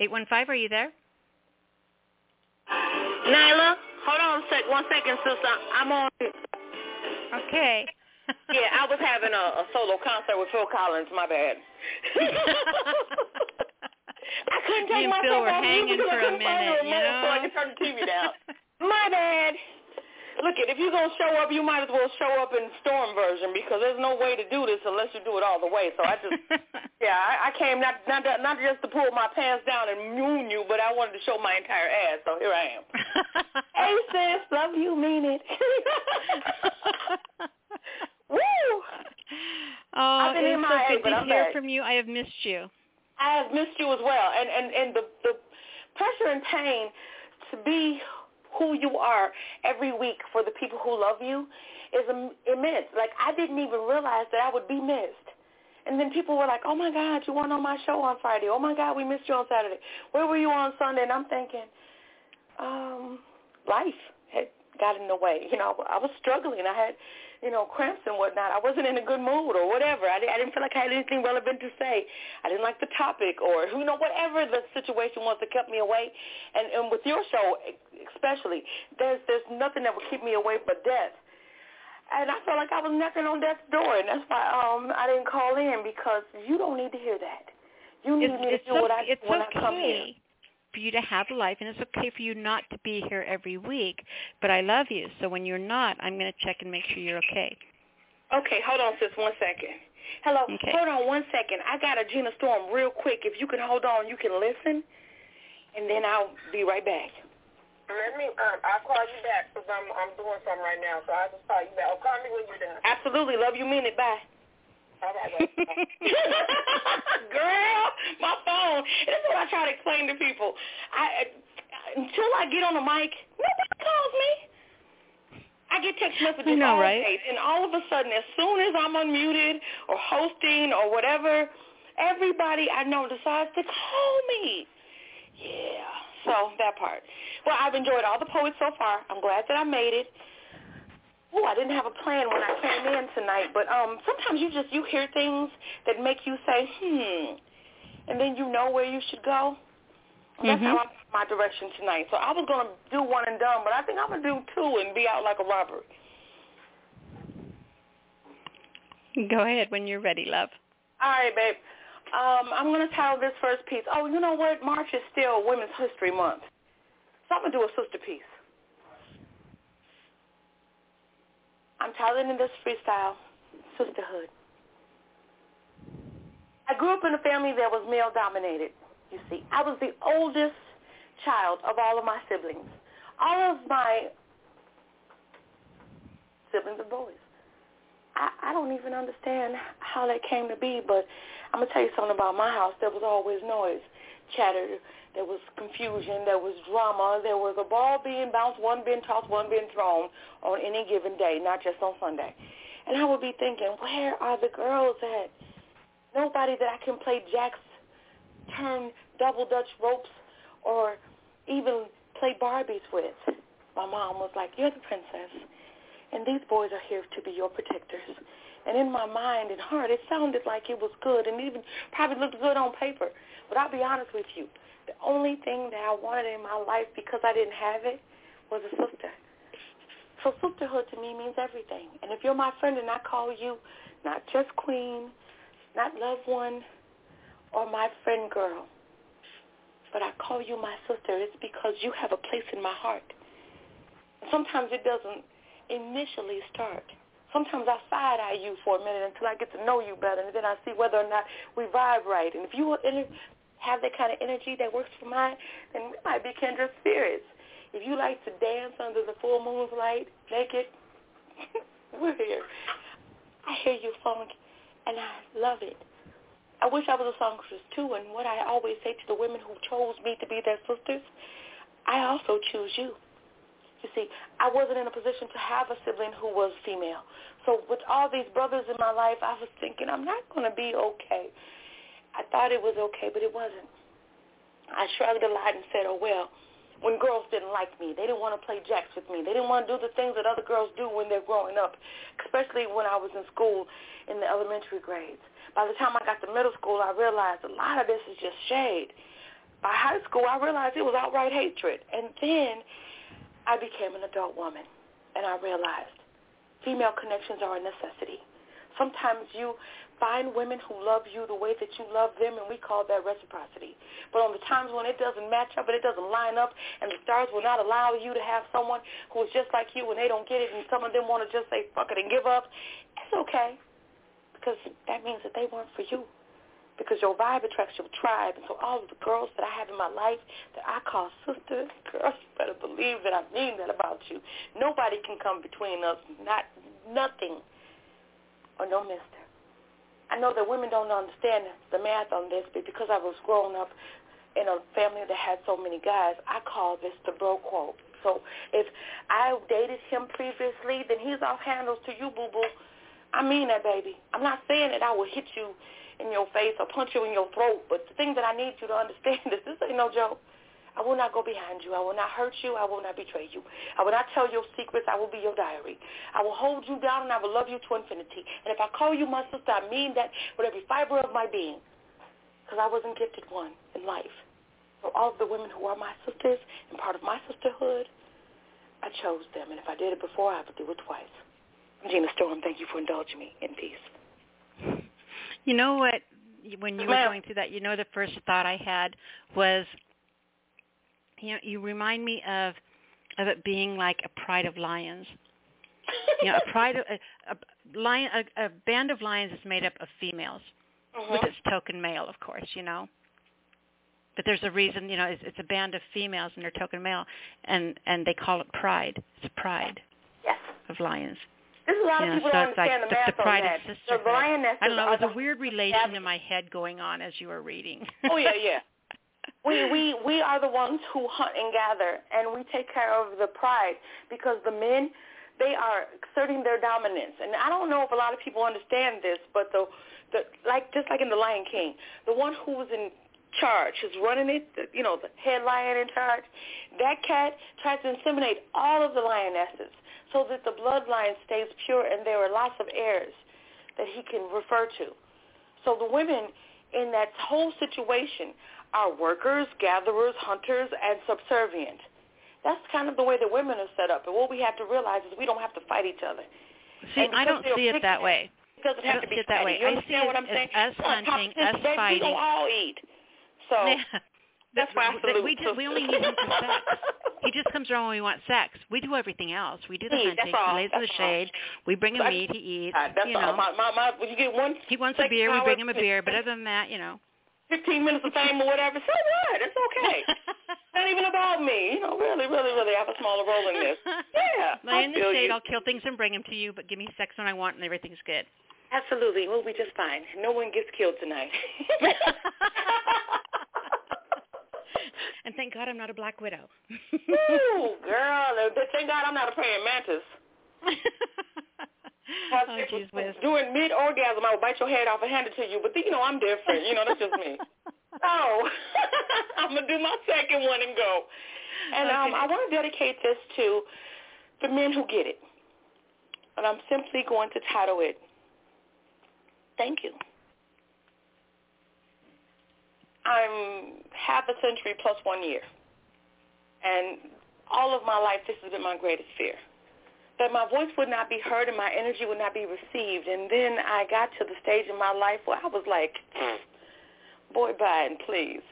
Eight one five. Are you there? Nyla, hold on a sec, one second, sister. I'm on. Okay. yeah, I was having a, a solo concert with Phil Collins. My bad. I couldn't take myself Phil were hanging for a minute, you remote So I know? could turn the TV down. My bad. Look, it, if you're gonna show up, you might as well show up in storm version because there's no way to do this unless you do it all the way. So I just, yeah, I, I came not not not just to pull my pants down and moon you, but I wanted to show my entire ass. So here I am. hey sis, love you, mean it. Woo! Oh, I've been it is so good to hear back. from you. I have missed you. I have missed you as well, and and and the the pressure and pain to be who you are every week for the people who love you is immense. Like I didn't even realize that I would be missed. And then people were like, "Oh my God, you weren't on my show on Friday. Oh my God, we missed you on Saturday. Where were you on Sunday?" And I'm thinking, um, life had got in the way. You know, I was struggling. I had, you know, cramps and whatnot. I wasn't in a good mood or whatever. I, I didn't feel like I had anything relevant to say. I didn't like the topic or, you know, whatever the situation was that kept me away. And, and with your show especially, there's there's nothing that would keep me away but death. And I felt like I was knocking on death's door, and that's why um I didn't call in because you don't need to hear that. You need It's, me to do what I it's when I come here. Okay for you to have a life, and it's okay for you not to be here every week. But I love you, so when you're not, I'm going to check and make sure you're okay. Okay, hold on, sis, one second. Hello, Okay. hold on one second. I got a Gina Storm real quick. If you can hold on, you can listen, and then I'll be right back. Let me. Um, I'll call you back because I'm I'm doing something right now. So I'll just call you back. Oh, call me when you're done. Absolutely, love you, mean it. Bye. All right. babe. Girl, my phone. This is what I try to explain to people. I until I get on the mic, nobody calls me. I get text messages I know, all right? day, and all of a sudden, as soon as I'm unmuted or hosting or whatever, everybody I know decides to call me. Yeah, so that part. Well, I've enjoyed all the poets so far. I'm glad that I made it. Oh, I didn't have a plan when I came in tonight, but um, sometimes you just you hear things that make you say, hmm, and then you know where you should go. That's Mhm. how I'm my direction tonight. So I was gonna do one and done, but I think I'm gonna do two and be out like a robber. Go ahead when you're ready, love. All right, babe. Um, I'm gonna title this first piece. Oh, you know what? March is still Women's History Month, so I'm gonna do a sister piece. I'm titling this freestyle, Sisterhood. I grew up in a family that was male dominated. You see, I was the oldest child of all of my siblings. All of my siblings are boys. I, I don't even understand how that came to be, but I'm gonna tell you something about my house. There was always noise, chatter. There was confusion. There was drama. There was a ball being bounced, one being tossed, one being thrown on any given day, not just on Sunday. And I would be thinking, where are the girls at? Nobody that I can play jacks, turn double dutch ropes, or even play Barbies with. My mom was like, you're the princess. And these boys are here to be your protectors. And in my mind and heart, it sounded like it was good and even probably looked good on paper. But I'll be honest with you, the only thing that I wanted in my life because I didn't have it was a sister. So sisterhood to me means everything. And if you're my friend and I call you not just queen, not loved one, or my friend girl, but I call you my sister, it's because you have a place in my heart. Sometimes it doesn't initially start. Sometimes I side-eye you for a minute until I get to know you better, and then I see whether or not we vibe right. And if you have that kind of energy that works for mine, then we might be kindred spirits. If you like to dance under the full moon's light naked, we're here. I hear you funk, and I love it. I wish I was a songstress too, and what I always say to the women who chose me to be their sisters, I also choose you. You see, I wasn't in a position to have a sibling who was female. So with all these brothers in my life, I was thinking, I'm not going to be okay. I thought it was okay, but it wasn't. I shrugged a lot and said, oh, well, when girls didn't like me. They didn't want to play jacks with me. They didn't want to do the things that other girls do when they're growing up, especially when I was in school in the elementary grades. By the time I got to middle school, I realized a lot of this is just shade. By high school, I realized it was outright hatred. And then I became an adult woman, and I realized female connections are a necessity. Sometimes you find women who love you the way that you love them, and we call that reciprocity. But on the times when it doesn't match up and it doesn't line up, and the stars will not allow you to have someone who is just like you and they don't get it, and some of them want to just say fuck it and give up, it's okay, because that means that they weren't for you. Because your vibe attracts your tribe, and so all of the girls that I have in my life that I call sisters, girls, you better believe that I mean that about you. Nobody can come between us, not nothing, or no mister. I know that women don't understand the math on this, but because I was growing up in a family that had so many guys, I call this the bro quote. So if I dated him previously, then he's off handles to you, boo-boo. I mean that, baby. I'm not saying that I will hit you in your face or punch you in your throat, but the thing that I need you to understand is this ain't no joke. I will not go behind you. I will not hurt you. I will not betray you. I will not tell your secrets. I will be your diary. I will hold you down and I will love you to infinity. And if I call you my sister, I mean that with every fiber of my being because I wasn't gifted one in life. So all of the women who are my sisters and part of my sisterhood, I chose them. And if I did it before, I would do it twice. Gina Storm, thank you for indulging me in peace. You know what? When you were going through that, you know the first thought I had was you know, you remind me of of it being like a pride of lions. you know, a pride of a, a lion, a, a band of lions is made up of females, uh-huh. with its token male, of course. You know, but there's a reason. You know, it's, it's a band of females and they're token male, and and they call it pride. It's a pride. Yes. Of lions. This is a lot you of people so don't it's like understand the, math the pride on that. of sisterhood. The lionesses I don't know. was a weird relation in my head going on as you were reading. Oh yeah, yeah. we we we are the ones who hunt and gather, and we take care of the pride because the men they are exerting their dominance. And I don't know if a lot of people understand this, but the the like just like in the Lion King, the one who was in charge, who's running it, you know, the head lion in charge, that cat tries to inseminate all of the lionesses so that the bloodline stays pure and there are lots of heirs that he can refer to. So the women in that whole situation are workers, gatherers, hunters, and subservient. That's kind of the way the women are set up. And what we have to realize is we don't have to fight each other. See, I don't see it that way. It doesn't I have to be see it that way. You I understand see what I'm as saying? us hunting, us baby, fighting. We don't all eat. So that's why I salute we just we only need him for sex. He just comes around when we want sex. We do everything else. We do the hunting. all, He lays in the all. shade. We bring him I- meat. He eats. Uh, that's you all. know. My, my, my, when you get one he wants a beer. We bring him a beer. But other than that, you know. 15 minutes of fame or whatever, so what? It's okay. Not even about me. You know, really, really, really I have a smaller role in this. Yeah. Lay I in the feel you. I'll kill things and bring them to you. But give me sex when I want, and everything's good. Absolutely. We'll be just fine. No one gets killed tonight. and thank God I'm not a black widow. Ooh, girl. Thank God I'm not a praying mantis. Have Oh, sex geez with- whiz. During mid-orgasm, I would bite your head off and hand it to you. But, you know, I'm different. You know, that's just me. Oh, I'm going to do my second one and go. And um, I want to dedicate this to the men who get it. and I'm simply going to title it, Thank You. I'm half a century plus one year. And all of my life, this has been my greatest fear. That my voice would not be heard and my energy would not be received. And then I got to the stage in my life where I was like, boy, Biden, please.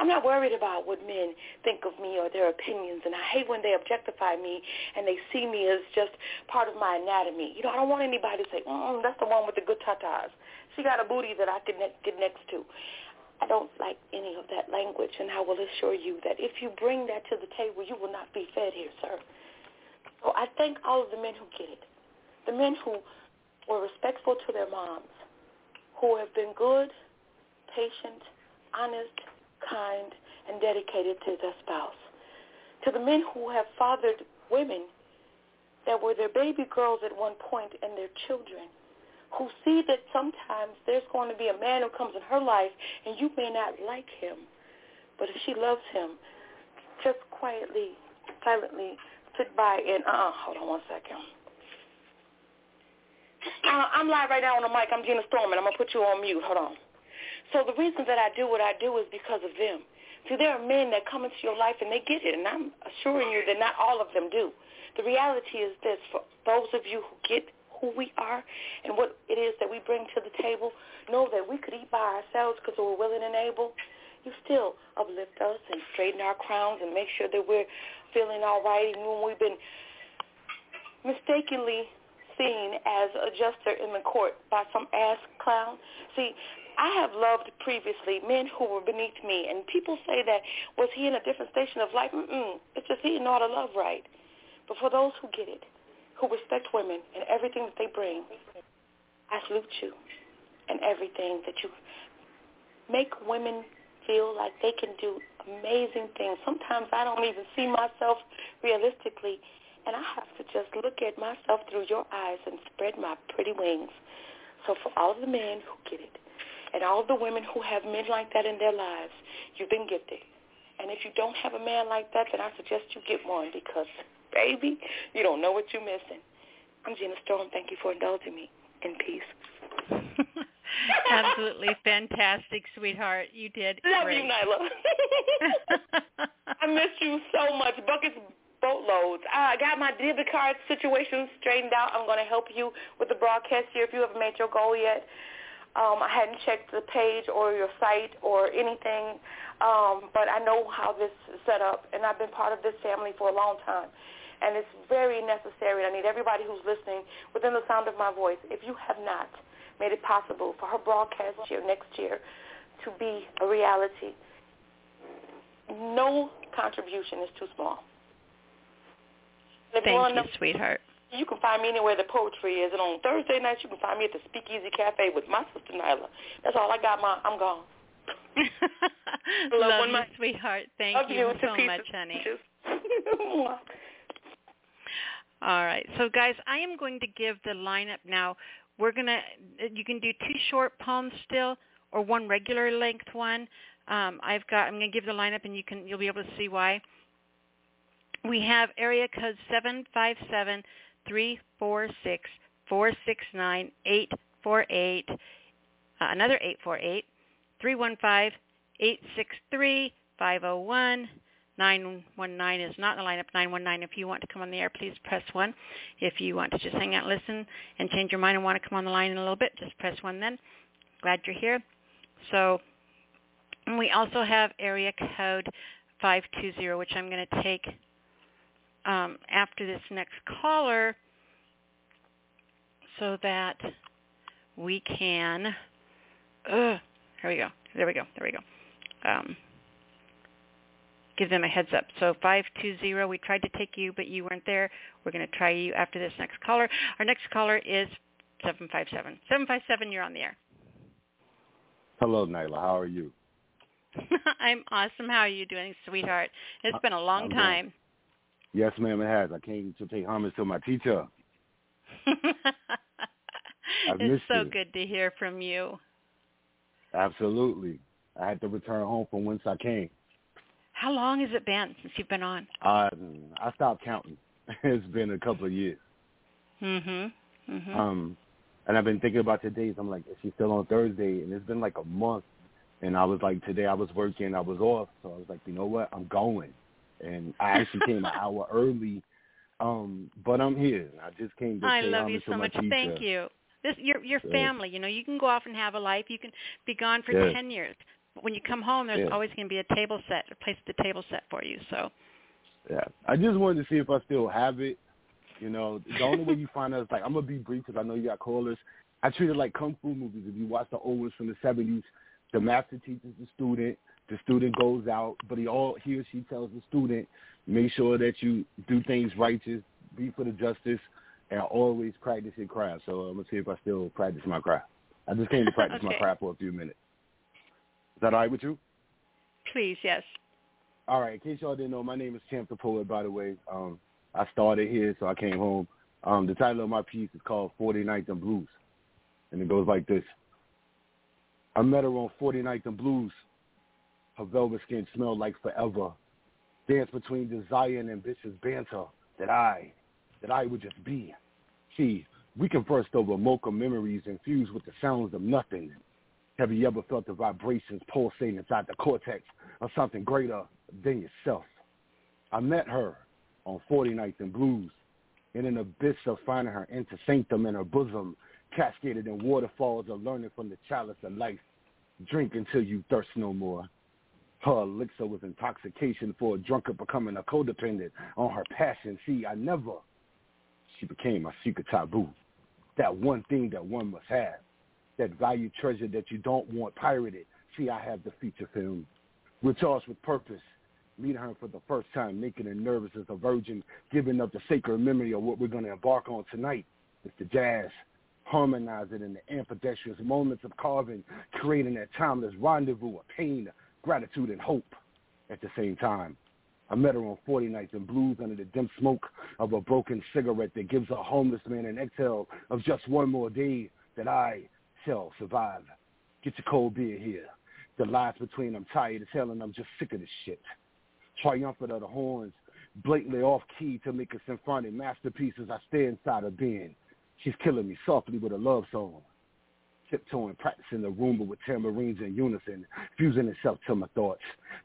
I'm not worried about what men think of me or their opinions, and I hate when they objectify me and they see me as just part of my anatomy. You know, I don't want anybody to say, mm, that's the one with the good tatas. She got a booty that I could ne- get next to. I don't like any of that language, and I will assure you that if you bring that to the table, you will not be fed here, sir. So I thank all of the men who get it, the men who were respectful to their moms, who have been good, patient, honest, kind, and dedicated to their spouse, to the men who have fathered women that were their baby girls at one point and their children, who see that sometimes there's going to be a man who comes in her life and you may not like him, but if she loves him, just quietly, silently sit by and, uh, hold on one second. Uh, I'm live right now on the mic. I'm Gina Storm, and I'm going to put you on mute. Hold on. So the reason that I do what I do is because of them. See, there are men that come into your life and they get it, and I'm assuring you that not all of them do. The reality is this, for those of you who get who we are and what it is that we bring to the table, know that we could eat by ourselves because we're willing and able. You still uplift us and straighten our crowns and make sure that we're feeling all right even when we've been mistakenly seen as a jester in the court by some ass clown. See, I have loved previously men who were beneath me, and people say that was he in a different station of life? Mm-mm. It's just he didn't know how to love right. But for those who get it, who respect women and everything that they bring. I salute you and everything that you make women feel like they can do amazing things. Sometimes I don't even see myself realistically, and I have to just look at myself through your eyes and spread my pretty wings. So for all the men who get it, and all the women who have men like that in their lives, you've been gifted. And if you don't have a man like that, then I suggest you get one because baby. You don't know what you're missing. I'm Gina Storm. Thank you for indulging me. In peace. Absolutely fantastic, sweetheart. You did Love great. you, Nyla. I miss you so much. Buckets boatloads. I got my debit card situation straightened out. I'm going to help you with the broadcast here if you haven't made your goal yet. Um, I hadn't checked the page or your site or anything, um, but I know how this is set up, and I've been part of this family for a long time and it's very necessary. I need everybody who's listening within the sound of my voice, if you have not made it possible for her broadcast year next year to be a reality, no contribution is too small. Thank you, sweetheart. You can find me anywhere the poetry is, and on Thursday nights you can find me at the Speakeasy Cafe with my sister Nyla. That's all I got. My I'm gone. Love, Love you, my, sweetheart. Thank love you, you so much, honey. All right. So guys, I am going to give the lineup now. We're going to you can do two short poems still or one regular length one. Um, I've got I'm going to give the lineup and you can you'll be able to see why. We have area code seven five seven three four six four six nine eight four eight. Uh, another eight four eight three one five eight six three five zero one. 919 is not in the lineup. 919, if you want to come on the air, please press 1. If you want to just hang out listen and change your mind and want to come on the line in a little bit, just press 1 then. Glad you're here. So we also have area code 520, which I'm going to take um, after this next caller so that we can, uh, here we go. There we go. There we go. Um, give them a heads up. So 520, we tried to take you, but you weren't there. We're going to try you after this next caller. Our next caller is 757. 757, you're on the air. Hello, Nyla. How are you? I'm awesome. How are you doing, sweetheart? It's been a long I'm time. Doing... Yes, ma'am, it has. I came to pay homage to my teacher. It's so you. good to hear from you. Absolutely. I had to return home from whence I came. How long has it been since you've been on? Uh, I stopped counting. it's been a couple of years. Mhm. Mhm. Um, and I've been thinking about today's. I'm like, is she still on Thursday? And it's been like a month. And I was like, today I was working, I was off, so I was like, you know what, I'm going. And I actually came an hour early, um, but I'm here. I just came to I say love you homage to so much. teacher. Thank you. This your your family. You know, you can go off and have a life. You can be gone for Yeah. ten years. But when you come home, there's Yeah. always going to be a table set, a place at the table set for you. So Yeah, I just wanted to see if I still have it. You know, the only way you find out is like I'm gonna be brief because I know you got callers. I treat it like kung fu movies. If you watch the old ones from the '70s, the master teaches the student. The student goes out, but he all he or she tells the student, make sure that you do things righteous, be for the justice, and always practice your craft. So I'm gonna see if I still practice my craft. I just came to practice my craft for a few minutes. Is that all right with you? please, yes. All right. In case y'all didn't know, my name is Champ the Poet. By the way, um, I started here, so I came home. Um, the title of my piece is called Forty 49th and Blues, and it goes like this: I met her on Forty 49th and Blues. Her velvet skin smelled like forever. Danced between desire and ambitious banter that I, that I would just be. See, we conversed over mocha memories infused with the sounds of nothing. Have you ever felt the vibrations pulsating inside the cortex of something greater than yourself? I met her on 49th and Blues in an abyss of finding her into sanctum in her bosom, cascaded in waterfalls of learning from the chalice of life. Drink until you thirst no more. Her elixir was intoxication for a drunkard becoming a codependent on her passion. See, I never. She became my secret taboo. That one thing that one must have that valued treasure that you don't want pirated. See, I have the feature film. We're charged with purpose. Meeting her for the first time, naked and nervous as a virgin, giving up the sacred memory of what we're going to embark on tonight. It's the jazz. Harmonize it in the ambidextrous moments of carving, creating that timeless rendezvous of pain, gratitude, and hope at the same time. I met her on 49th and Blues under the dim smoke of a broken cigarette that gives a homeless man an exhale of just one more day that I shall survive. Get your cold beer here. The lies between I'm tired as hell and I'm just sick of this shit. Triumphant of the horns, blatantly off key to make a symphonic masterpiece as I stay inside her being. She's killing me softly with a love song. Tiptoeing, practicing the rumba with tambourines in unison, fusing itself to my thoughts.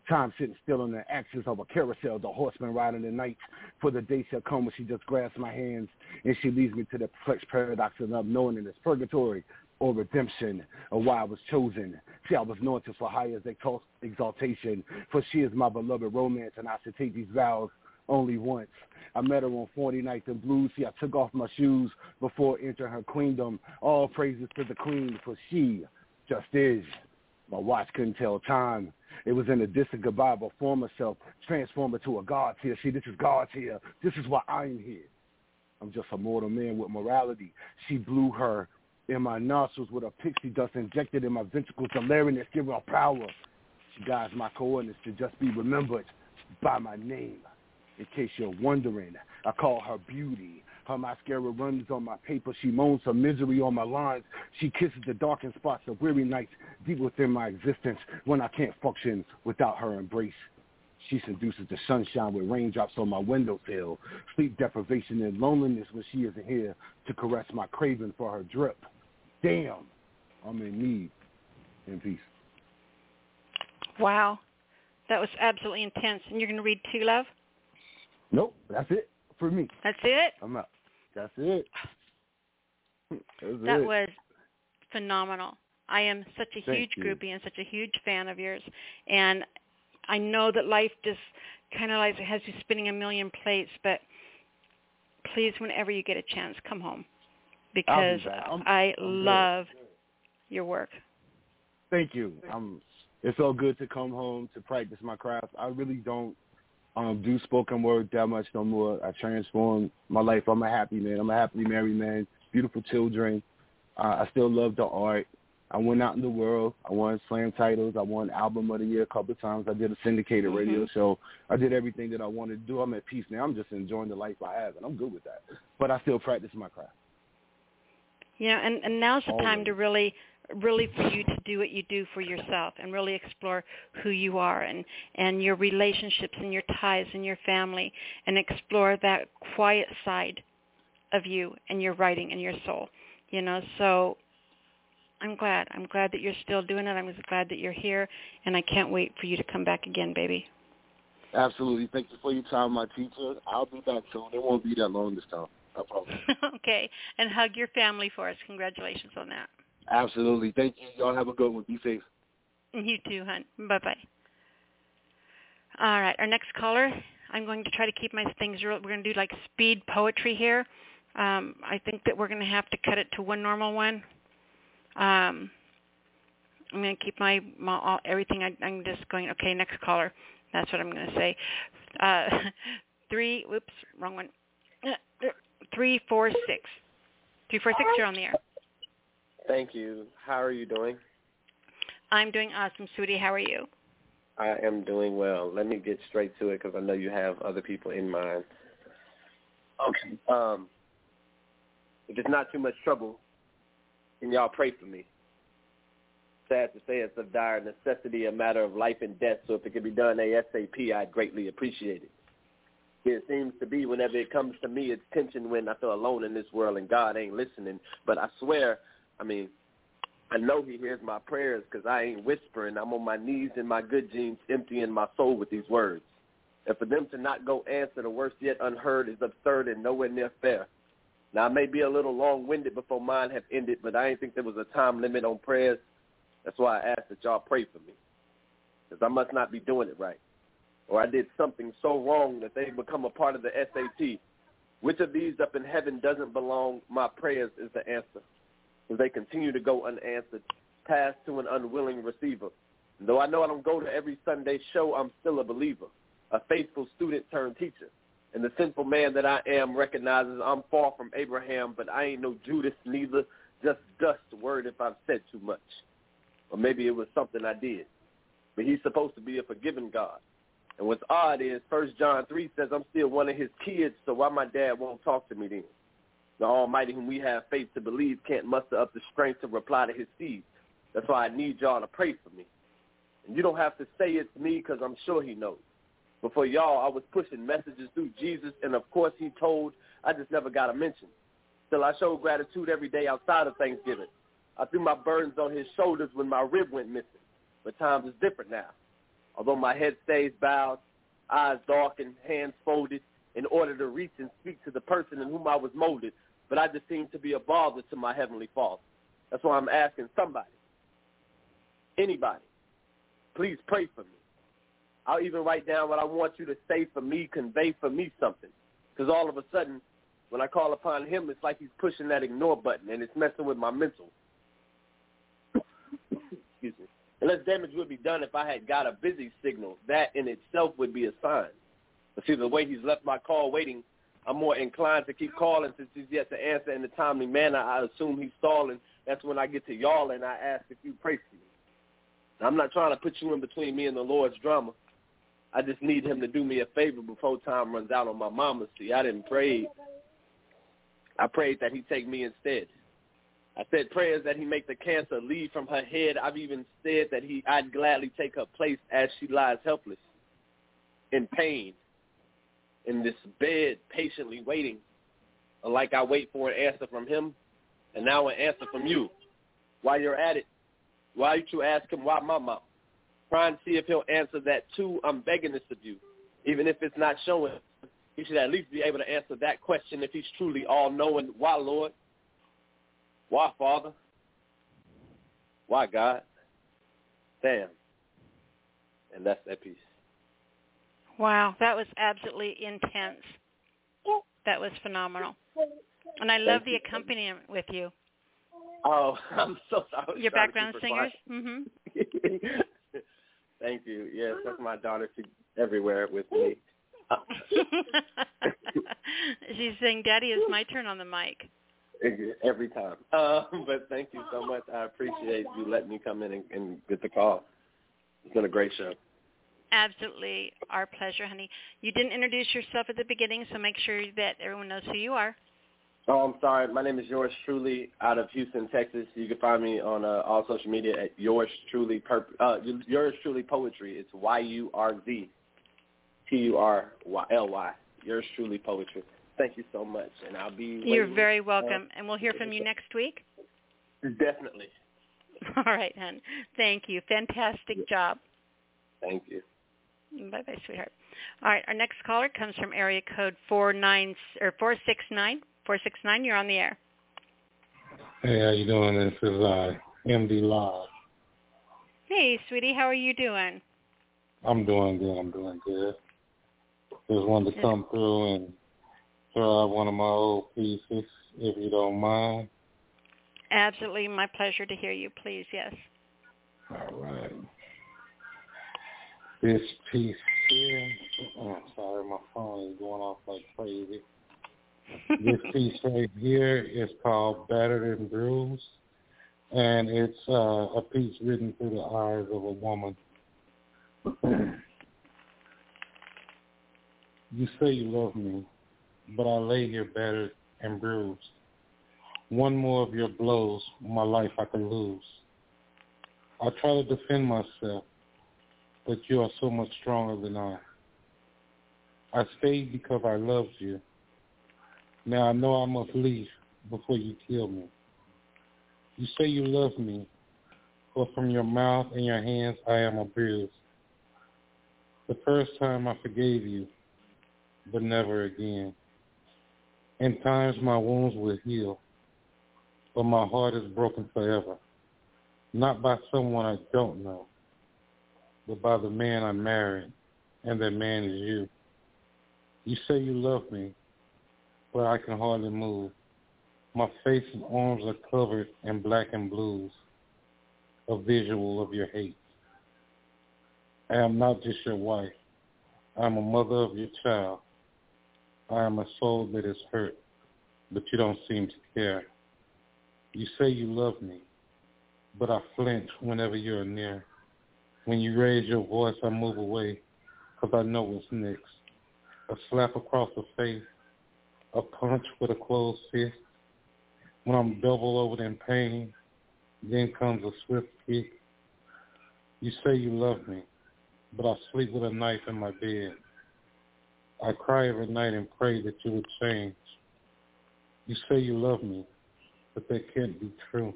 Time sitting still on the axis of a carousel, the horseman riding the night. For the day shall come when she just grasps my hands and she leads me to the perplexed paradox of knowing in this purgatory or redemption or why I was chosen. See, I was anointed for exalt- exaltation, for she is my beloved romance, and I should take these vows only once. I met her on 49th and Blues. See, I took off my shoes before entering her queendom. All praises to the queen, for she just is. My watch couldn't tell time. It was in a distant goodbye a former self, transformed into a God here. See, this is God's here. This is why I'm here. I'm just a mortal man with morality. She blew her in my nostrils with a pixie dust injected in my ventricles, delirious, giving her power. She guides my coordinates to just be remembered by my name. In case you're wondering, I call her beauty. Her mascara runs on my paper. She moans her misery on my lines. She kisses the darkened spots of weary nights deep within my existence when I can't function without her embrace. She seduces the sunshine with raindrops on my windowsill, sleep deprivation and loneliness when she isn't here to caress my craving for her drip. Damn, I'm in need. In peace. Wow. That was absolutely intense. And you're going to read Two Love? Nope, that's it for me. That's it? I'm out. That's it. That's That it. was phenomenal. I am such a Thank huge you. groupie and such a huge fan of yours. And I know that life just kind of like has you spinning a million plates, but please, whenever you get a chance, come home because back. I'm- I I'm good. love your work. Thank you. Um, it's so good to come home to practice my craft. I really don't um, do spoken word that much no more. I transformed my life. I'm a happy man. I'm a happily married man. Beautiful children. Uh, I still love the art. I went out in the world. I won slam titles. I won album of the year a couple of times. I did a syndicated radio Mhm. show. I did everything that I wanted to do. I'm at peace now. I'm just enjoying the life I have, and I'm good with that. But I still practice my craft. You know, and, and now's the time to really, really for you to do what you do for yourself and really explore who you are and, and your relationships and your ties and your family and explore that quiet side of you and your writing and your soul. You know, so I'm glad. I'm glad that you're still doing it. I'm just glad that you're here, and I can't wait for you to come back again, baby. Absolutely. Thank you for your time, my teacher. I'll be back soon. It won't be that long this time. No problem. okay, and hug your family for us. Congratulations on that. Absolutely. Thank you. Y'all have a good one. Be safe. You too, hon. Bye bye. All right, our next caller. I'm going to try to keep my things. Real, we're going to do like speed poetry here. Um, I think that we're going to have to cut it to one normal one. Um, I'm going to keep my, my all, everything. I, I'm just going. Okay, next caller. That's what I'm going to say. Uh, three. Whoops, wrong one. Three four six. Three four six. You're on the air. Thank you. How are you doing? I'm doing awesome, sweetie. How are you? I am doing well. Let me get straight to it because I know you have other people in mind. Okay. Um, if it's not too much trouble, can y'all pray for me? Sad to say it's of dire necessity, a matter of life and death, so if it could be done ASAP, I'd greatly appreciate it. It seems to be whenever it comes to me, it's tension when I feel alone in this world and God ain't listening. But I swear, I mean, I know he hears my prayers because I ain't whispering. I'm on my knees in my good genes, emptying my soul with these words. And for them to not go answer the worst yet unheard is absurd and nowhere near fair. Now, I may be a little long-winded before mine have ended, but I didn't think there was a time limit on prayers. That's why I asked that y'all pray for me because I must not be doing it right. Or I did something so wrong that they become a part of the SAT. Which of these up in heaven doesn't belong? My prayers is the answer as they continue to go unanswered, passed to an unwilling receiver. And though I know I don't go to every Sunday show, I'm still a believer, a faithful student turned teacher. And the sinful man that I am recognizes I'm far from Abraham, but I ain't no Judas neither, just dust word if I've said too much. Or maybe it was something I did. But he's supposed to be a forgiving God. And what's odd is First John 3 says I'm still one of his kids, so why my dad won't talk to me then? The Almighty whom we have faith to believe can't muster up the strength to reply to his seed. That's why I need y'all to pray for me. And you don't have to say it's me because I'm sure he knows. But for y'all, I was pushing messages through Jesus, and of course he told. I just never got a mention. Still, I showed gratitude every day outside of Thanksgiving. I threw my burdens on his shoulders when my rib went missing. But times is different now. Although my head stays bowed, eyes darkened, hands folded, in order to reach and speak to the person in whom I was molded, but I just seem to be a bother to my Heavenly Father. That's why I'm asking somebody, anybody, please pray for me. I'll even write down what I want you to say for me, convey for me something. Because all of a sudden, when I call upon him, it's like he's pushing that ignore button, and it's messing with my mental. Excuse me. Unless damage would be done if I had got a busy signal. That in itself would be a sign. But see, the way he's left my call waiting I'm more inclined to keep calling since he's yet to answer in a timely manner. I assume he's stalling. That's when I get to y'all and I ask if you pray for me. Now, I'm not trying to put you in between me and the Lord's drama. I just need him to do me a favor before time runs out on my mama. See, I didn't pray. I prayed that he take me instead. I said prayers that he make the cancer leave from her head. I've even said that he I'd gladly take her place as she lies helpless in pain in this bed patiently waiting, like I wait for an answer from him, and now an answer from you. While you're at it, why don't you ask him why my mom? Try and see if he'll answer that too. I'm begging this of you. Even if it's not showing, he should at least be able to answer that question if he's truly all-knowing. Why, Lord? Why, Father? Why, God? Damn. And that's that piece. Wow, that was absolutely intense. That was phenomenal. And I love the accompaniment with you. Oh, I'm so sorry. Your background singers? Mm-hmm. Thank you. Yes, that's my daughter. She's everywhere with me. She's saying, "Daddy, it's my turn on the mic." Every time. Uh, but thank you so much. I appreciate you letting me come in and, and get the call. It's been a great show. Absolutely our pleasure, honey. You didn't introduce yourself at the beginning, so make sure that everyone knows who you are. Oh, I'm sorry. My name is yours truly out of Houston, Texas. You can find me on uh, all social media at yours truly uh, yours truly poetry. It's Y U R Z T U R L Y. Yours truly poetry. Thank you so much, and I'll be. You're very welcome, and we'll hear from you next week. Definitely. All right, hon. Thank you. Fantastic job. Thank you. Bye bye, sweetheart. All right, our next caller comes from area code four nine or four six nine. Four six nine, you're on the air. Hey, how you doing? This is uh, MD Live. Hey, sweetie, how are you doing? I'm doing good. I'm doing good. Just wanted to come through and out one of my old pieces, if you don't mind. Absolutely, my pleasure to hear you. Please, yes. All right. This piece here, oh, I'm sorry, my phone is going off like crazy. this piece right here is called Better Than Bruised, and it's uh, a piece written through the eyes of a woman. you say you love me, but I lay here battered and bruised. One more of your blows, my life I could lose. I try to defend myself, but you are so much stronger than I. I stayed because I loved you. Now I know I must leave before you kill me. You say you love me, but from your mouth and your hands I am abused. The first time I forgave you, but never again. In times my wounds will heal, but my heart is broken forever. Not by someone I don't know, but by the man I married, and that man is you. You say you love me, but I can hardly move. My face and arms are covered in black and blues, a visual of your hate. I am not just your wife. I am a mother of your child. I am a soul that is hurt, but you don't seem to care. You say you love me, but I flinch whenever you're near. When you raise your voice, I move away because I know what's next. A slap across the face, a punch with a closed fist. When I'm double over in pain, then comes a swift kick. You say you love me, but I sleep with a knife in my bed. I cry every night and pray that you would change. You say you love me, but that can't be true.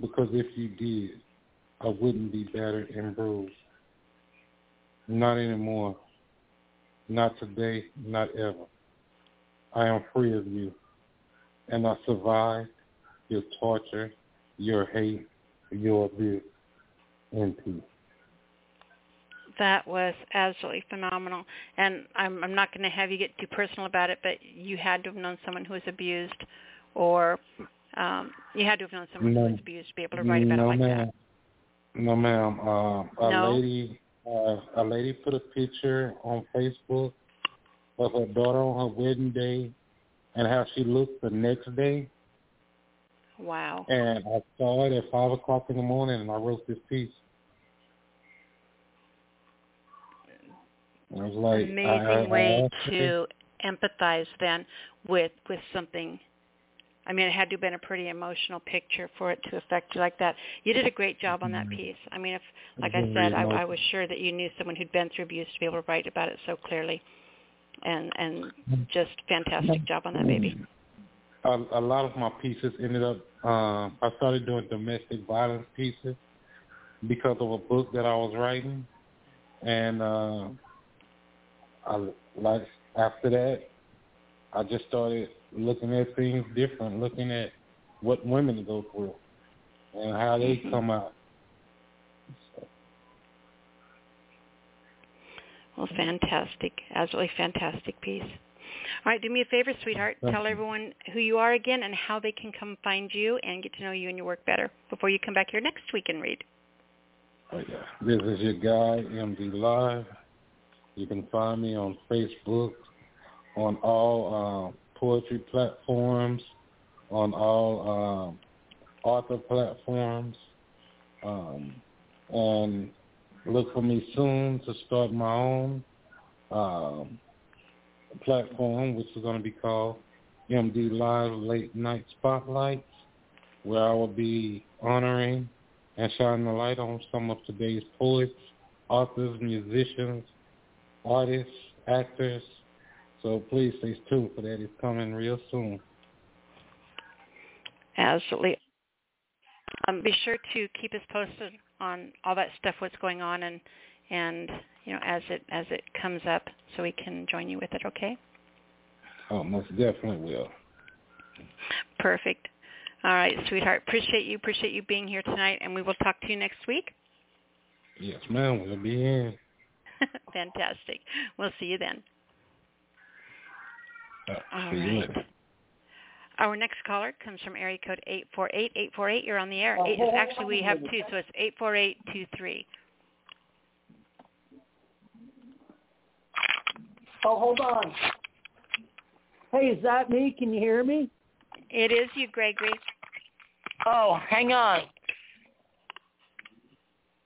Because if you did, I wouldn't be battered and bruised. Not anymore. Not today, not ever. I am free of you. And I survived your torture, your hate, your abuse, in peace that was absolutely phenomenal. And I'm, I'm not going to have you get too personal about it, but you had to have known someone who was abused, or um, you had to have known someone no, who was abused to be able to write about no, it like ma'am. that. No, ma'am. Uh, a No? lady, uh, a lady put a picture on Facebook of her daughter on her wedding day, and how she looked the next day. Wow. And I saw it at five o'clock in the morning, and I wrote this piece. I was like, Amazing I, way to empathize then with with something. I mean, it had to have been a pretty emotional picture for it to affect you like that. You did a great job on that piece. I mean, if, like I said, I, I was sure that you knew someone who'd been through abuse to be able to write about it so clearly, and and just fantastic job on that, baby. a, a lot of my pieces ended up. Um, I started doing domestic violence pieces because of a book that I was writing, and uh, I like after that, I just started looking at things different, looking at what women go through and how they Mhm. come out. Well, fantastic, absolutely fantastic piece. All right, do me a favor, sweetheart. Thank Tell you. everyone who you are again and how they can come find you and get to know you and your work better before you come back here next week and read. Oh, yeah. This is your guy, MD Live. You can find me on Facebook, on all um, poetry platforms, on all um, author platforms, um, and look for me soon to start my own um, platform, which is going to be called MD Live Late Night Spotlights, where I will be honoring and shining the light on some of today's poets, authors, musicians, artists, actors, So please stay tuned for that. It's coming real soon. Absolutely. Um, be sure to keep us posted on all that stuff, what's going on, and and you know as it as it comes up, so we can join you with it. Okay. Oh, most definitely will. Perfect. All right, sweetheart. Appreciate you. Appreciate you being here tonight, and we will talk to you next week. Yes, ma'am. We'll be in. Fantastic. We'll see you then. Uh, All see right. later. Our next caller comes from area code 848. 848, you're on the air. Oh, Eight, hold on actually, we have two, so it's 84823. Oh, hold on. Hey, is that me? Can you hear me? It is you, Gregory. Oh, hang on.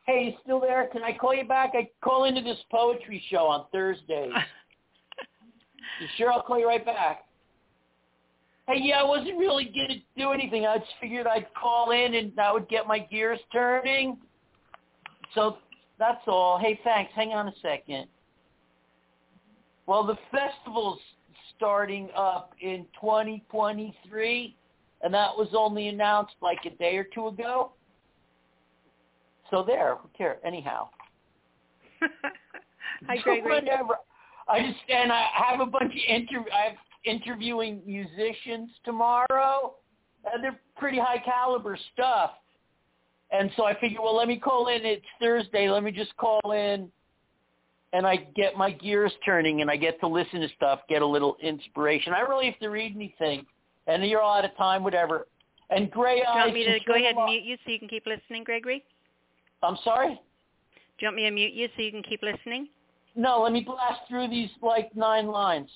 Hey, you still there? Can I call you back? I call into this poetry show on Thursdays. you sure I'll call you right back? Hey, yeah, I wasn't really gonna do anything. I just figured I'd call in and that would get my gears turning. So that's all. Hey, thanks. Hang on a second. Well, the festival's starting up in 2023, and that was only announced like a day or two ago. So there, who cares? Anyhow. Hi, Gregory. whatever. I just and I have a bunch of inter I have interviewing musicians tomorrow, and they're pretty high caliber stuff. And so I figured, well, let me call in. It's Thursday. Let me just call in, and I get my gears turning, and I get to listen to stuff, get a little inspiration. I don't really have to read anything, and you're all out of time, whatever. And Gray Do you Eyes. want me to go ahead and mute you so you can keep listening, Gregory? I'm sorry. Do you want me to mute you so you can keep listening? No, let me blast through these like nine lines.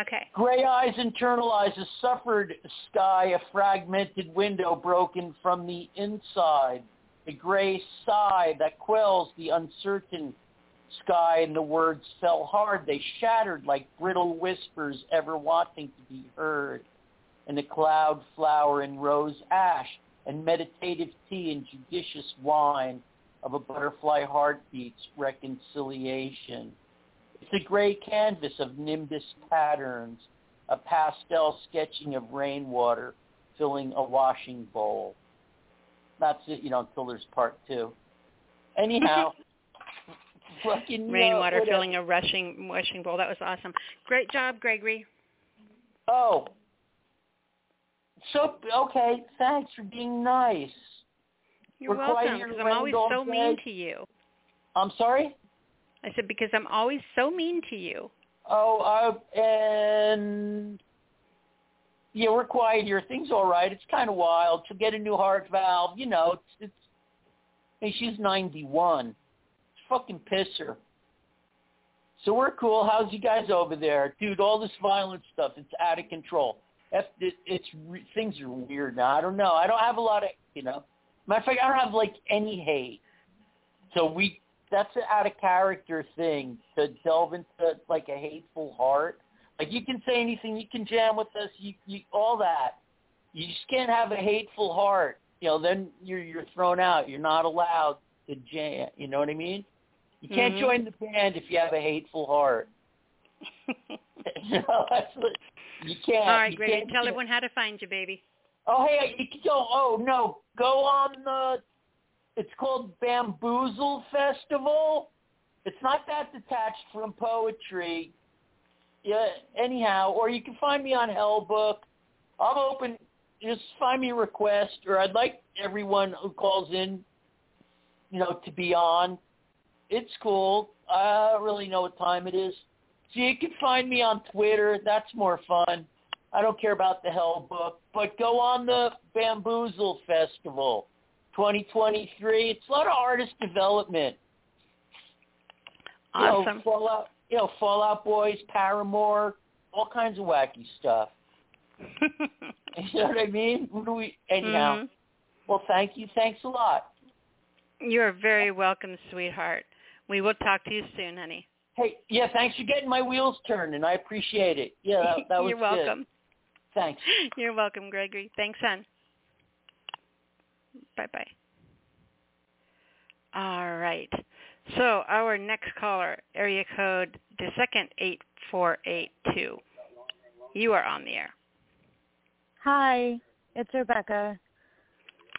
Okay. Gray eyes internalize a suffered sky, a fragmented window broken from the inside. A gray sigh that quells the uncertain sky and the words fell hard. They shattered like brittle whispers ever wanting to be heard. And a cloud flower and rose ash and meditative tea and judicious wine of a butterfly heartbeat's reconciliation. It's a gray canvas of nimbus patterns, a pastel sketching of rainwater filling a washing bowl. That's it, you know, until there's part two. Anyhow, fucking Rainwater filling a rushing washing bowl. That was awesome. Great job, Gregory. Oh. So okay, thanks for being nice. You're We're welcome, because I'm always so day. mean to you. I'm sorry? I said because I'm always so mean to you. Oh, uh, and yeah, we're quiet here. Things all right. It's kind of wild. She'll get a new heart valve. You know, it's it's. Hey, she's 91. Fucking piss her. So we're cool. How's you guys over there, dude? All this violent stuff. It's out of control. That's it, it's things are weird now. I don't know. I don't have a lot of you know. Matter of fact, I don't have like any hate. So we that's an out of character thing to delve into like a hateful heart. Like you can say anything, you can jam with us, you, you all that. You just can't have a hateful heart. You know, then you're you're thrown out. You're not allowed to jam. You know what I mean? You can't Mhm. join the band if you have a hateful heart. you know, that's what, you can't. All right, can't- Tell everyone how to find you, baby. Oh, hey, you can go. Oh no, go on the. It's called Bamboozle Festival. It's not that detached from poetry. Yeah. Anyhow, or you can find me on Hellbook. I'm open. Just find me a request, or I'd like everyone who calls in, you know, to be on. It's cool. I don't really know what time it is. So you can find me on Twitter. That's more fun. I don't care about the Hell book, but go on the Bamboozle Festival 2023. It's a lot of artist development. You know, Awesome. Fallout, you know, Fall Out Boys, Paramore, all kinds of wacky stuff. you know what I mean? Who do we? Anyhow, Mhm. well, thank you. Thanks a lot. You're very welcome, sweetheart. We will talk to you soon, honey. Hey, yeah, thanks for getting my wheels turning. I appreciate it. Yeah, that, that was You're good. welcome. Thanks. You're welcome, Gregory. Thanks, son. Bye-bye. All right. So our next caller, area code the second eight four eight two. You are on the air. Hi, it's Rebecca.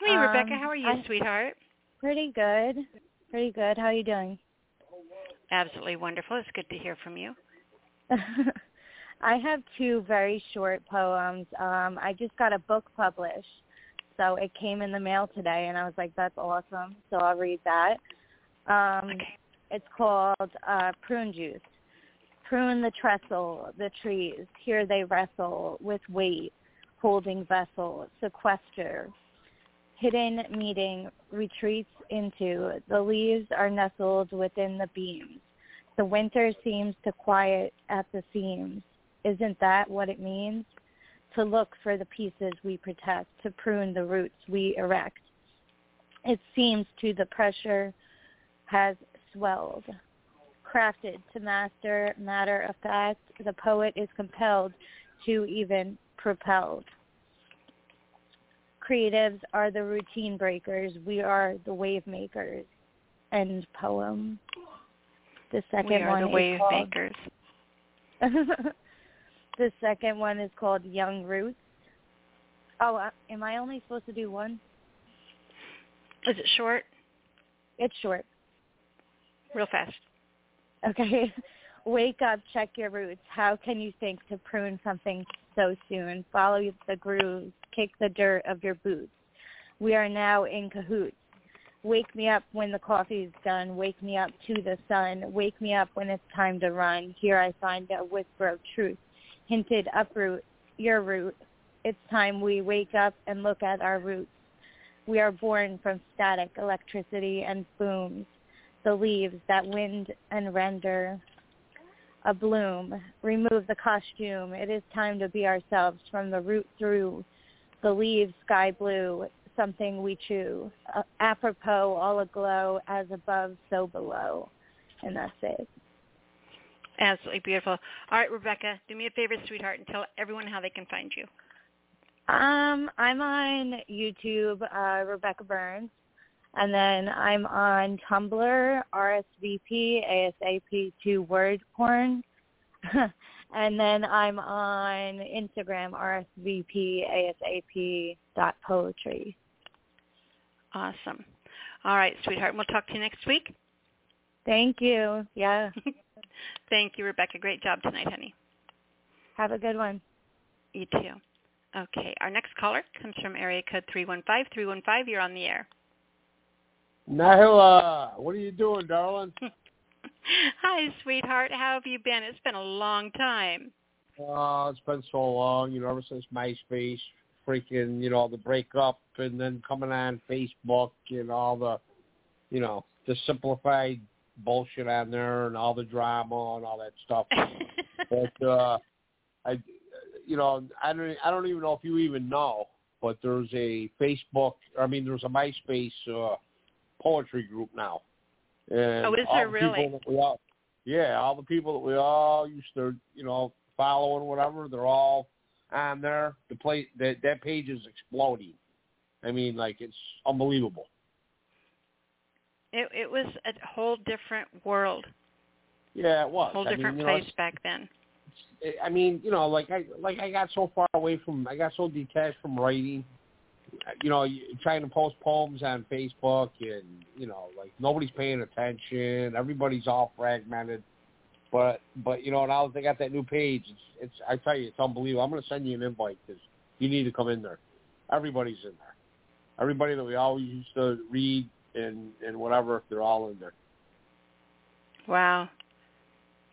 Hey, Um, Rebecca. How are you, I- sweetheart? Pretty good. Pretty good. How are you doing? Absolutely wonderful. It's good to hear from you. I have two very short poems. Um, I just got a book published, so it came in the mail today, and I was like, "That's awesome!" So I'll read that. Um, It's called uh, Prune Juice. Prune the trestle, the trees. Here they wrestle with weight, holding vessel, sequester. Hidden meeting retreats into. The leaves are nestled within the beams. The winter seems to quiet at the seams. Isn't that what it means? To look for the pieces we protect, to prune the roots we erect. It seems to the pressure has swelled. Crafted to master matter of fact, the poet is compelled to even propelled. Creatives are the routine breakers. We are the wave makers. End poem. The second we are one the is wave called, makers. the second one is called Young Roots. Oh, uh, am I only supposed to do one? Is it short? It's short. Real fast. Okay. Wake up, check your roots. How can you think to prune something so soon? Follow the grooves, kick the dirt of your boots. We are now in cahoots. Wake me up when the coffee's done. Wake me up to the sun. Wake me up when it's time to run. Here I find a whisper of truth. Hinted uproot, your root. It's time we wake up and look at our roots. We are born from static, electricity, and booms. The leaves that wind and render a bloom. Remove the costume. It is time to be ourselves from the root through. The leaves sky blue, something we chew. Uh, apropos, all aglow, as above, so below. And that's it. Absolutely beautiful. All right, Rebecca, do me a favor, sweetheart, and tell everyone how they can find you. Um, I'm on YouTube, uh, Rebecca Burns, and then I'm on Tumblr, RSVP, ASAP, two word porn, and then I'm on Instagram, RSVP, ASAP dot poetry. Awesome. All right, sweetheart. We'll talk to you next week. Thank you. Yeah. Thank you, Rebecca. Great job tonight, honey. Have a good one. You too. Okay, our next caller comes from area code 315. 315, you're on the air. Nyla, what are you doing, darling? Hi, sweetheart. How have you been? It's been a long time. Oh, it's been so long, you know, ever since MySpace, freaking, you know, the breakup and then coming on Facebook and all the, you know, the simplified bullshit on there and all the drama and all that stuff. but uh I you know, I don't I don't even know if you even know, but there's a Facebook I mean there's a MySpace uh poetry group now. And Oh, is there the really? people that we all, yeah, all the people that we all used to, you know, follow and whatever, they're all on there. The play that that page is exploding. I mean, like it's unbelievable. It it was a whole different world, Yeah, it was. A whole I mean, different know, place back then. I mean, you know, like I like I got so far away from I got so detached from writing. You know, trying to post poems on Facebook and you know, like nobody's paying attention. Everybody's all fragmented. But but you know, now that they got that new page, it's it's I tell you, it's unbelievable. I'm going to send you an invite because you need to come in there. Everybody's in there. Everybody that we always used to read and and whatever, they're all in there. Wow.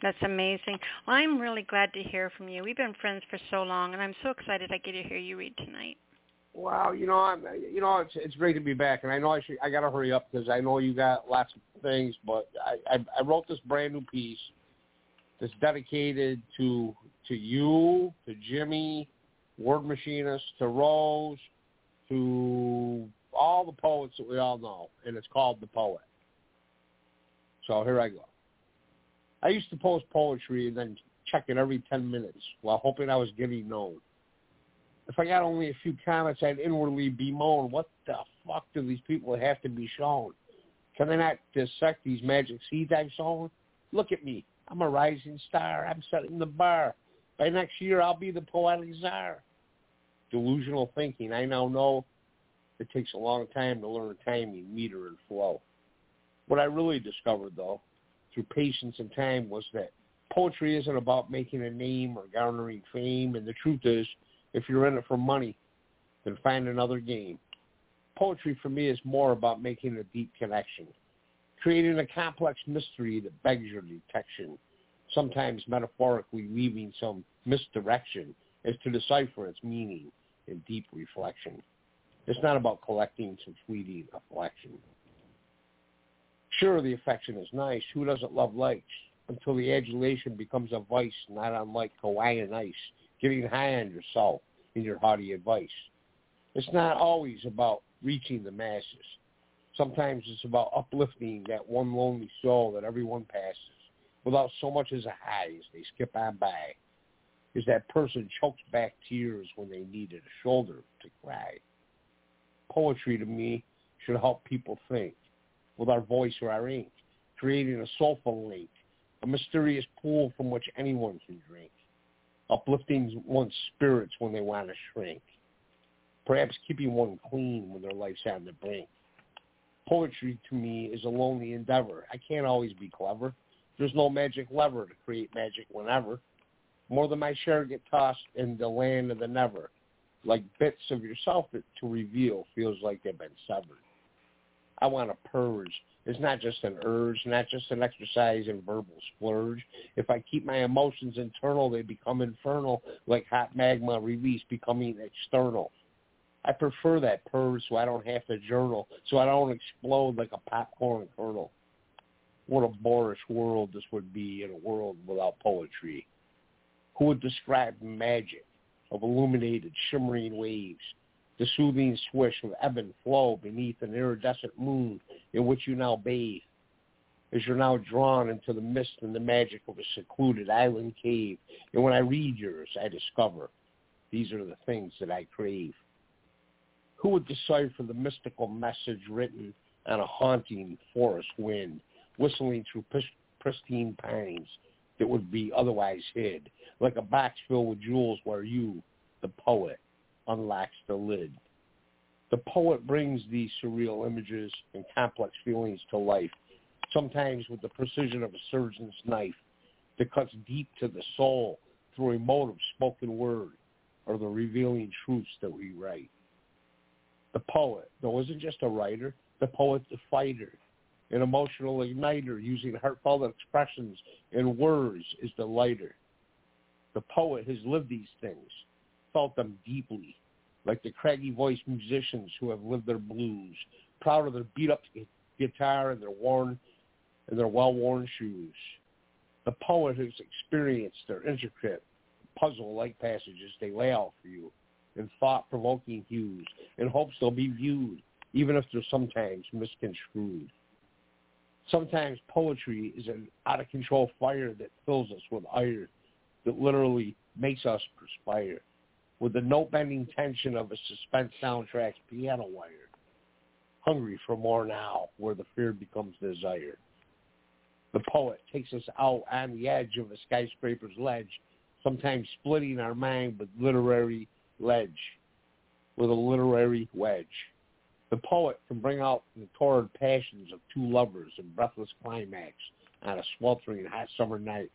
That's amazing. Well, I'm really glad to hear from you. We've been friends for so long, and I'm so excited I get to hear you read tonight. Wow, you know, I'm, you know, it's it's great to be back, and I know I should, I got to hurry up because I know you got lots of things, but I, I I wrote this brand new piece that's dedicated to to you, to Jimmy, Word Machinist, to Rose, to all the poets that we all know, and it's called The Poet. So here I go. I used to post poetry and then check it every 10 minutes while hoping I was getting known. If I got only a few comments, I'd inwardly bemoan, what the fuck do these people have to be shown? Can they not dissect these magic seeds I've sown? Look at me, I'm a rising star. I'm setting the bar. By next year, I'll be the poetic czar. Delusional thinking. I now know it takes a long time to learn timing, meter, and flow. What I really discovered, though, through patience and time, was that poetry isn't about making a name or garnering fame. And the truth is, if you're in it for money, then find another game. Poetry for me is more about making a deep connection, creating a complex mystery that begs your detection, sometimes metaphorically leaving some misdirection as to decipher its meaning in deep reflection. It's not about collecting some fleeting affection. Sure, the affection is nice. Who doesn't love likes? Until the adulation becomes a vice, not unlike Hawaiian ice, getting high on yourself in your haughty advice. It's not always about reaching the masses. Sometimes it's about uplifting that one lonely soul that everyone passes without so much as a hi as they skip on by. Is that person chokes back tears when they needed a shoulder to cry. Poetry to me should help people think with our voice or our ink, creating a soulful link, a mysterious pool from which anyone can drink, uplifting one's spirits when they want to shrink, perhaps keeping one clean when their life's on the brink. Poetry to me is a lonely endeavor. I can't always be clever. There's no magic lever to create magic whenever. More than my share get tossed in the land of the never. Like bits of yourself to reveal feels like they've been severed. I want to purge. It's not just an urge, not just an exercise in verbal splurge. If I keep my emotions internal, they become infernal, like hot magma release becoming external. I prefer that purge so I don't have to journal, so I don't explode like a popcorn kernel. What a boorish world this would be in a world without poetry. Who would describe magic of illuminated, shimmering waves, the soothing swish of ebb and flow beneath an iridescent moon in which you now bathe, as you're now drawn into the mist and the magic of a secluded island cave. And when I read yours, I discover these are the things that I crave. Who would decipher the mystical message written on a haunting forest wind, whistling through pristine pines that would be otherwise hid, like a box filled with jewels where you, the poet, unlocks the lid. The poet brings these surreal images and complex feelings to life, sometimes with the precision of a surgeon's knife that cuts deep to the soul through emotive spoken word or the revealing truths that we write. The poet, though, isn't just a writer. The poet's a fighter, an emotional igniter using heartfelt expressions and words is the lighter. The poet has lived these things, felt them deeply, like the craggy voiced musicians who have lived their blues, proud of their beat up guitar and their worn and their well worn shoes. The poet has experienced their intricate puzzle like passages they lay out for you in thought provoking hues in hopes they'll be viewed, even if they're sometimes misconstrued. Sometimes poetry is an out of control fire that fills us with ire, that literally makes us perspire, with the note bending tension of a suspense soundtrack's piano wire. Hungry for more now, where the fear becomes desire. The poet takes us out on the edge of a skyscraper's ledge, sometimes splitting our mind with literary ledge, with a literary wedge. The poet can bring out the torrid passions of two lovers in breathless climax on a sweltering hot summer night,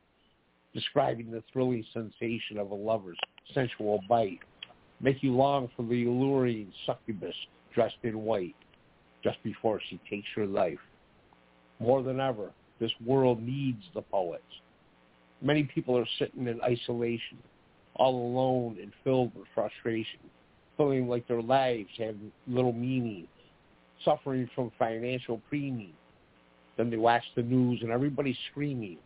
describing the thrilling sensation of a lover's sensual bite, make you long for the alluring succubus dressed in white just before she takes your life. More than ever, this world needs the poets. Many people are sitting in isolation, all alone and filled with frustration feeling like their lives have little meaning, suffering from financial premium. Then they watch the news and everybody's screaming,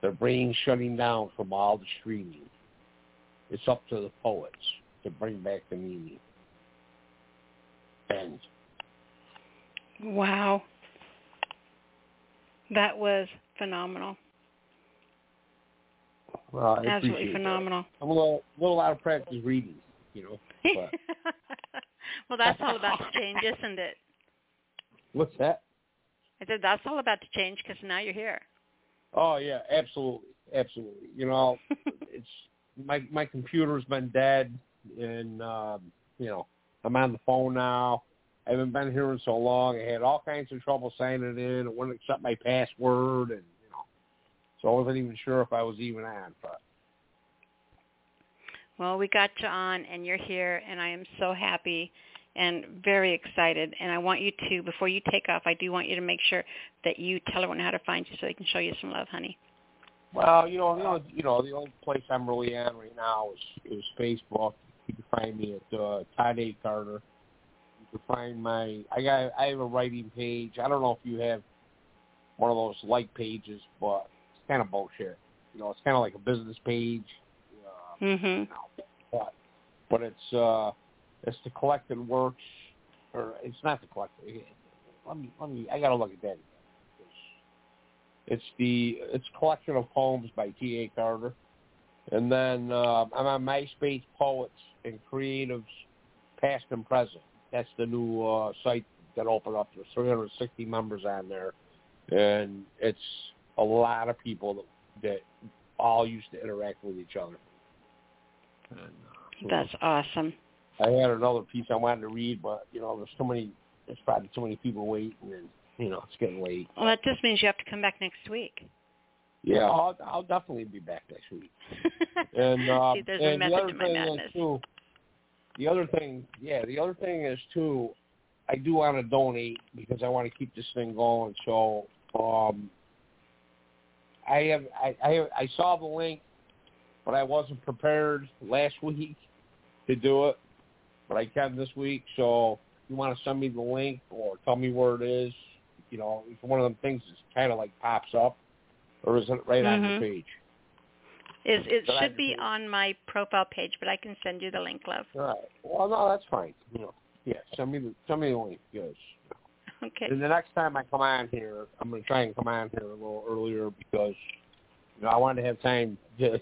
their brains shutting down from all the streaming. It's up to the poets to bring back the meaning. And Wow. That was phenomenal. Well, I Absolutely phenomenal. That. I'm a little, little out of practice reading, you know. Well, that's all about to change, isn't it? What's that? I said that's all about to change because now you're here. Oh yeah, absolutely, absolutely. You know, it's my my computer's been dead, and um, you know I'm on the phone now. I haven't been here in so long. I had all kinds of trouble signing in. It wouldn't accept my password, and you know, so I wasn't even sure if I was even on. But Well, we got you on, and you're here, and I am so happy and very excited. And I want you to, before you take off, I do want you to make sure that you tell everyone how to find you so they can show you some love, honey. Well, you know, you know, you know, the only place I'm really on right now is is Facebook. You can find me at uh, Todd A. Carter. You can find my I got I have a writing page. I don't know if you have one of those like pages, but it's kind of bullshit. You know, it's kind of like a business page, Mhm. but but it's uh it's the collected works, or it's not the collected. Let me let me. I gotta look at that. It's the it's a collection of poems by T. A. Carter, and then uh, I'm on MySpace Poets and Creatives, Past and Present. That's the new uh, site that opened up. There's 360 members on there, and it's a lot of people that, that all used to interact with each other. And, uh, That's awesome. I had another piece I wanted to read, but you know, there's so many, there's probably too many people waiting, and you know, it's getting late. Well, that just means you have to come back next week. Yeah, I'll, I'll definitely be back next week. and uh, See, there's a and the other thing madness. is too. The other thing, yeah, the other thing is too. I do want to donate because I want to keep this thing going. So um, I have I, I I saw the link, but I wasn't prepared last week to do it. But I can this week. So if you want to send me the link or tell me where it is, you know, it's one of them things that kind of like pops up, or is it right on Mhm. the page? It, it But I- should be on my profile page, but I can send you the link, love. All right. Well, no, that's fine. You know, yeah. Send me the send me the link, yes. Okay. And the next time I come on here, I'm going to try and come on here a little earlier because you know I want to have time to,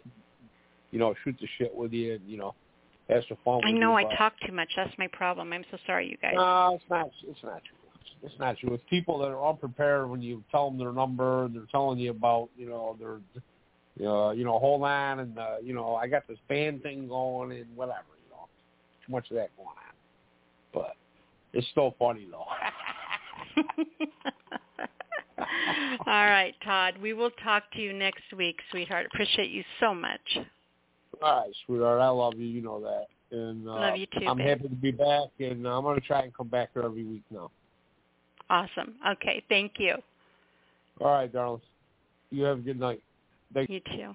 you know, shoot the shit with you and you know, have some fun. I know you, I talk too much. That's my problem. I'm so sorry, you guys. No, it's not. It's not true. It's not you. It's people that are unprepared when you tell them their number and they're telling you about, you know, their, uh, you know, hold on and uh, you know, I got this band thing going and whatever, you know, too much of that going on. But it's still funny though. All right, Todd. We will talk to you next week, sweetheart. Appreciate you so much. All right, sweetheart. I love you. You know that. And uh, Love you too, I'm babe. happy to be back, and I'm going to try and come back here every week now. Awesome. Okay, thank you. All right, darling. You have a good night. Thank You too.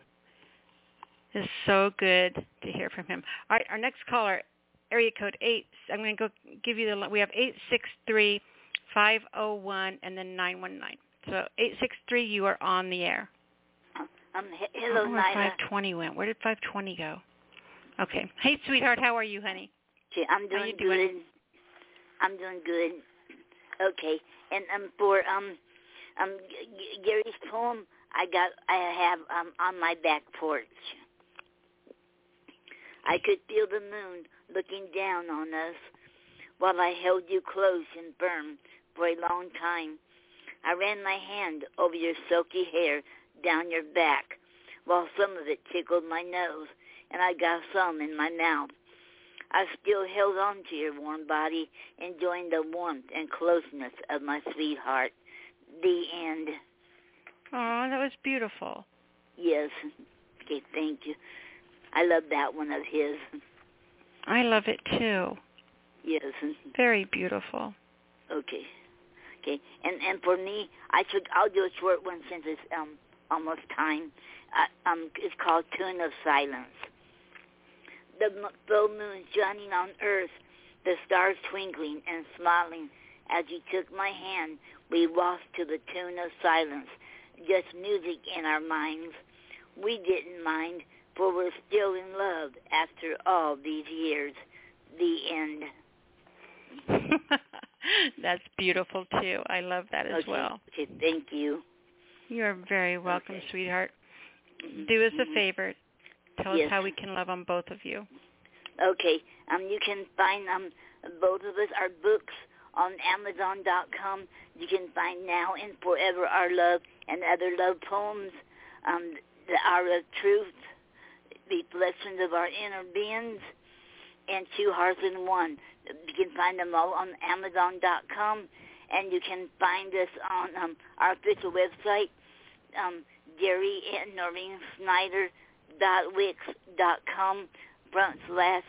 It's so good to hear from him. All right, our next caller, area code eight. I'm going to go give you the. We have eight six three five zero one and then nine one nine. So eight six three, you are on the air. Um, hello, don't where Nyla. five twenty went. Where did five twenty go? Okay. Hey, sweetheart, how are you, honey? Gee, I'm doing, How doing you doing? good. I'm doing good. Okay, and um, for um, um, Gary's poem, I got, I have um on my back porch. I could feel the moon looking down on us while I held you close and firm for a long time. I ran my hand over your silky hair down your back while some of it tickled my nose and I got some in my mouth. I still held on to your warm body, enjoying the warmth and closeness of my sweetheart. The end. Oh, that was beautiful. Yes. Okay, thank you. I love that one of his. I love it too. Yes. Very beautiful. Okay. Okay. And and for me, I took I'll do a short one since it's um almost time. Uh, um, it's called Tune of Silence. The full moon shining on earth, the stars twinkling and smiling. As you took my hand, we walked to the tune of silence, just music in our minds. We didn't mind, for we're still in love after all these years. The end. That's beautiful too. I love that as okay. well. Okay, thank you. You're very welcome, Okay. sweetheart. Mhm, Do us a mhm. favor. Tell Yes. us how we can love on both of you. Okay. Um, you can find um both of us our books on Amazon.com. You can find Now and Forever Our Love and other love poems um, the Hour of Truth, Reflections of Our Inner Beings, and Two Hearts in One. You can find them all on Amazon.com, and you can find us on um, our official website, um, Gary and Noreen Snyder dot wix dot com front slash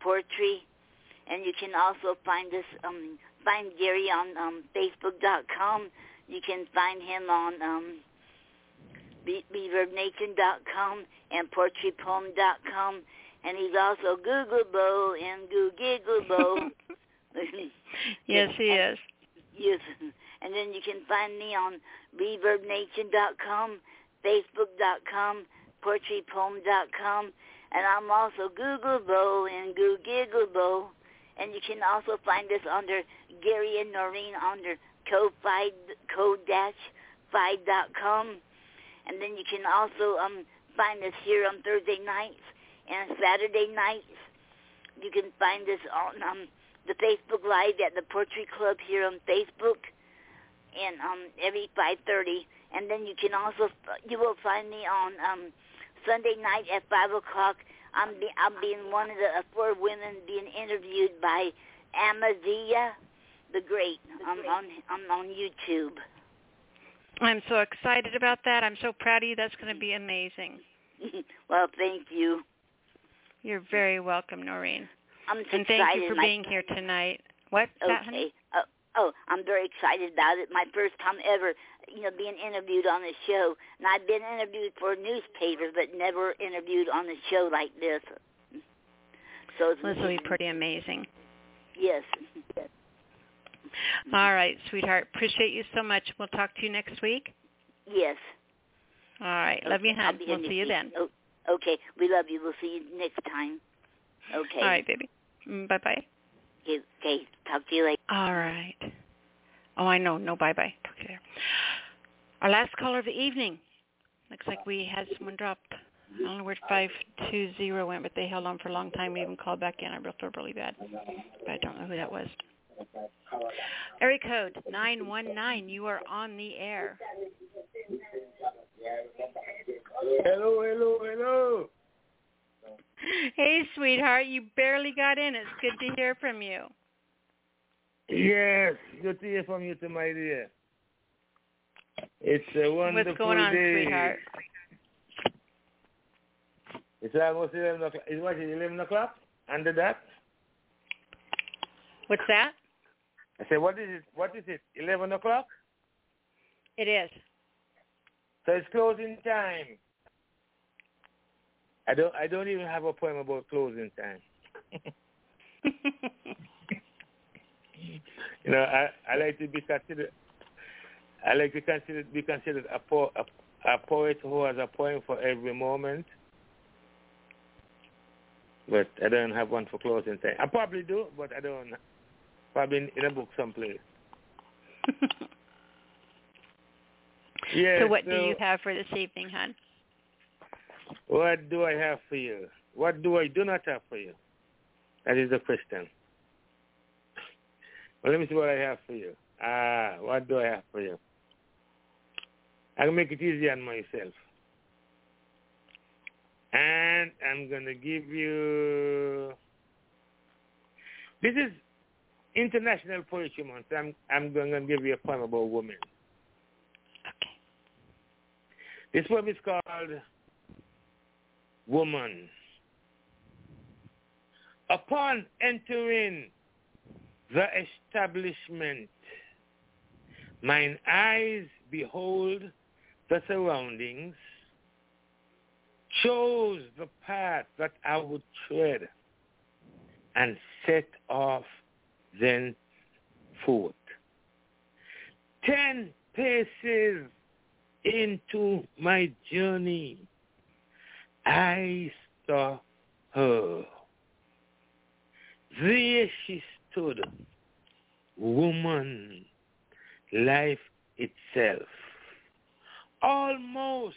poetry, and you can also find us um, find Gary on um, Facebook dot com. You can find him on um, ReverbNation.com and PoetryPoem.com, and he's also Googleable and Googleable. yes, he is. Yes, and then you can find me on ReverbNation.com, Facebook.com, PoetryPoem.com, and I'm also Googleable and Googleable, and you can also find us under Gary and Noreen under code-fi.com. And then you can also um, find us here on Thursday nights and Saturday nights. You can find us on um, the Facebook Live at the Poetry Club here on Facebook and um, every 5.30. And then you can also, you will find me on um, Sunday night at 5 o'clock. I'm, be, I'm being one of the uh, four women being interviewed by Amazia the Great um, on, on, on YouTube. I'm so excited about that. I'm so proud of you. That's going to be amazing. well, thank you. You're very welcome, Noreen. I'm so and thank excited. you for My- being here tonight. What? Okay. That, honey? Oh, oh, I'm very excited about it. My first time ever, you know, being interviewed on a show. And I've been interviewed for newspapers, but never interviewed on a show like this. So it's This will be pretty amazing. yes. All right, sweetheart. Appreciate you so much. We'll talk to you next week. Yes. All right. Love you, hon. We'll see you the- then. Oh, okay. We love you. We'll see you next time. Okay. All right, baby. Mm, Bye-bye. Okay. okay. Talk to you later. All right. Oh, I know. No, bye-bye. Talk to you there. Our last caller of the evening. Looks like we had someone drop. I don't know where 520 went, but they held on for a long time. We even called back in. I really felt really bad. But I don't know who that was. Area code 919. You are on the air. Hello, hello, hello. Hey, sweetheart. You barely got in. It's good to hear from you. Yes, good to hear from you, to my dear. It's a wonderful What's going on, day. sweetheart? It's almost 11 o'clock. Is what, 11 o'clock? Under that? What's that? I said, what is it? What is it? 11 o'clock? It is. So it's closing time. I don't. I don't even have a poem about closing time. you know, I, I like to be considered. I like to consider be considered a, po- a, a poet who has a poem for every moment. But I don't have one for closing time. I probably do, but I don't. Probably in, in a book someplace. Yes, so what do you have for this evening, hon? What do I have for you? What do I do not have for you? That is the question. Well, let me see what I have for you. Ah, what do I have for you? I can make it easy on myself. And I'm going to give you... This is International Poetry Month. I'm, I'm going to give you a poem about women. Okay. This poem is called Woman. Upon entering the establishment, mine eyes behold the surroundings, chose the path that I would tread, and set off then forth. Ten paces into my journey, I saw her. There she stood, woman, life itself. Almost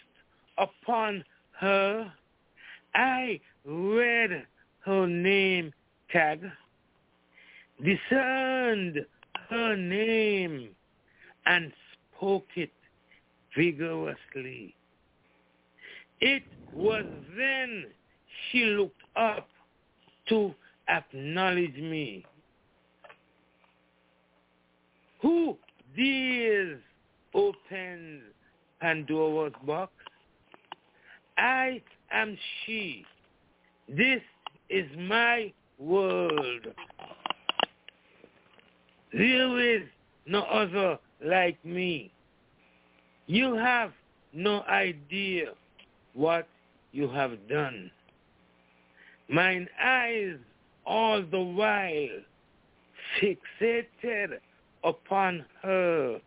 upon her, I read her name tag, discerned her name, and spoke it vigorously. It was then she looked up to acknowledge me. Who dares open Pandora's box? I am she. This is my world. There is no other like me. You have no idea what you have done. Mine eyes all the while fixated upon her,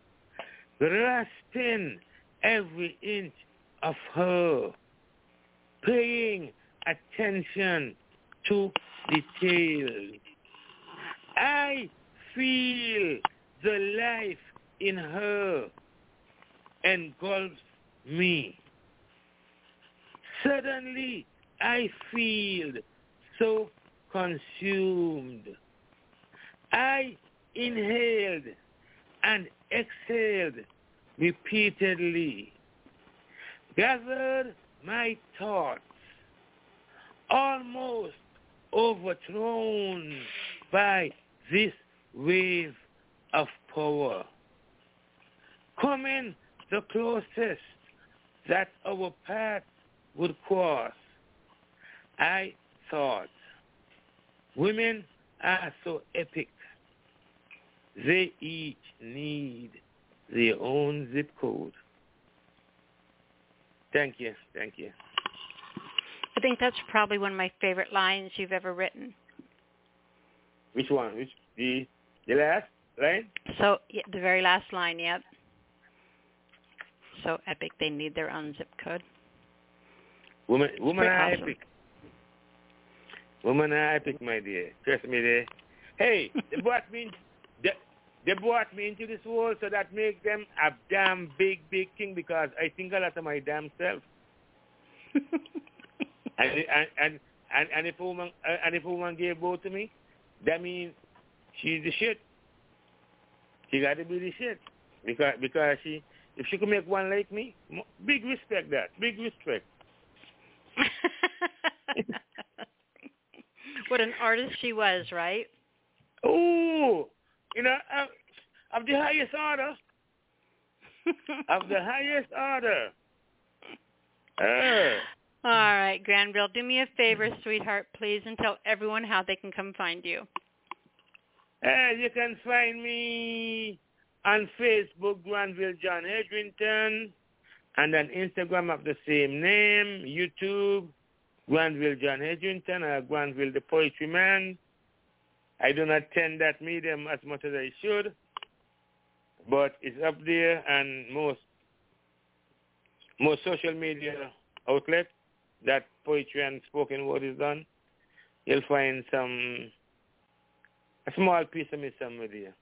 grasping every inch of her, paying attention to detail. I feel the life in her engulfs me. Suddenly, I feel so consumed. I inhaled and exhaled repeatedly, gathered my thoughts, almost overthrown by this wave of power. Coming the closest that our path would cross, I thought, women are so epic. They each need their own zip code. Thank you. Thank you. I think that's probably one of my favorite lines you've ever written. Which one? Which the the last line? So yeah, the very last line, yep. So epic, they need their own zip code. Woman, woman are awesome. epic. Woman are epic, my dear. Trust me, there. Hey, they brought me. They, brought me into this world, so that makes them a damn big, big thing because I think a lot of my damn self. and, and and and and if a woman uh, and if a woman gave birth to me, that means she's the shit. She got to be the shit because because she if she could make one like me, big respect that, big respect. what an artist she was, right? Oh, you know, uh, of the highest order, of the highest order. Uh, All right, Granville, do me a favor, sweetheart, please, and tell everyone how they can come find you. uh, you can find me on Facebook, Granville John Edrington, and on Instagram of the same name, YouTube, Granville John Edrington, or Granville the Poetry Man. I do not tend that medium as much as I should, but it's up there and most most social media outlets that poetry and spoken word is done, you'll find some a small piece of me somewhere there.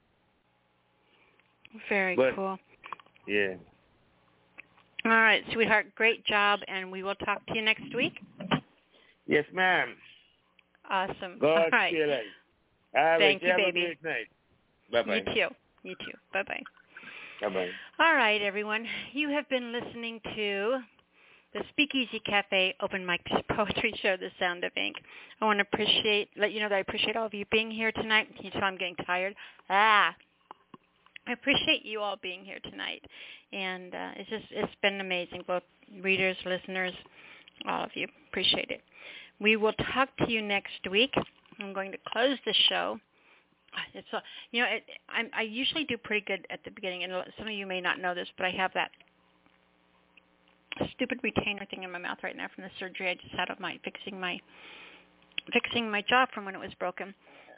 Very But- cool. Yeah. All right, sweetheart, great job, and we will talk to you next week. Yes, ma'am. Awesome. God All right. Stay alive. All right, Thank you, have baby. a great night. Bye-bye. You too. You too. Bye-bye. Bye-bye. All right, everyone. You have been listening to the Speakeasy Cafe Open Mic Poetry Show, The Sound of Ink. I want to appreciate, let you know that I appreciate all of you being here tonight. Can you tell I'm getting tired? Ah. I appreciate you all being here tonight. And uh, it's just, it's been amazing, both readers, listeners, all of you. Appreciate it. We will talk to you next week. I'm going to close the show. It's a, you know, it, I, I usually do pretty good at the beginning, and some of you may not know this, but I have that stupid retainer thing in my mouth right now from the surgery I just had of my fixing my fixing my jaw from when it was broken.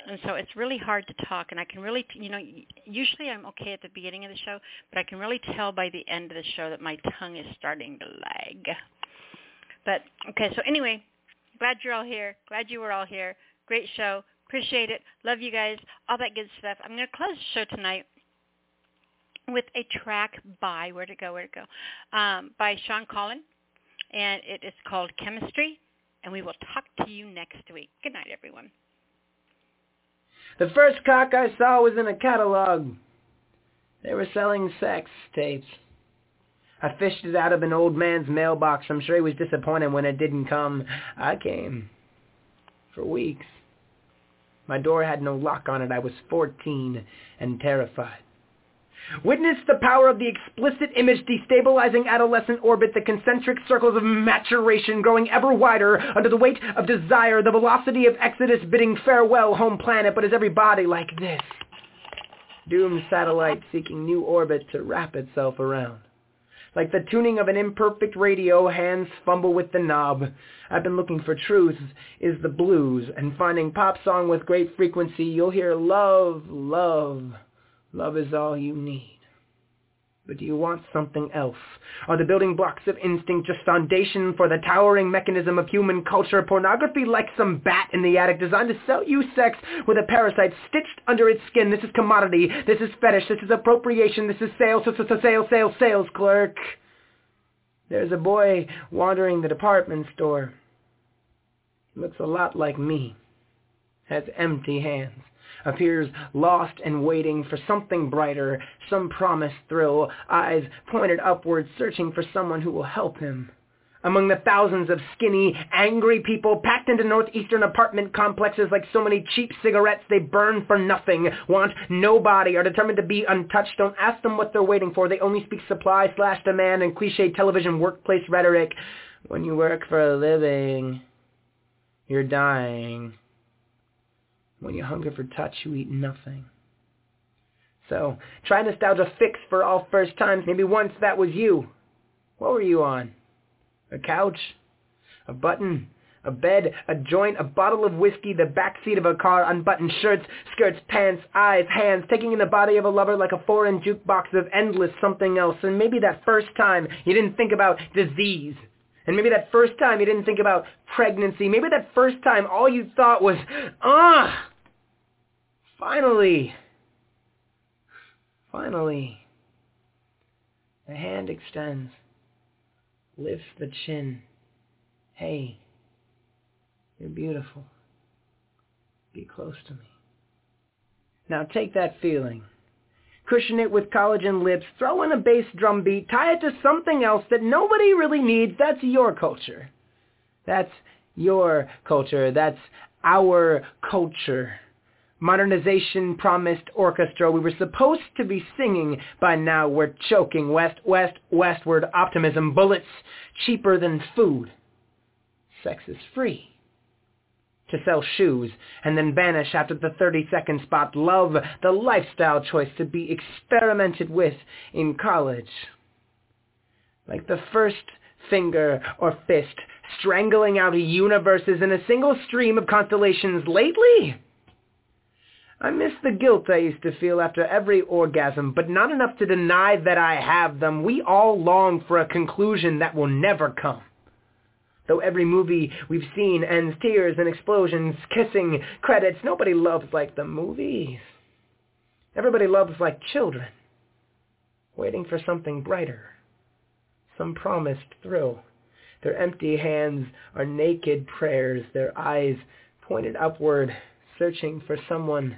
And so it's really hard to talk, and I can really, you know, usually I'm okay at the beginning of the show, but I can really tell by the end of the show that my tongue is starting to lag. But okay, so anyway, glad you're all here. Glad you were all here. Great show. Appreciate it. Love you guys. All that good stuff. I'm going to close the show tonight with a track by where to go, where to go, um, by Sean Collin, and it is called Chemistry. And we will talk to you next week. Good night, everyone. The first cock I saw was in a catalog. They were selling sex tapes. I fished it out of an old man's mailbox. I'm sure he was disappointed when it didn't come. I came. For weeks. My door had no lock on it. I was 14 and terrified. Witness the power of the explicit image destabilizing adolescent orbit, the concentric circles of maturation growing ever wider under the weight of desire, the velocity of exodus bidding farewell home planet, but is every body like this? Doomed satellite seeking new orbit to wrap itself around. Like the tuning of an imperfect radio, hands fumble with the knob. I've been looking for truth is the blues, and finding pop song with great frequency, you'll hear love, love, love is all you need. But do you want something else? Are the building blocks of instinct just foundation for the towering mechanism of human culture? Pornography like some bat in the attic designed to sell you sex with a parasite stitched under its skin. This is commodity. This is fetish. This is appropriation. This is sales, sales, sales, sales clerk. There's a boy wandering the department store. He looks a lot like me. Has empty hands appears lost and waiting for something brighter, some promised thrill, eyes pointed upward, searching for someone who will help him. Among the thousands of skinny, angry people packed into northeastern apartment complexes like so many cheap cigarettes they burn for nothing, want nobody, are determined to be untouched. Don't ask them what they're waiting for. They only speak supply slash demand and cliche television workplace rhetoric. When you work for a living, you're dying. When you hunger for touch, you eat nothing. So, try nostalgia fix for all first times. Maybe once that was you. What were you on? A couch? A button? A bed? A joint? A bottle of whiskey? The back seat of a car? Unbuttoned shirts, skirts, pants, eyes, hands, taking in the body of a lover like a foreign jukebox of endless something else. And maybe that first time you didn't think about disease. And maybe that first time you didn't think about pregnancy. Maybe that first time all you thought was, ah, finally, finally. The hand extends, lifts the chin. Hey, you're beautiful. Be close to me. Now take that feeling cushion it with collagen lips, throw in a bass drum beat, tie it to something else that nobody really needs. That's your culture. That's your culture. That's our culture. Modernization promised orchestra. We were supposed to be singing. By now we're choking. West, west, westward. Optimism. Bullets cheaper than food. Sex is free to sell shoes and then vanish after the 30-second spot. Love the lifestyle choice to be experimented with in college. Like the first finger or fist strangling out universes in a single stream of constellations lately? I miss the guilt I used to feel after every orgasm, but not enough to deny that I have them. We all long for a conclusion that will never come. Though every movie we've seen ends tears and explosions, kissing, credits, nobody loves like the movies. Everybody loves like children, waiting for something brighter, some promised thrill. Their empty hands are naked prayers, their eyes pointed upward, searching for someone